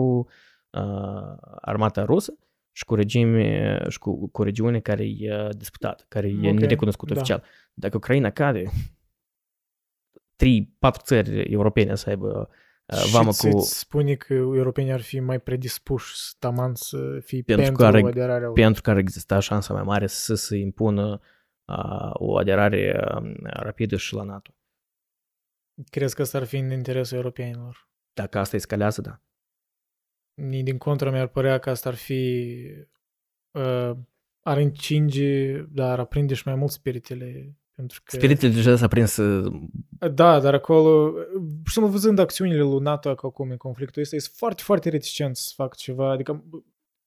uh, armata rusă și cu regime și cu, cu regiune care e uh, disputată, care e Ok, nerecunoscută da. oficial. Dacă Ucraina cade, trei, patru țări europene să aibă uh, vamă și cu... îți spune că europenii ar fi mai predispuși taman să fie Pentru pentru, care- aderarea lor. pentru care exista șansa mai mare să se impună uh, o aderare uh, rapidă și la NATO. Crezi că asta ar fi în interesul europenilor? Dacă asta escalează, da. Ni- Din contră, mi-ar părea că asta ar fi... Uh, ar încinge, dar ar aprinde și mai mult spiritele. Pentru că... Spiritele deja s-a prins uh, Da, dar acolo, pur și simplu văzând acțiunile lui NATO acum în conflictul ăsta, este foarte, foarte reticent să facă ceva. Adică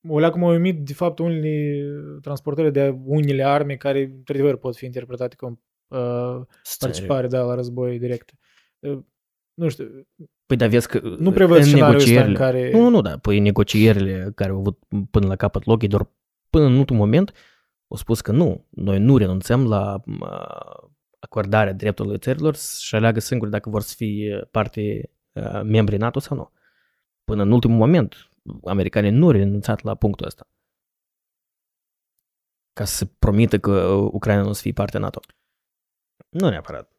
o leacă m-au uimit, de fapt, unele transportări de unele arme care, într-adevăr, pot fi interpretate ca uh, participare da, la război direct. Uh, nu știu, Păi da, vezi că nu prevăd în scenariul ăsta în negocierile... care... Nu, nu, nu, da. Păi negocierile care au avut până la capăt loc, e doar până în ultimul moment au spus că nu, noi nu renunțăm la uh, acordarea drepturilor țărilor și aleagă singuri dacă vor să fie parte uh, membri NATO sau nu. Până în ultimul moment, americanii nu au renunțat la punctul ăsta. Ca să promită că Ucraina nu o să fie parte NATO. Nu neapărat.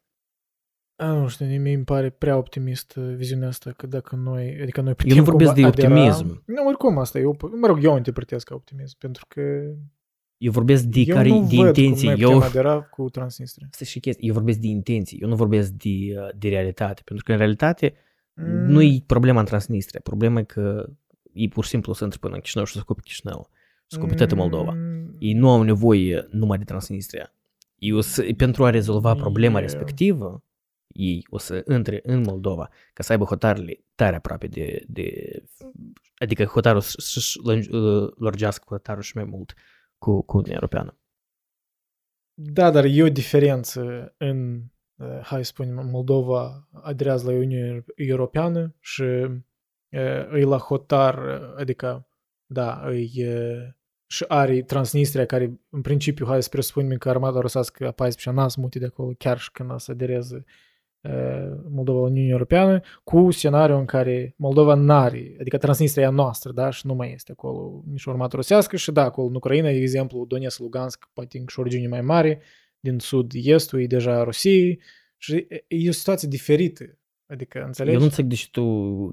A, nu știu, mie îmi pare prea optimist uh, viziunea asta, că dacă noi, adică noi putem Eu nu vorbesc cumva de adera- optimism. Nu, oricum asta, eu, mă rog, eu o interpretez ca optimism, pentru că Eu vorbesc de, eu care, nu de văd intenții. cum noi Eu, putem (laughs) adera cu Transnistria. Asta și chestia. Eu vorbesc de intenții, eu nu vorbesc de, uh, de realitate. Pentru că în realitate Nu e problema în Transnistria. Problema e că ei pur și simplu să intre până în Chișinău și să scope Chișinău. Să scope toată Moldova. Mm, Ei nu au nevoie numai de Transnistria. Ei o să, pentru a rezolva problema E- respectivă, ei o să intre în Moldova ca să aibă hotarele tare aproape de... de adică hotarul să- să-și lâng- uh, lărgească hotarul și mai mult cu, cu Uniunea Europeană. Da, dar e o diferență în, eh, hai să spunem, Moldova aderează la Uniunea Europeană și eh, e la hotar, eh, adică, da, e, eh, și are Transnistria, care în principiu, hai să presupunem că armata rusească a 14 n-a să mute de acolo, chiar și când a să adereze eh, Moldova la Uniunea Europeană, cu scenariul în care Moldova n-are, adică Transnistria e a noastră, da, și nu mai este acolo nici o armată rusească și da, acolo în Ucraina, de exemplu, Donetsk, Lugansk, poate și o regiune mai mare, din sud-estul e deja Rusiei și e- e o situație diferită. Adică, înțelegi? Eu nu înțeleg de ce tu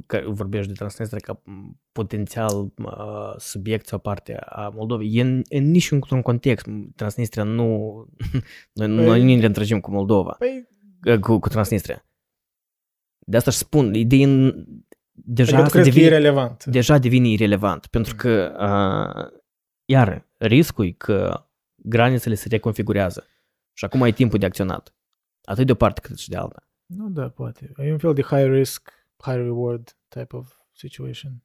că vorbești de Transnistria ca m, potențial uh, subiect sau parte a Moldovei. E în, în niciun context. Transnistria nu... (laughs) Noi, Păi- noi nu ne întregim cu Moldova, Păi, uh, cu, cu Transnistria. De asta își spun, ideea în- deja adică tu asta crezi că e devine, relevant. deja devine irelevant, pentru că, uh, iar, riscul e că granițele se reconfigurează și acum ai timpul de acționat. Atât de o parte cât și de alta. Nu, da, poate. E un fel de high risk, high reward type of situation.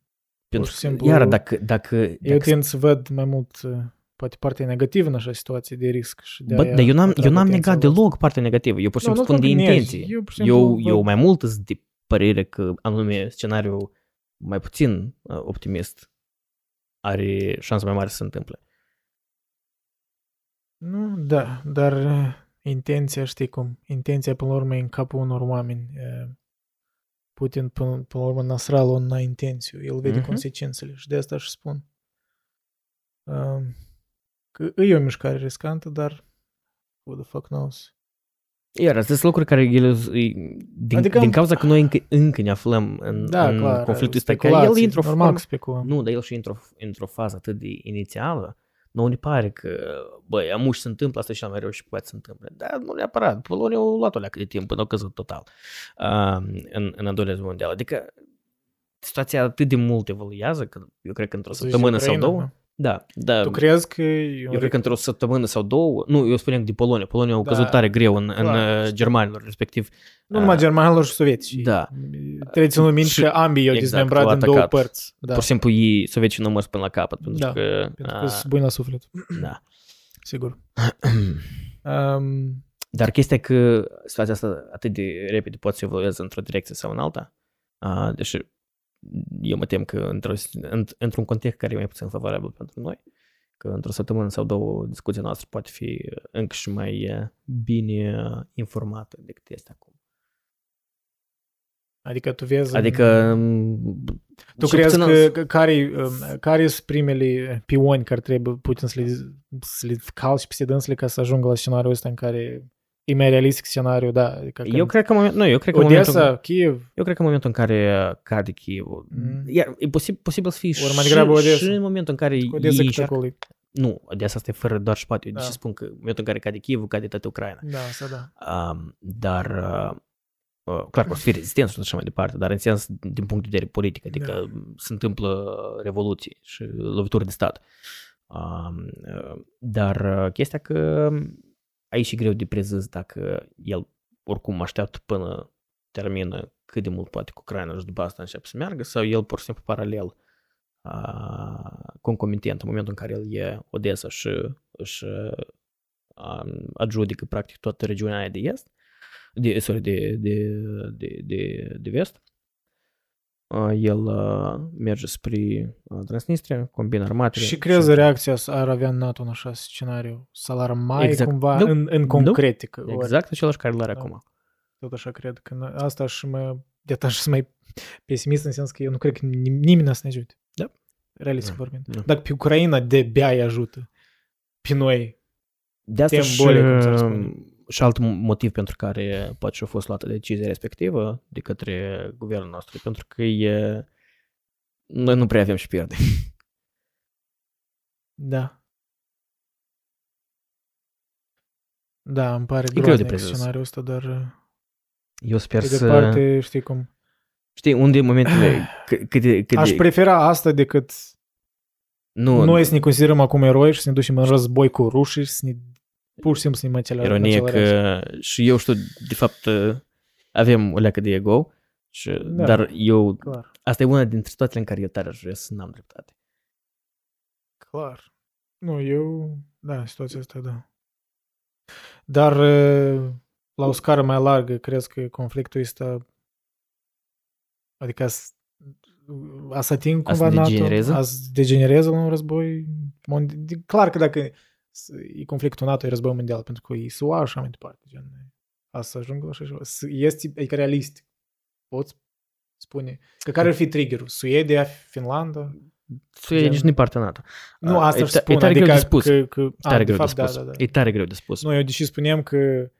Pentru și că, simplu- iar dacă, dacă, Eu dacă tind să văd mai mult uh, poate partea negativă în așa situație de risc și de Bă, aia dar eu n-am, atrag eu n-am atenția negat la asta. deloc partea negativă. Eu pur și Nu, simplu nu spun de că negi. intenții. Eu, pur și Eu, simplu, eu văd- mai mult sunt de părere că anume scenariul mai puțin uh, optimist are șanse mai mari să se întâmple. Nu, da, dar uh, intenția, știi cum, intenția până la urmă e în capul unor oameni. Uh, Putin, până, până la urmă, Nasrallah n-a intențiu, el vede Mhm. consecințele și de asta își spun. Uh, Că e o mișcare riscantă, dar who the fuck knows? Iar astea sunt lucruri care ele, din, adică, Adică- din cauza că noi încă, încă ne aflăm în, Da, în clar, conflictul ăsta, că el speculații, intră normal formă, că speculăm. Nu, dar el și într-o, într-o fază atât de inițială, nu ne pare că, băi, amuși se întâmplă, asta și cel mai rău și poate se întâmple. Dar nu neapărat. Polonia a luat o leacă de timp până a căzut total uh, în, în al doilea război mondial. Adică situația atât de mult evoluează că eu cred că într-o Să zici săptămână sau Ucraina, două. Nu? Da, da. Tu crezi că... e un Eu cred că într-o săptămână sau două, nu, eu spuneam de Polonia. Polonia a Da, căzut tare greu în, în clar, uh, știu. germanilor, respectiv. Nu numai uh, germanilor și sovietici. Da. Trebuie să nu minți Și- că ambii i-au exact, dezmembrat au în două atacat. părți. Da, Pur și simplu ei, soviecii nu mers până la capăt, pentru Da, că... pentru că uh, sunt buni la suflet. da. Sigur. Um, Dar chestia e că situația asta atât de repede poate să evolueze într-o direcție sau în alta, uh, deși eu mă tem că într-o, înt- într-un context care e mai puțin favorabil pentru noi, că într-o săptămână sau două discuția noastră poate fi încă și mai uh, bine uh, informată decât este acum. adică tu vezi... Adică... um, Tu cel crezi puțin că, în- că care, um, care sunt primele pioni care trebuie Putin să le, să le calci peste dânsele ca să ajungă la scenariul ăsta în care e mai realistic scenariul, da. Adică Eu cred că, în moment, nu, eu cred că în momentul, Odessa, Kiev, eu cred că în momentul în care cade Chievul, Mm. iar e posibil, posibil să fie Ori mai și, degrabă Odessa. și în momentul în care Odessa ei cât încearcă- acolo e. Nu, de asta este fără doar spate. Eu Da. de ce spun că în momentul în care cade Chievul, cade toată Ucraina. Da, asta da. Um, dar, uh, uh, clar că o să fie rezistență și așa mai departe, dar în sens din punct de vedere politic, adică Da. se întâmplă revoluții și lovituri de stat. Um, uh, dar uh, chestia că aici e greu de prezis dacă el oricum așteaptă până termină cât de mult poate cu Ucraina și după asta începe să meargă sau el pur și simplu paralel uh, concomitent în momentul în care el e Odessa și își uh, adjudică practic toată regiunea aia de est, de, sorry, de, de, de, de, de vest. Uh, el uh, merge spre uh, Transnistria, combina armatele. Și crezi reacția ar avea NATO în așa scenariu? Să-l ar mai Exact. cumva Nu. în, în Nu. concretică? ori Exact același care îl are Da. acum. Tot așa cred că n- asta și mă, de asta și mai pesimist în sens că eu nu cred că nim- nimeni să ne ajute. Da. Realistic Da. vorbind. Da. Dacă pe Ucraina de bea îi ajută, pe noi, De asta Tem și, boli, cum s-ar spune. Și alt motiv pentru care poate și a fost luată decizia respectivă de către guvernul nostru, pentru că e, noi nu prea avem și pierde. da. Da, îmi pare greu de groaznic prezis. scenariul ăsta, dar Eu sper pe să... departe, știi cum, Știi, unde e momentele (sighs) cât, cât, de- cât Aș de- prefera asta decât nu, noi să ne considerăm acum eroi și să ne ducem în război cu rușii și să ne pur și simplu să ne măcelă. ironie că și eu știu, de fapt, avem o leacă de ego, și, Da. dar eu, Clar, asta e una dintre situațiile în care eu tare aș vrea să n-am dreptate. clar. Nu, eu, da, situația asta, da. Dar uh, la o scară mai largă, crezi că conflictul ăsta, adică as, a să ating A să cumva NATO, degenereze? a să degenereze la un război mondial. Clar că dacă s- e conflictul NATO, e război mondial, pentru că e SUA și așa mai departe. Gen, a să ajungă la așa ceva. S- Este, adică realist. Poți spune. Că care ar fi triggerul? Suedia, Finlanda? Suedia Gen- nici nu e partea NATO. Nu, Uh, asta e își ta- e spun. tare greu adică de spus. Că, că, Tare a, greu de fapt, de spus. Da, da, da. E tare greu de spus. Nu, eu deși spuneam că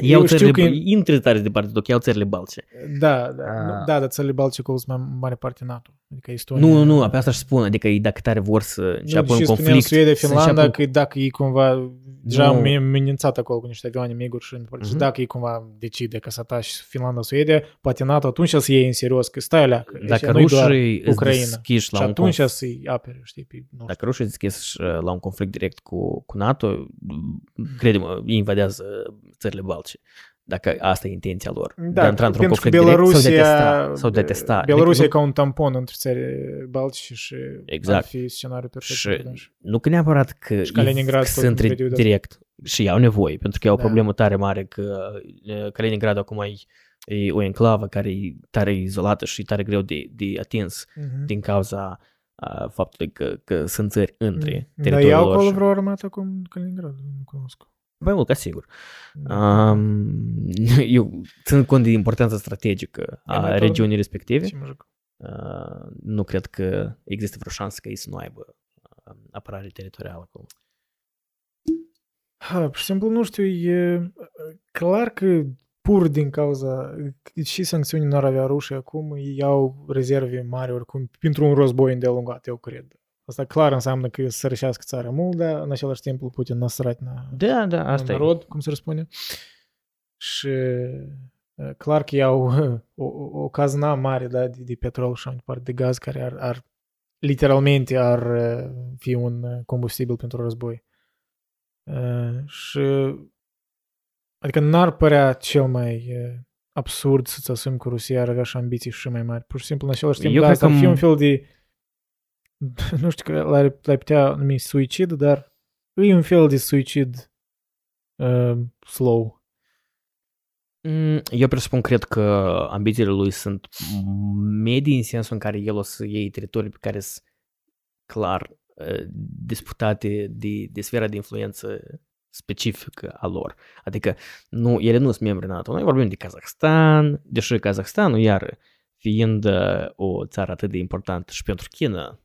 Iau eu știu țările, că... că... intră tare departe, doar că iau țările baltice. Da, da, Ah. nu, da, dar țările baltice acolo sunt mai mare parte NATO. Adică Estonia... Nu, nu, nu, pe asta aș spune, adică ei dacă tare vor să Nu, înceapă un deși spuneam conflict, Suedia, să Finlanda, înceapă că dacă e cumva deja Nu. nu. amenințat acolo cu niște avioane miguri și, uh-huh. și Mhm. dacă e cumva decide că să ataci Finlanda, Suedia, poate NATO atunci să iei în serios, că stai alea, că dacă nu-i doar rușii îți Ucraina. deschiși și la un atunci conf- să-i apere, știi, pe, nu dacă rușii îți deschiși uh, la un conflict direct cu, cu NATO, crede-mă, ei invadează țările baltice. Dacă asta e intenția lor. de a intra într-un Da, pentru că conflict direct sau de a Belarusia, testa. Sau de a testa. Belarusia Adică e ca un tampon între țări baltice și Exact. ar fi scenariul perfect. Și pentru dânsi. nu că neapărat că, Și Kaliningrad că tot sunt în perioada asta. direct și au nevoie, pentru că e o Da. problemă tare mare că uh, Kaliningrad acum e, e o enclavă care e tare izolată și e tare greu de, de atins Mhm. din cauza uh, faptului că, că sunt țări între Mm. Dar teritoriul iau lor. acolo și- vreo armată acum în Kaliningrad, nu cunosc. Mai mult ca sigur. Da. Um, (laughs) eu țin cont de importanța strategică E mai a tot- regiunii respective. Ce mă joc? Uh, nu cred că există vreo șansă ca ei să nu aibă uh, apărare teritorială acolo. Ha, pur și simplu, nu știu, e clar că pur din cauza și sancțiunii n-ar avea rușii acum, ei au rezerve mari oricum pentru un război îndelungat, eu cred. Asta clar înseamnă că să rășească țara mult, dar în același timp Putin n-a sărat na, Da, da, în asta e. narod, cum se răspune. Și uh, clar că iau o, o, o cazna mare da, de, de petrol și mai departe, de gaz, care ar, ar literalmente ar uh, fi un uh, combustibil pentru război. Uh, și adică n-ar părea cel mai uh, absurd să-ți asumi că Rusia ar avea și ambiții și mai mari. Pur și simplu, în același timp, Eu da, cred asta ar că fi m- un fel de (laughs) nu știu că l-ai, l-ai putea numi suicid, dar e un fel de suicid uh, slow. Mm, Eu presupun, cred că ambițiile lui sunt medii în sensul în care el o să iei teritorii pe care sunt clar uh, disputate de, de sfera de influență specifică a lor. Adică nu, ele nu sunt membri NATO. Noi vorbim de Kazakhstan, deși Kazakhstanul, iar fiind uh, o țară atât de importantă și pentru China,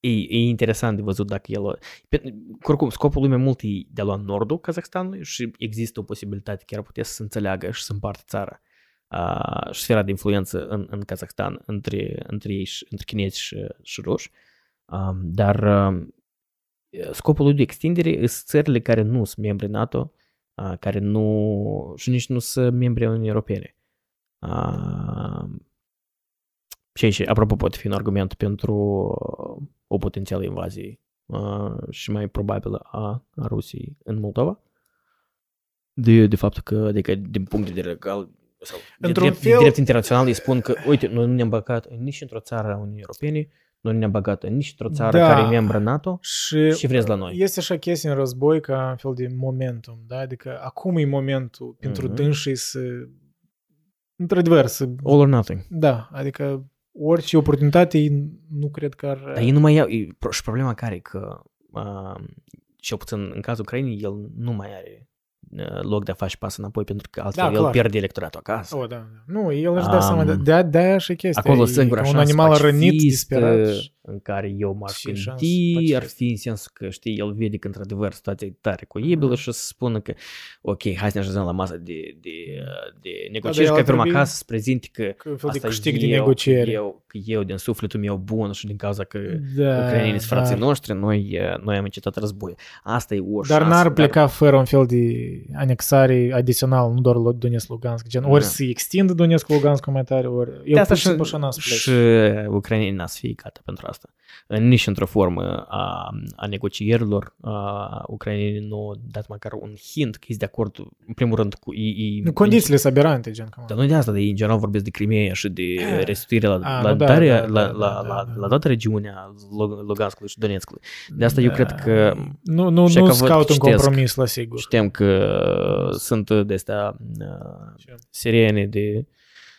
e, e interesant de văzut dacă el... o- Pe, oricum, scopul lui mai mult e de a lua nordul Kazakhstanului și există o posibilitate chiar putea să se înțeleagă și să împartă țara uh, și sfera de influență în, în Kazakhstan între, între ei și, între chinezi și, și ruși. Um, dar um, scopul lui de extindere sunt țările care nu sunt membri NATO, uh, care nu și nici nu sunt membri ai Uniunii Europene. Uh, și și, apropo, poate fi un argument pentru uh, o potențială invazie uh, și mai probabilă a, a Rusiei în Moldova. De, de faptul că, adică, din punct de vedere legal sau de Într-un drept, fel- de drept internațional, îi spun că, uite, noi nu ne-am băgat nici într-o țară a Uniunii Europene, noi nu ne-am băgat nici într-o țară Da. care e membră NATO Și, și vreți la noi. Este așa chestie în război ca un fel de momentum, da? Adică acum e momentul pentru Mhm. dânsii să într-adevăr să... All or nothing. Da, adică orice oportunitate ei nu cred că ar... Dar ei nu mai iau, e, pro- și problema care e că, uh, cel puțin în cazul Ucrainei, el nu mai are uh, loc de a face pas înapoi pentru că altfel Da, el clar. pierde electoratul acasă. O, da, da. Nu, el își dă seama, Am- de, de, de aia și chestia. Acolo e singura ca un șansă animal rănit, pacifistă disperat. și- în care eu m-aș și șansă gândi ar pacifistă. fi în sensul că, știi, el vede că într-adevăr situația e tare coibilă și o să spună că ok, hai să ne așezăm la masă de, de, de negocieri el și ar ca pe urmă trebui- acasă să prezinte că Că un fel de asta câștig de eu, negociere. Eu, că eu din sufletul meu bun și din cauza că Da, ucrainenii sunt frații dar- noștri, noi, eh, noi am încetat război. Asta e o Dar șansă. n-ar pleca fără un fel de anexare adițional, nu doar Donetsk Lugansk, gen ori Da. să extindă Donetsk Lugansk mai tare, ori eu De asta pur și și, simplu așa n-am să plec. și ucrainenii n-a să fie gata pentru asta. Nici într-o formă a, a negocierilor, a, ucrainenii nu au dat măcar un hint că ești de acord, în primul rând, cu ei. Nu, condițiile sunt aberante, gen, cam. Dar nu de asta, de ei în general vorbesc de Crimea și de restituire la, A, la, nu, da, darea, da, la, da, la, da, la, da, la da. toată regiunea Lug- Luganskului și Donetskului. De asta eu cred că Nu, nu, și nu că să văd, caut un citesc. compromis, la sigur. știm că sunt de astea uh, Ce? sirene de,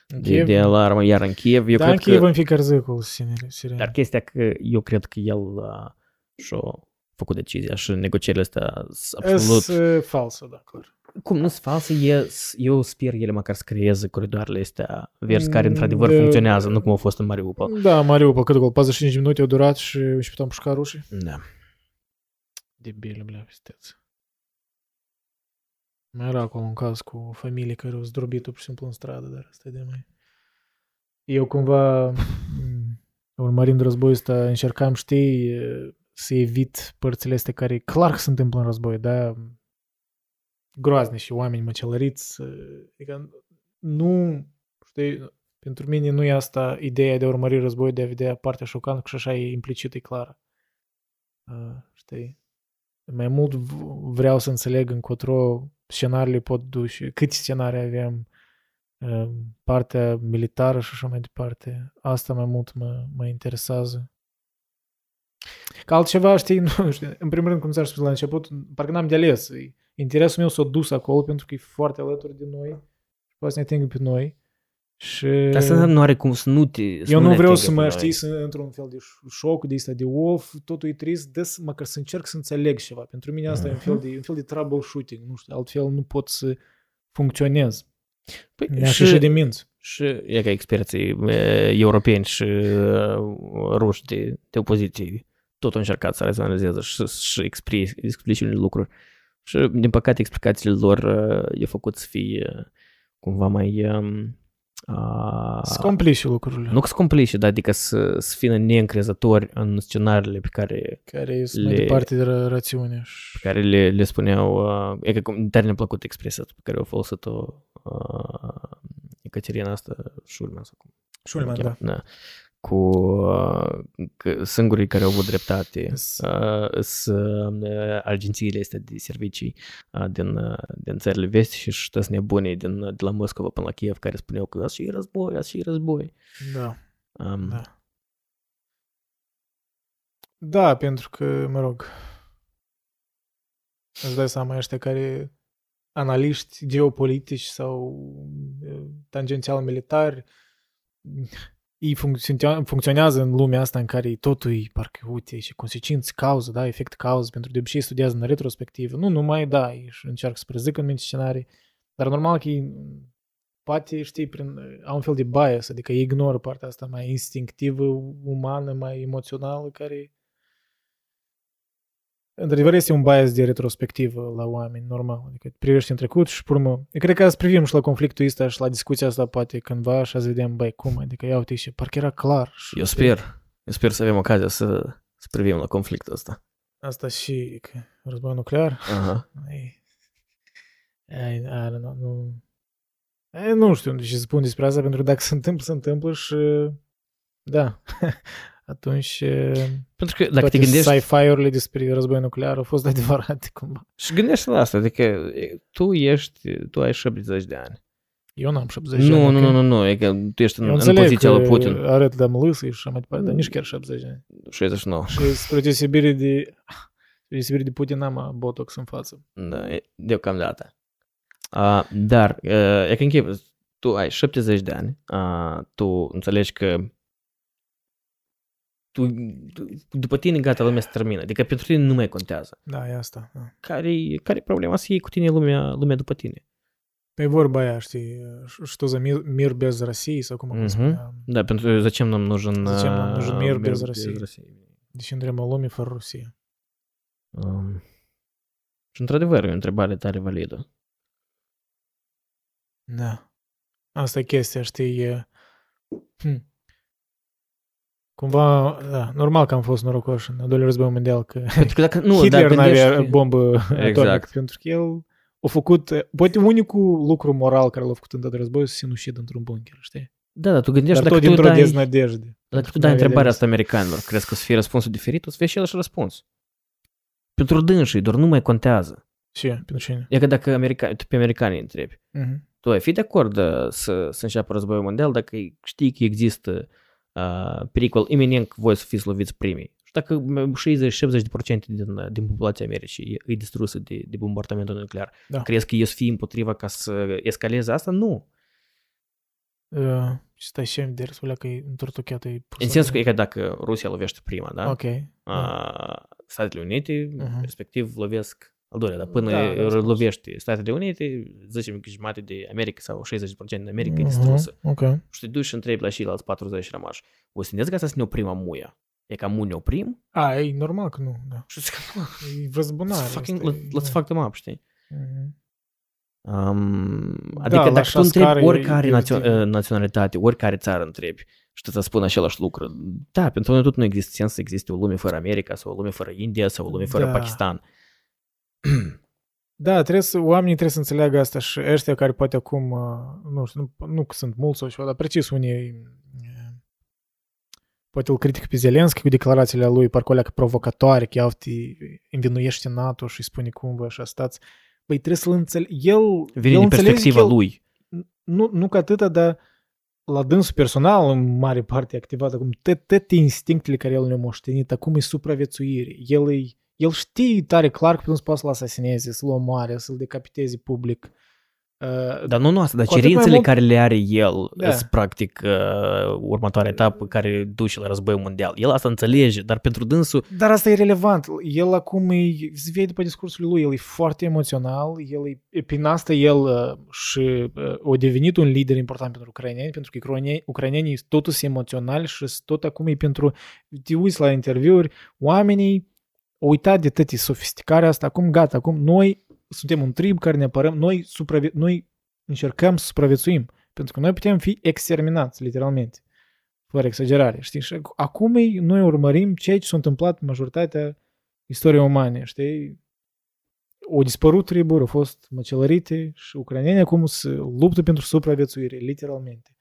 În de, Kiev? de alarmă, iar în Kiev, eu Da, cred în Kiev că... în fiecare zi cu sirene. sirene. Dar chestia că eu cred că el uh, și-a făcut decizia și negocierile astea sunt absolut... Es uh, falsă, da, clar. Cum nu sunt false, e, eu sper ele măcar să creeze coridoarele astea verzi care Mm, într-adevăr de- funcționează, nu cum au fost în Mariupol. Da, Mariupol, cât gol? 45 de minute au durat și și puteam pușca rușii. Da. Debile, bля, pisteț. Mai era acolo un caz cu o familie care au zdrobit-o pur și simplu în stradă, dar asta e de mai... Eu cumva, m, urmărind războiul ăsta, încercam, știi, să evit părțile astea care clar că se întâmplă în război, da? Groazne și oameni măcelăriți. Adică nu, știi, pentru mine nu e asta ideea de a urmări războiul, de a vedea partea șocantă, că și așa e implicit, e clară. Uh, știi? Mai mult v- vreau să înțeleg încotro scenariile pot duce, câte scenarii avem, uh, partea militară și așa mai departe. Asta mai mult mă, mă interesează. Că altceva, știi, (laughs) nu știu, în primul rând, cum ți-aș spus la început, parcă n-am de ales. Interesul meu s-a dus acolo pentru că e foarte alături de noi și poate să ne atingă pe noi. Și... Asta nu are cum să nu te... să Eu nu ne vreau atingă să pe mă, noi. știi, să într-un fel de șoc de asta de of, totul e trist, des, măcar să încerc să înțeleg ceva. Pentru mine asta e un fel de, un fel de troubleshooting, nu știu, altfel nu pot să funcționez. Păi, Mi-aș ieși de minți. Și e ca experții e, europeni și e, ruși de, de opoziție tot au încercat să raționalizeze și să explice, explice unele lucruri. Și, din păcate, explicațiile lor e, e făcut să fie cumva mai... um, A, Să complice lucrurile. nu că să complice, dar adică să, să fie neîncrezători în scenariile pe care, Care sunt mai Le- departe de ra- rațiune. Și... pe care le, le spuneau... Uh, e că cum- tare ne-a plăcut expresia asta pe care au folosit-o uh, Ecaterina asta, Schulman sau cum Schulman, cheamă, da. da. Cu uh, că singurii care au avut dreptate S- uh, sunt uh, agențiile astea de servicii uh, din, uh, din țările vestice și toți nebunii din, de la Moscova până la Kiev care spuneau că asta e război, asta e război. Da. Um, Da. Da, pentru că, mă rog, îți dai seama ăștia care analiști geopolitici sau eh, tangențial militari, ei funcționea- funcționează în lumea asta în care totul e parcă, uite, și consecințe, cauză, da, efect cauză, pentru de obicei studiază în retrospectivă. Nu numai, da, ei și încearcă să prezică în minte scenarii, dar normal că ei poate, știi, prin, au un fel de bias, adică ei ignoră partea asta mai instinctivă, umană, mai emoțională, care într-adevăr este un bias de retrospectivă la oameni, normal. Adică privești în trecut și, pe urmă, eu cred că să privim și la conflictul ăsta și la discuția asta poate cândva și să vedem, băi, cum, adică ia uite și parcă era clar. Și eu sper, eu sper să avem ocazia să, să privim la conflictul ăsta. Asta și că război nuclear. Aha. Ai, ai, I don't know, nu... Ai, nu știu ce să spun despre asta, pentru că dacă se întâmplă, se întâmplă și da, (laughs) atunci Pentru că dacă toate te gândești sci-fi-urile despre război nuclear au fost (laughs) adevărate cumva. și gândești la asta, adică e, tu ești, tu ai 70 de ani. Eu n-am 70 de Nu, ani. nu, ok? nu, nu, nu, e că tu ești în, Eu în înțeleg poziția că lui Putin. arăt de lâsă și așa mai departe, dar nici chiar 70 de ani. 69. Și spre deosebire de, spre deosebire de Putin n-am botox în față. Da, e- deocamdată. Uh, dar, uh, e că închei, tu ai 70 de ani, uh, tu înțelegi că tu, tu, după tine gata, lumea se termină. Adică pentru tine nu mai contează. Da, e asta. Da. Care care e problema să iei cu tine lumea, lumea după tine? Pe vorba aia, știi, что за мир, мир без России, sau cum Mhm. mm spunea. Da, pentru zăcem nam нужен, Zачем нам нужен uh, мир без России? России. Deci între o lume fără Rusia. Um, și într-adevăr, e o întrebare tare validă. Da. Asta e chestia, știi, e... Hm. Cumva, da, normal că am fost norocoși în al doilea război mondial, că Pentru că dacă nu, Hitler dacă n-avea gândești- bombă Exact. atomică, pentru că el au făcut, poate unicul lucru moral care l-a făcut în tot războiul să se sinucid într-un bunker, știi? Da, dar tu gândești Dar dacă tot tu dintr-o dai, deznădejde. dacă tu dai întrebarea asta americanilor, crezi că o să fie răspunsul diferit? O să fie și același răspuns. Pentru dânsii, doar nu mai contează. Ce? Pentru cine? E că dacă americani, tu pe americani îi întrebi, Mhm. tu ai fi de acord uh, să, să înceapă războiul mondial dacă știi că există uh, pericol iminent că voi să fiți loviți primii. Și dacă 60-70% din, uh, din populația Americii e distrusă de, de bombardamentul nuclear, Da. crezi că eu să fii împotriva ca să escaleze asta? Nu. Uh, și stai și de răspunde că e întortocheată. e pusă În sensul că de- e că dacă Rusia lovește prima, da? Ok. Uh, Statele Unite, Mhm. respectiv, lovesc al doilea, dar până Da, da, spus. lovește Statele Unite, zicem că jumătate de America sau 60% din America e Mhm, distrusă. Ok. Și te duci și întrebi la ceilalți 40 rămași. O să ne că asta să ne oprim amuia? E ca mu ne oprim? A, e normal că nu, da. Și zic, "Nu, E răzbunare. let's fucking, asta e- let, let's fuck them up, știi? Mhm. Um, Da, adică la dacă așa tu întrebi scară e- oricare e națio- util. uh, naționalitate, oricare țară întrebi și tu să spun același lucru. Da, pentru noi tot nu există sens să existe o lume fără America sau o lume fără India sau o lume fără Da. Pakistan. Da, trebuie să, oamenii trebuie să înțeleagă asta și ăștia care poate acum, uh, nu știu, nu, nu că sunt mulți sau ceva, dar precis unii uh, poate îl critică pe Zelenski cu declarațiile lui, parcă alea că provocatoare, că iau te învinuiește NATO și îi spune cum vă așa stați. Băi, trebuie să-l înțeleg. El, Vine el din înțelege perspectiva că el, lui. Nu, nu că atâta, dar la dânsul personal, în mare parte, activat acum toate instinctele care el le-a moștenit, acum e supraviețuire. El, e, el știe tare clar că nu se poate să-l asasineze, să-l omoare, să-l decapiteze public. Uh, Dar nu nu asta, dar Cu atât mai cerințele mult- care le are el Da. da. sunt practic uh, următoarea etapă care duce la război mondial. El asta înțelege, dar pentru dânsul Dar asta e relevant. El acum e, se vede după discursul lui, el e foarte emoțional, el e, e prin asta el uh, și uh, a devenit un lider important pentru ucraineni, pentru că ucrainenii, ucrainenii sunt totuși emoționali și sunt tot acum e pentru, te uiți la interviuri, oamenii au uitat de tăti sofisticarea asta, acum gata, acum noi suntem un trib care ne apărăm, noi, supravie- noi încercăm să supraviețuim, pentru că noi putem fi exterminați, literalmente fără exagerare, știi? Și acum e- noi urmărim ceea ce s-a întâmplat în majoritatea istoriei umane, știi? Au dispărut triburi, au fost măcelărite și ucrainenii acum se luptă pentru supraviețuire, literalmente.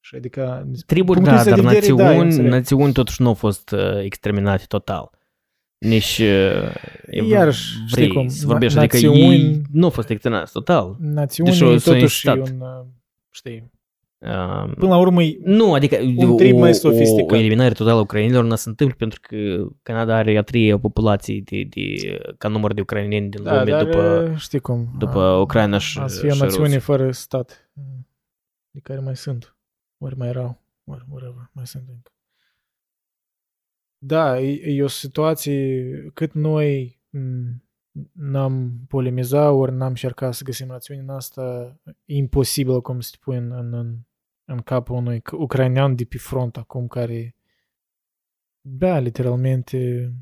Și adică... triburi, punctul da, ăsta dar de vedere, da, eu națiuni, înțeleg. națiuni totuși nu au fost uh, exterminate total. Nici uh, Iarăși, știi vrei cum, să vorbești, na- adică națiuni- ei nu au fost exterminați total. Națiunii Deși o- s-au totuși e insistat. un... uh, Știi? Um, Până la urmă e Nu, adică Un trib o, mai o, sofisticat. o eliminare totală a ucrainilor nu se întâmplă pentru că Canada are a treia populație de, de, ca număr de ucraineni din Da, lume dar după... uh, știi cum. după uh, Ucraina și- Azi fie și națiune Rusia. fără stat, uh, de care mai sunt, ori mai erau, ori whatever, mai sunt încă. Da, e, e o situație cât noi m, n-am polemizat, ori n-am încercat să găsim rațiuni în asta, e imposibil cum să te pui în, în, în, în capul unui c- ucrainean de pe front acum care, da, literalmente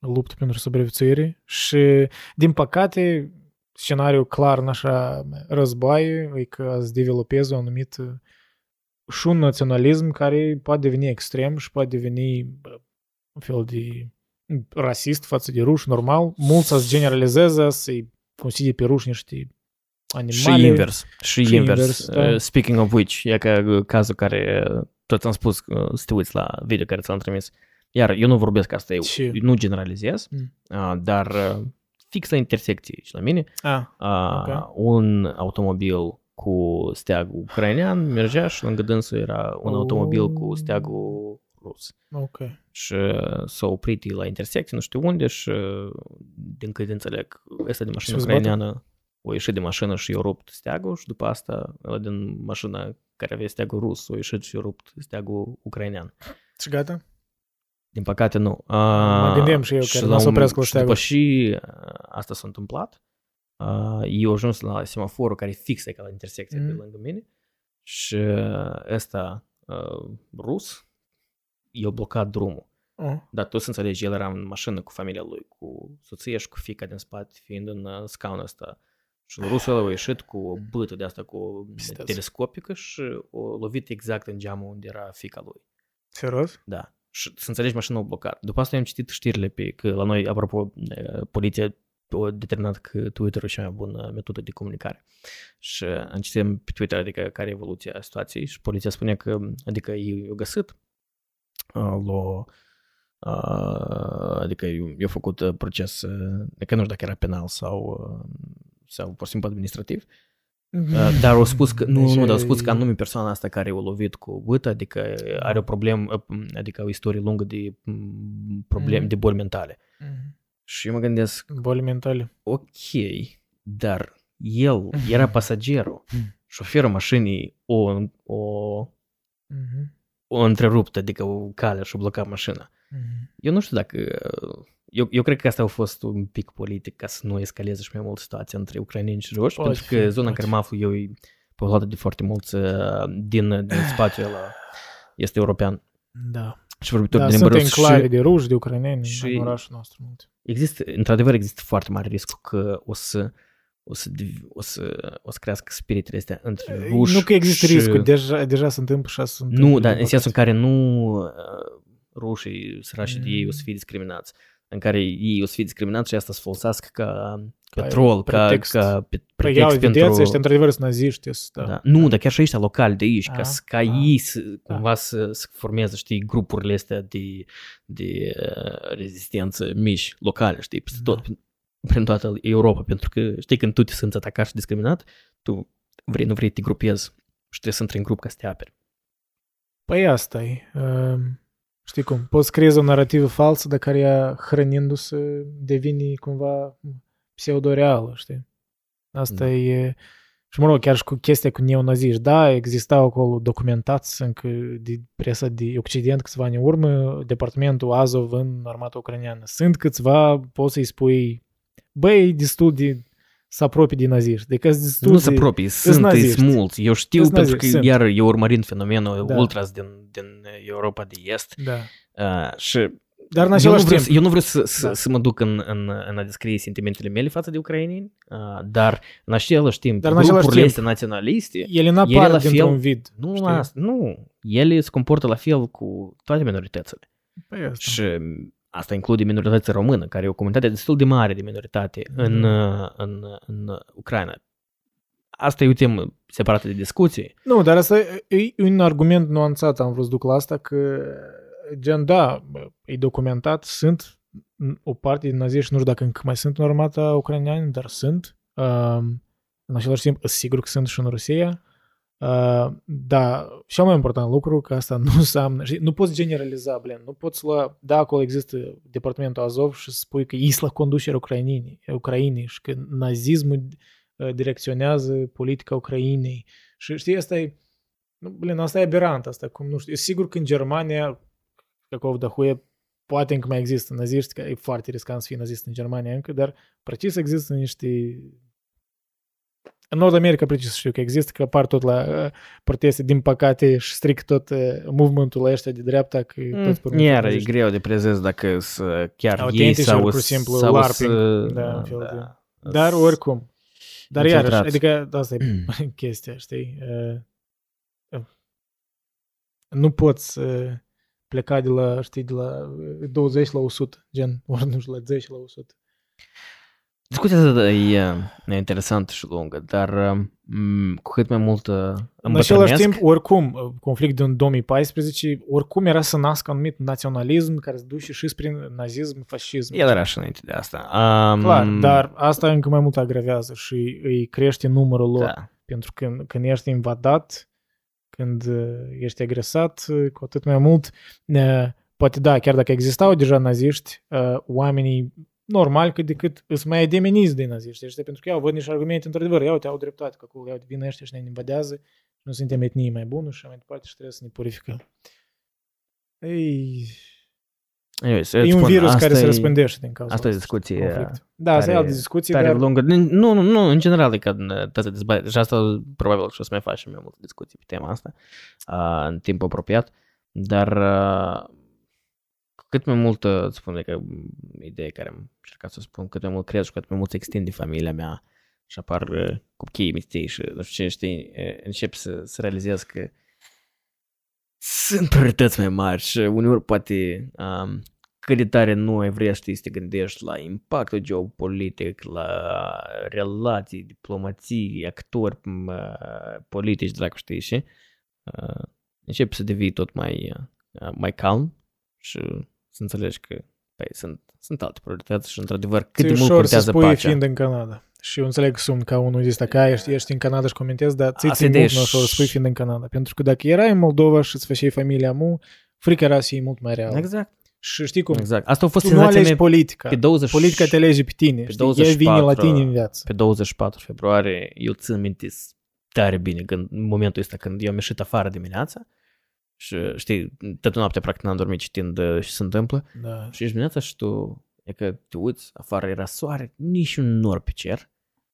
luptă pentru supraviețuire și, din păcate, scenariul clar în așa războaie e că se developeze un anumit uh, și un naționalism care poate deveni extrem și poate deveni bă, un fel de rasist față de ruși, normal. Mulți să generalizeze, să-i considere pe ruși niște animale. Și invers. Și, Și invers. invers, da. Uh, Speaking of which, e ca uh, cazul care uh, tot am spus uh, să te uiți la video care ți-l-am trimis. Iar eu nu vorbesc asta, eu Ce? nu generalizez, Mm. uh, dar uh, fix la intersecție și la mine, Ah, uh, Ok. un automobil cu steagul ucrainean mergea și lângă dânsul era un Oh. automobil cu steagul rus. ok. Și uh, s-a oprit la intersecție, nu știu unde, și uh, din câte înțeleg, ăsta de mașină Și-o zbate? ucraineană o ieșit de mașină și i-a rupt steagul și după asta ăla din mașina care avea steagul rus a ieșit și i-a rupt steagul ucrainean. Și gata? Din păcate nu. Mă Uh, gândeam și eu că nu o să oprească la și după steagul. și uh, asta s-a întâmplat, uh, eu am ajuns la semaforul care e fix e ca la intersecție Mhm. de lângă mine și uh, ăsta uh, rus i-a blocat drumul. Oh. Dar tu să înțelegi, el era în mașină cu familia lui, cu soția și cu fica din spate, fiind în uh, scaunul ăsta. Și rusul ăla a ieșit cu o bâtă de asta, cu o Pisteț. telescopică și o lovit exact în geamul unde era fica lui. Serios? Da. Și să înțelegi, mașina a blocat. După asta am citit știrile pe că la noi, apropo, eh, poliția o determinat că Twitter-ul e cea mai bună metodă de comunicare. Și citim pe Twitter, adică care e evoluția situației și poliția spune că, adică ei au găsit uh, l-o, uh, adică i-au făcut uh, proces, uh, adică nu știu dacă era penal sau, uh, sau pur și simplu administrativ, Uh, dar au spus că, nu, deci, nu, dar au spus că anume persoana asta care o lovit cu bâtă, adică are o problemă, adică o istorie lungă de probleme, mm. de boli mentale. Mm. Și eu mă gândesc... Boli mentale. Ok, dar el era pasagerul, șoferul mașinii o, o, mm-hmm. o întrerupt, adică o cale și o bloca mașina. Mm-hmm. Eu nu știu dacă eu, eu cred că asta a fost un pic politic ca să nu escaleze și mai mult situația între ucraineni și ruși, pentru că fi, zona în care mă aflu eu e populată de foarte mulți uh, din, din (sighs) spațiul ăla este european. Da. Și vorbitori da, de limba rusă. Sunt enclave de ruși, de ucraineni și în orașul nostru. Mult. Există, într-adevăr, există foarte mare risc că o să o să, o să, o să crească spiritele astea între ruși Nu că există și... riscul, deja, deja se întâmplă și asta Nu, dar în sensul în care nu uh, rușii sărași mm. de ei o să fie discriminați în care ei o să fie discriminați și asta să folosească ca petrol, ca, pretext. ca, ca pretext păi iau, pentru... Vedeți, ăștia într-adevăr sunt naziști. Da. Da. Nu, dar chiar și ăștia locali de aici, a, ca, ca a, ei să, da. cumva să, să formeze, știi, grupurile astea de, de uh, rezistență mici, locale, știi, peste da. tot, prin toată Europa, pentru că știi când tu te simți atacat și discriminat, tu vrei, nu vrei, te grupezi și trebuie să intri în grup ca să te aperi. Păi asta e. Uh Știi cum? Poți creezi o narrativă falsă, de care ea hrănindu-se devine cumva pseudo-reală, știi? Asta da. e... Și mă rog, chiar și cu chestia cu neonaziști, da, existau acolo documentați încă de presa de Occident câțiva ani în urmă, departamentul Azov în armata ucraineană. Sunt câțiva, poți să-i spui, băi, destul de să apropii de naziști. Deci destul nu se apropii, sunt, naziști. mulți. Eu știu sunt pentru că sunt. iar eu urmărind fenomenul da. ultras din, din Europa de Est da. uh, și dar în același eu nu vreau, timp... Eu nu vreau să, să, da. să mă duc în, în, în a descrie sentimentele mele față de ucraineni, uh, dar în același timp, dar în același timp, astea naționaliste, ele n-apar ele dintr-un vid. Nu, știi? nu, ele se comportă la fel cu toate minoritățile. Păi asta. Și Asta include minoritatea română, care e o comunitate destul de mare de minoritate mm. în, în, în Ucraina. Asta e o temă separată de discuție. Nu, dar asta e un argument nuanțat, am vrut să duc la asta, că gen, da, e documentat, sunt o parte din naziști, nu știu dacă încă mai sunt în armata ucraineană, dar sunt. Um, în același timp, sigur că sunt și în Rusia. Uh, da, cel mai important lucru, că asta nu înseamnă, nu poți generaliza, blin, nu poți lua, da, acolo există departamentul Azov și spui că ei la conducerea Ucrainei, Ucrainei și că nazismul uh, direcționează politica Ucrainei. Și știi, asta e, nu, blin, asta e aberant, asta cum, nu știu, e sigur că în Germania, Cacov Dahuie, poate încă mai există naziști, că e foarte riscant să fie nazist în Germania încă, dar precis există niște în Nord America precis știu că există, că apar tot la uh, proteste, din păcate, și strict tot uh, movementul ăsta de dreapta. Că mm, tot iar e greu de prezes dacă să chiar Autentici, ei sau, pur și simplu, sau LARPing, să... Da, da, da. Dar oricum. Dar iarăși, adică asta e (laughs) chestia, știi? Uh, uh, nu poți uh, pleca de la, știi, de la 20 la 100, gen, ori nu știu, la 10 la 100. Discuția asta e, e interesantă și lungă, dar m- cu cât mai mult În același timp, oricum, conflictul din 2014, oricum era să nască anumit naționalism care se duce și spre nazism, fascism. El era și înainte de asta. Um, Clar, dar asta încă mai mult agravează și îi crește numărul lor. Da. Pentru că când ești invadat, când ești agresat, cu atât mai mult, poate da, chiar dacă existau deja naziști, oamenii normal cât de cât îți mai demeniți din naziști ăștia, pentru că eu văd niște argumente, într-adevăr, iau, te au dreptate, că acolo, iau, vin ăștia și ne invadează, nu suntem etnii mai bună și mai departe și trebuie să ne purificăm. Ei... Anyways, e un spun, virus care e, se răspândește din cauza Asta e discuție. Conflict. Da, asta e altă discuție. Tare dar... lungă. Nu, nu, nu, în general, e ca toate dezbatere. Și asta probabil și o să mai facem mai multe discuții pe tema asta uh, în timp apropiat. Dar uh, cât mai mult, îți spun că ideea care am încercat să spun, cât mai mult crezi și cât mai mult se extinde familia mea și apar uh, copiii mistei și nu știu ce, știi, încep să, să realizez că sunt priorități mai mari și uneori poate um, cât de tare nu ai vrea știi, să te gândești la impactul geopolitic, la relații, diplomații, actori uh, politici, dracu știi, și uh, începi să devii tot mai, uh, mai calm și să înțelegi că păi, sunt, sunt alte priorități și într-adevăr cât de mult contează să spui pacea. fiind în Canada. Și eu înțeleg că sunt ca unul zis, că ești, ești în Canada și comentezi, dar ți Asta ți e mult de- mai ușor să spui fiind în Canada. Pentru că dacă erai în Moldova și îți făceai familia mu, frica era să fie mult mai reală. Exact, Și știi cum? exact. Asta a fost Tu nu senzația alegi mea politica. pe 20 Politica te alege pe tine. pe știi? Ea vine la 24 tine în viață. pe 24 februarie, eu țin minte tare bine când, în momentul ăsta când eu am ieșit afară dimineața și știi, toată noaptea practic n-am dormit citind uh, ce se întâmplă Da. și ești dimineața și tu, e că te uiți, afară era soare, nici un nor pe cer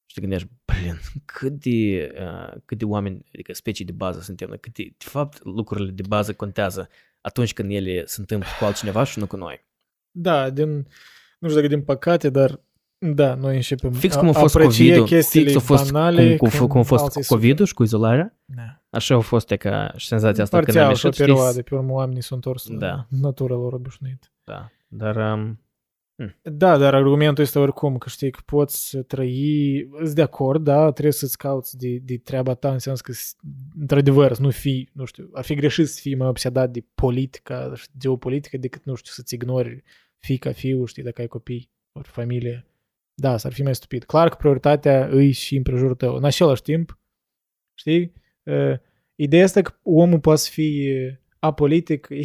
și te gândești, blin, cât de, uh, cât de oameni, adică specii de bază suntem, noi, cât de, de fapt lucrurile de bază contează atunci când ele se întâmplă cu altcineva și nu cu noi. Da, din, nu știu dacă din păcate, dar da, noi începem Fix cum a fost aprecia COVID-ul, chestiile fix a fost banale, cum, cum, când cum a fost alții cu COVID-ul și cu izolarea, suferă. Da. Așa a fost e ca și senzația asta când am Parțial și o ieșit, perioadă, știți? pe urmă oamenii s-au întors Da. da. natura lor obișnuit. Da, dar um, Da, dar argumentul este oricum că știi că poți să trăi, îți de acord, da, trebuie să-ți cauți de, de treaba ta, în sens că, s- într-adevăr, să nu fii, nu știu, ar fi greșit să fii mai obsedat de politica, și geopolitică, decât, nu știu, să-ți ignori fica, fiul, știi, dacă ai copii, ori familie. Da, s-ar fi mai stupid. Clar că prioritatea îi și în prejurul tău. În același timp, știi, uh, ideea asta că omul poate să fie apolitic, (laughs) e,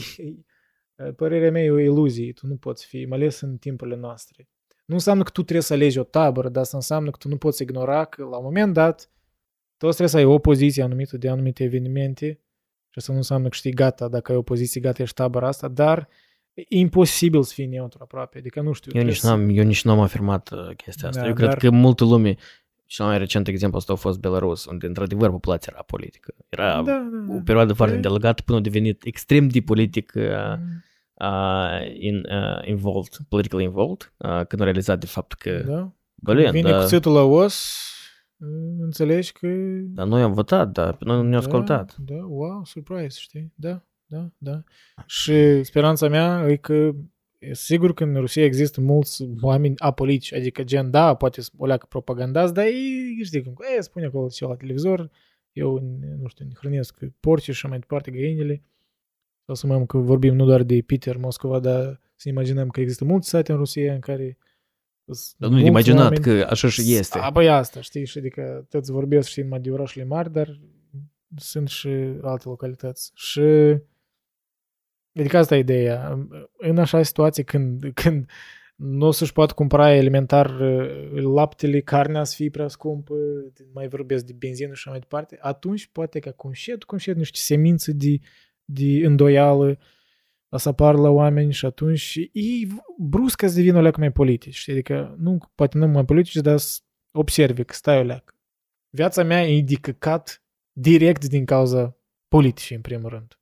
e, părerea mea e o iluzie. Tu nu poți fi, mai ales în timpurile noastre. Nu înseamnă că tu trebuie să alegi o tabără, dar asta înseamnă că tu nu poți ignora că la un moment dat tu trebuie să ai o poziție anumită de anumite evenimente și asta nu înseamnă că știi gata, dacă ai o poziție, gata, ești tabăra asta, dar e imposibil să fii neutru aproape. Adică nu știu. eu nici, trebuie să- n-am, eu nici n-am afirmat uh, chestia asta. Da, eu cred dar- că multă lume, și cel mai recent exemplu asta a fost Belarus, unde într-adevăr populația era politică. Era Da, da, o da. perioadă foarte E- îndelgată până a devenit extrem de politic uh, Mm, uh, in, uh, involved, politically involved, uh, când a realizat de fapt că, Da. bălin, Vine da, cuțitul la os, înțelegi că... dar noi am votat, dar pe noi nu ne-au ascultat. Da, da, wow, surprise, știi? Da, da, da. Și speranța mea e că e sigur că în Rusia există mulți oameni apolitici, adică gen, da, poate o leacă propagandați, dar ei, știi cum, e, spune acolo ceva la televizor, eu, nu știu, hrănesc porci și așa mai departe, găinile, sau să mai că vorbim nu doar de Peter, Moscova, dar să imaginăm că există mulți sate în Rusia în care sunt Dar nu de mulți imaginat oameni- că așa și este. a, băi, asta, știi, și adică toți vorbesc, știi, numai de orașele mari, dar sunt și alte localități. Și adică asta e ideea. În așa situație când, când nu o să-și poată cumpăra elementar uh, laptele, carnea să fie prea scumpă, mai vorbesc de benzină și așa mai departe, atunci poate ca conșet, conșet niște semințe de, de îndoială o să apară la oameni și atunci ei brusc să devină o leacă mai politici. Știi? Adică nu, poate nu mai politici, dar să observi că stai o leacă. Viața mea e de căcat direct din cauza politicii, în primul rând.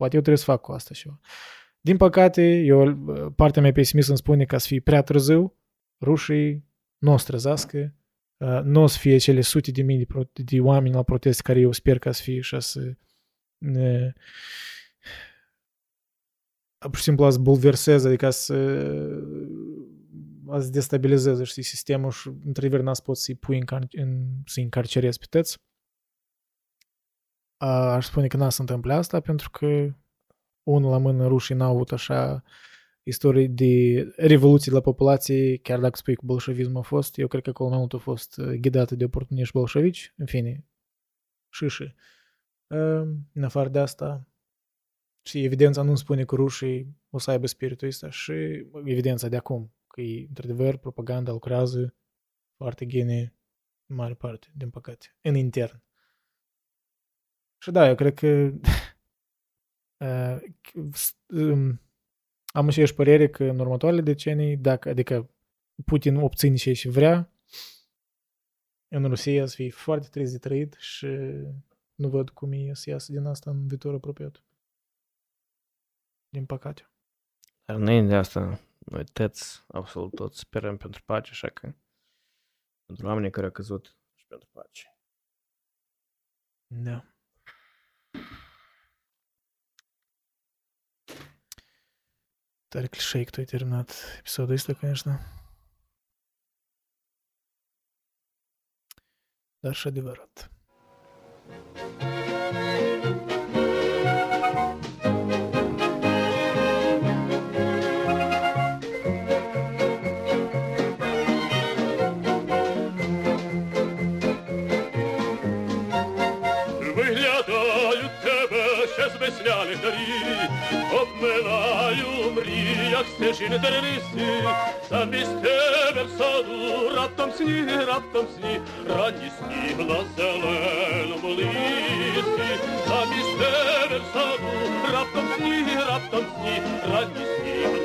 Poate eu trebuie să fac cu asta ceva. Din păcate, eu, partea mea pesimistă îmi spune că să fie prea târziu, rușii nu o să trezească, uh, nu o să fie cele sute de mii de, pro- de oameni la protest care eu sper ca să fie și să ne, pur și simplu a să bulverseze, adică să a să destabilizeze, știi, sistemul și într-adevăr n-ați pot să-i pui în, car- în să-i încarcerezi pe toți. A, Aș spune că n-a să întâmple asta pentru că unul la mână rușii n-au avut așa istorie de revoluții la populație, chiar dacă spui că bolșevismul a fost, eu cred că acolo mai mult a fost uh, ghidată de oportuniști bolșevici, în fine, și și. Uh, În afară de asta, și evidența nu spune că rușii o să aibă spiritul ăsta și evidența de acum, că e, într-adevăr, propaganda lucrează foarte bine în mare parte, din păcate, în intern. Și da, eu cred că uh, (laughs) s- um, am aceeași părere că în următoarele decenii, dacă, adică Putin obține ce și vrea, în Rusia să fie foarte trist de trăit și nu văd cum e să iasă din asta în viitor apropiat. Din păcate. Dar înainte de asta, noi toți, absolut toți, sperăm pentru pace, așa că pentru oamenii care au căzut și pentru pace. Da. Tā ir klišeja, ka tu конечно. Дальше Деворот. Виглядають тебя, сейчас з сняли дарів, обминаю мріях стежини тернисті, замість тебе в саду раптом сні, раптом сні, раді сніг на зеленому листі, замість тебе в саду раптом сні, раптом сні, раді сніг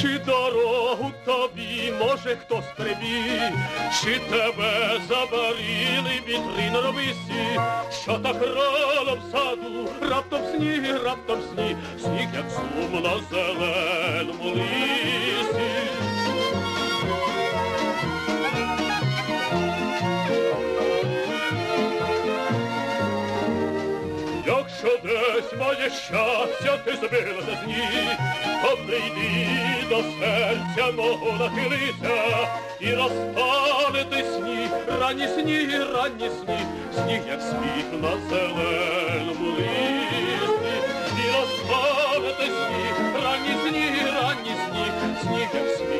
чи дорогу тобі може хтось прибіг, чи тебе забарили вітри на що так рано в саду, раптом сніг, раптом сніг, сніг, як сумно зеленому лисі. Що десь моє щастя ти забила за дні, то до серця мого нахилися і розпали ти сні, ранні сні, ранні сні, сніг як сміх на зеленому листі, і розпали ти сні, ранні сні, ранні сні, сніг як сміх.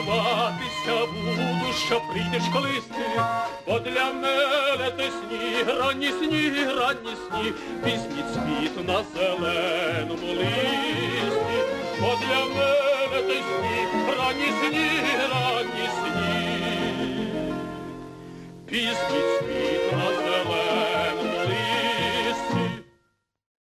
сподіватися буду, що прийдеш колись ти, бо для мене ти сніг, ранні сніг, ранні сніг, пісні цвіт на зеленому листі, бо для мене ти сніг, ранні сніг, ранні сніг, пісні цвіт на зеленому листі.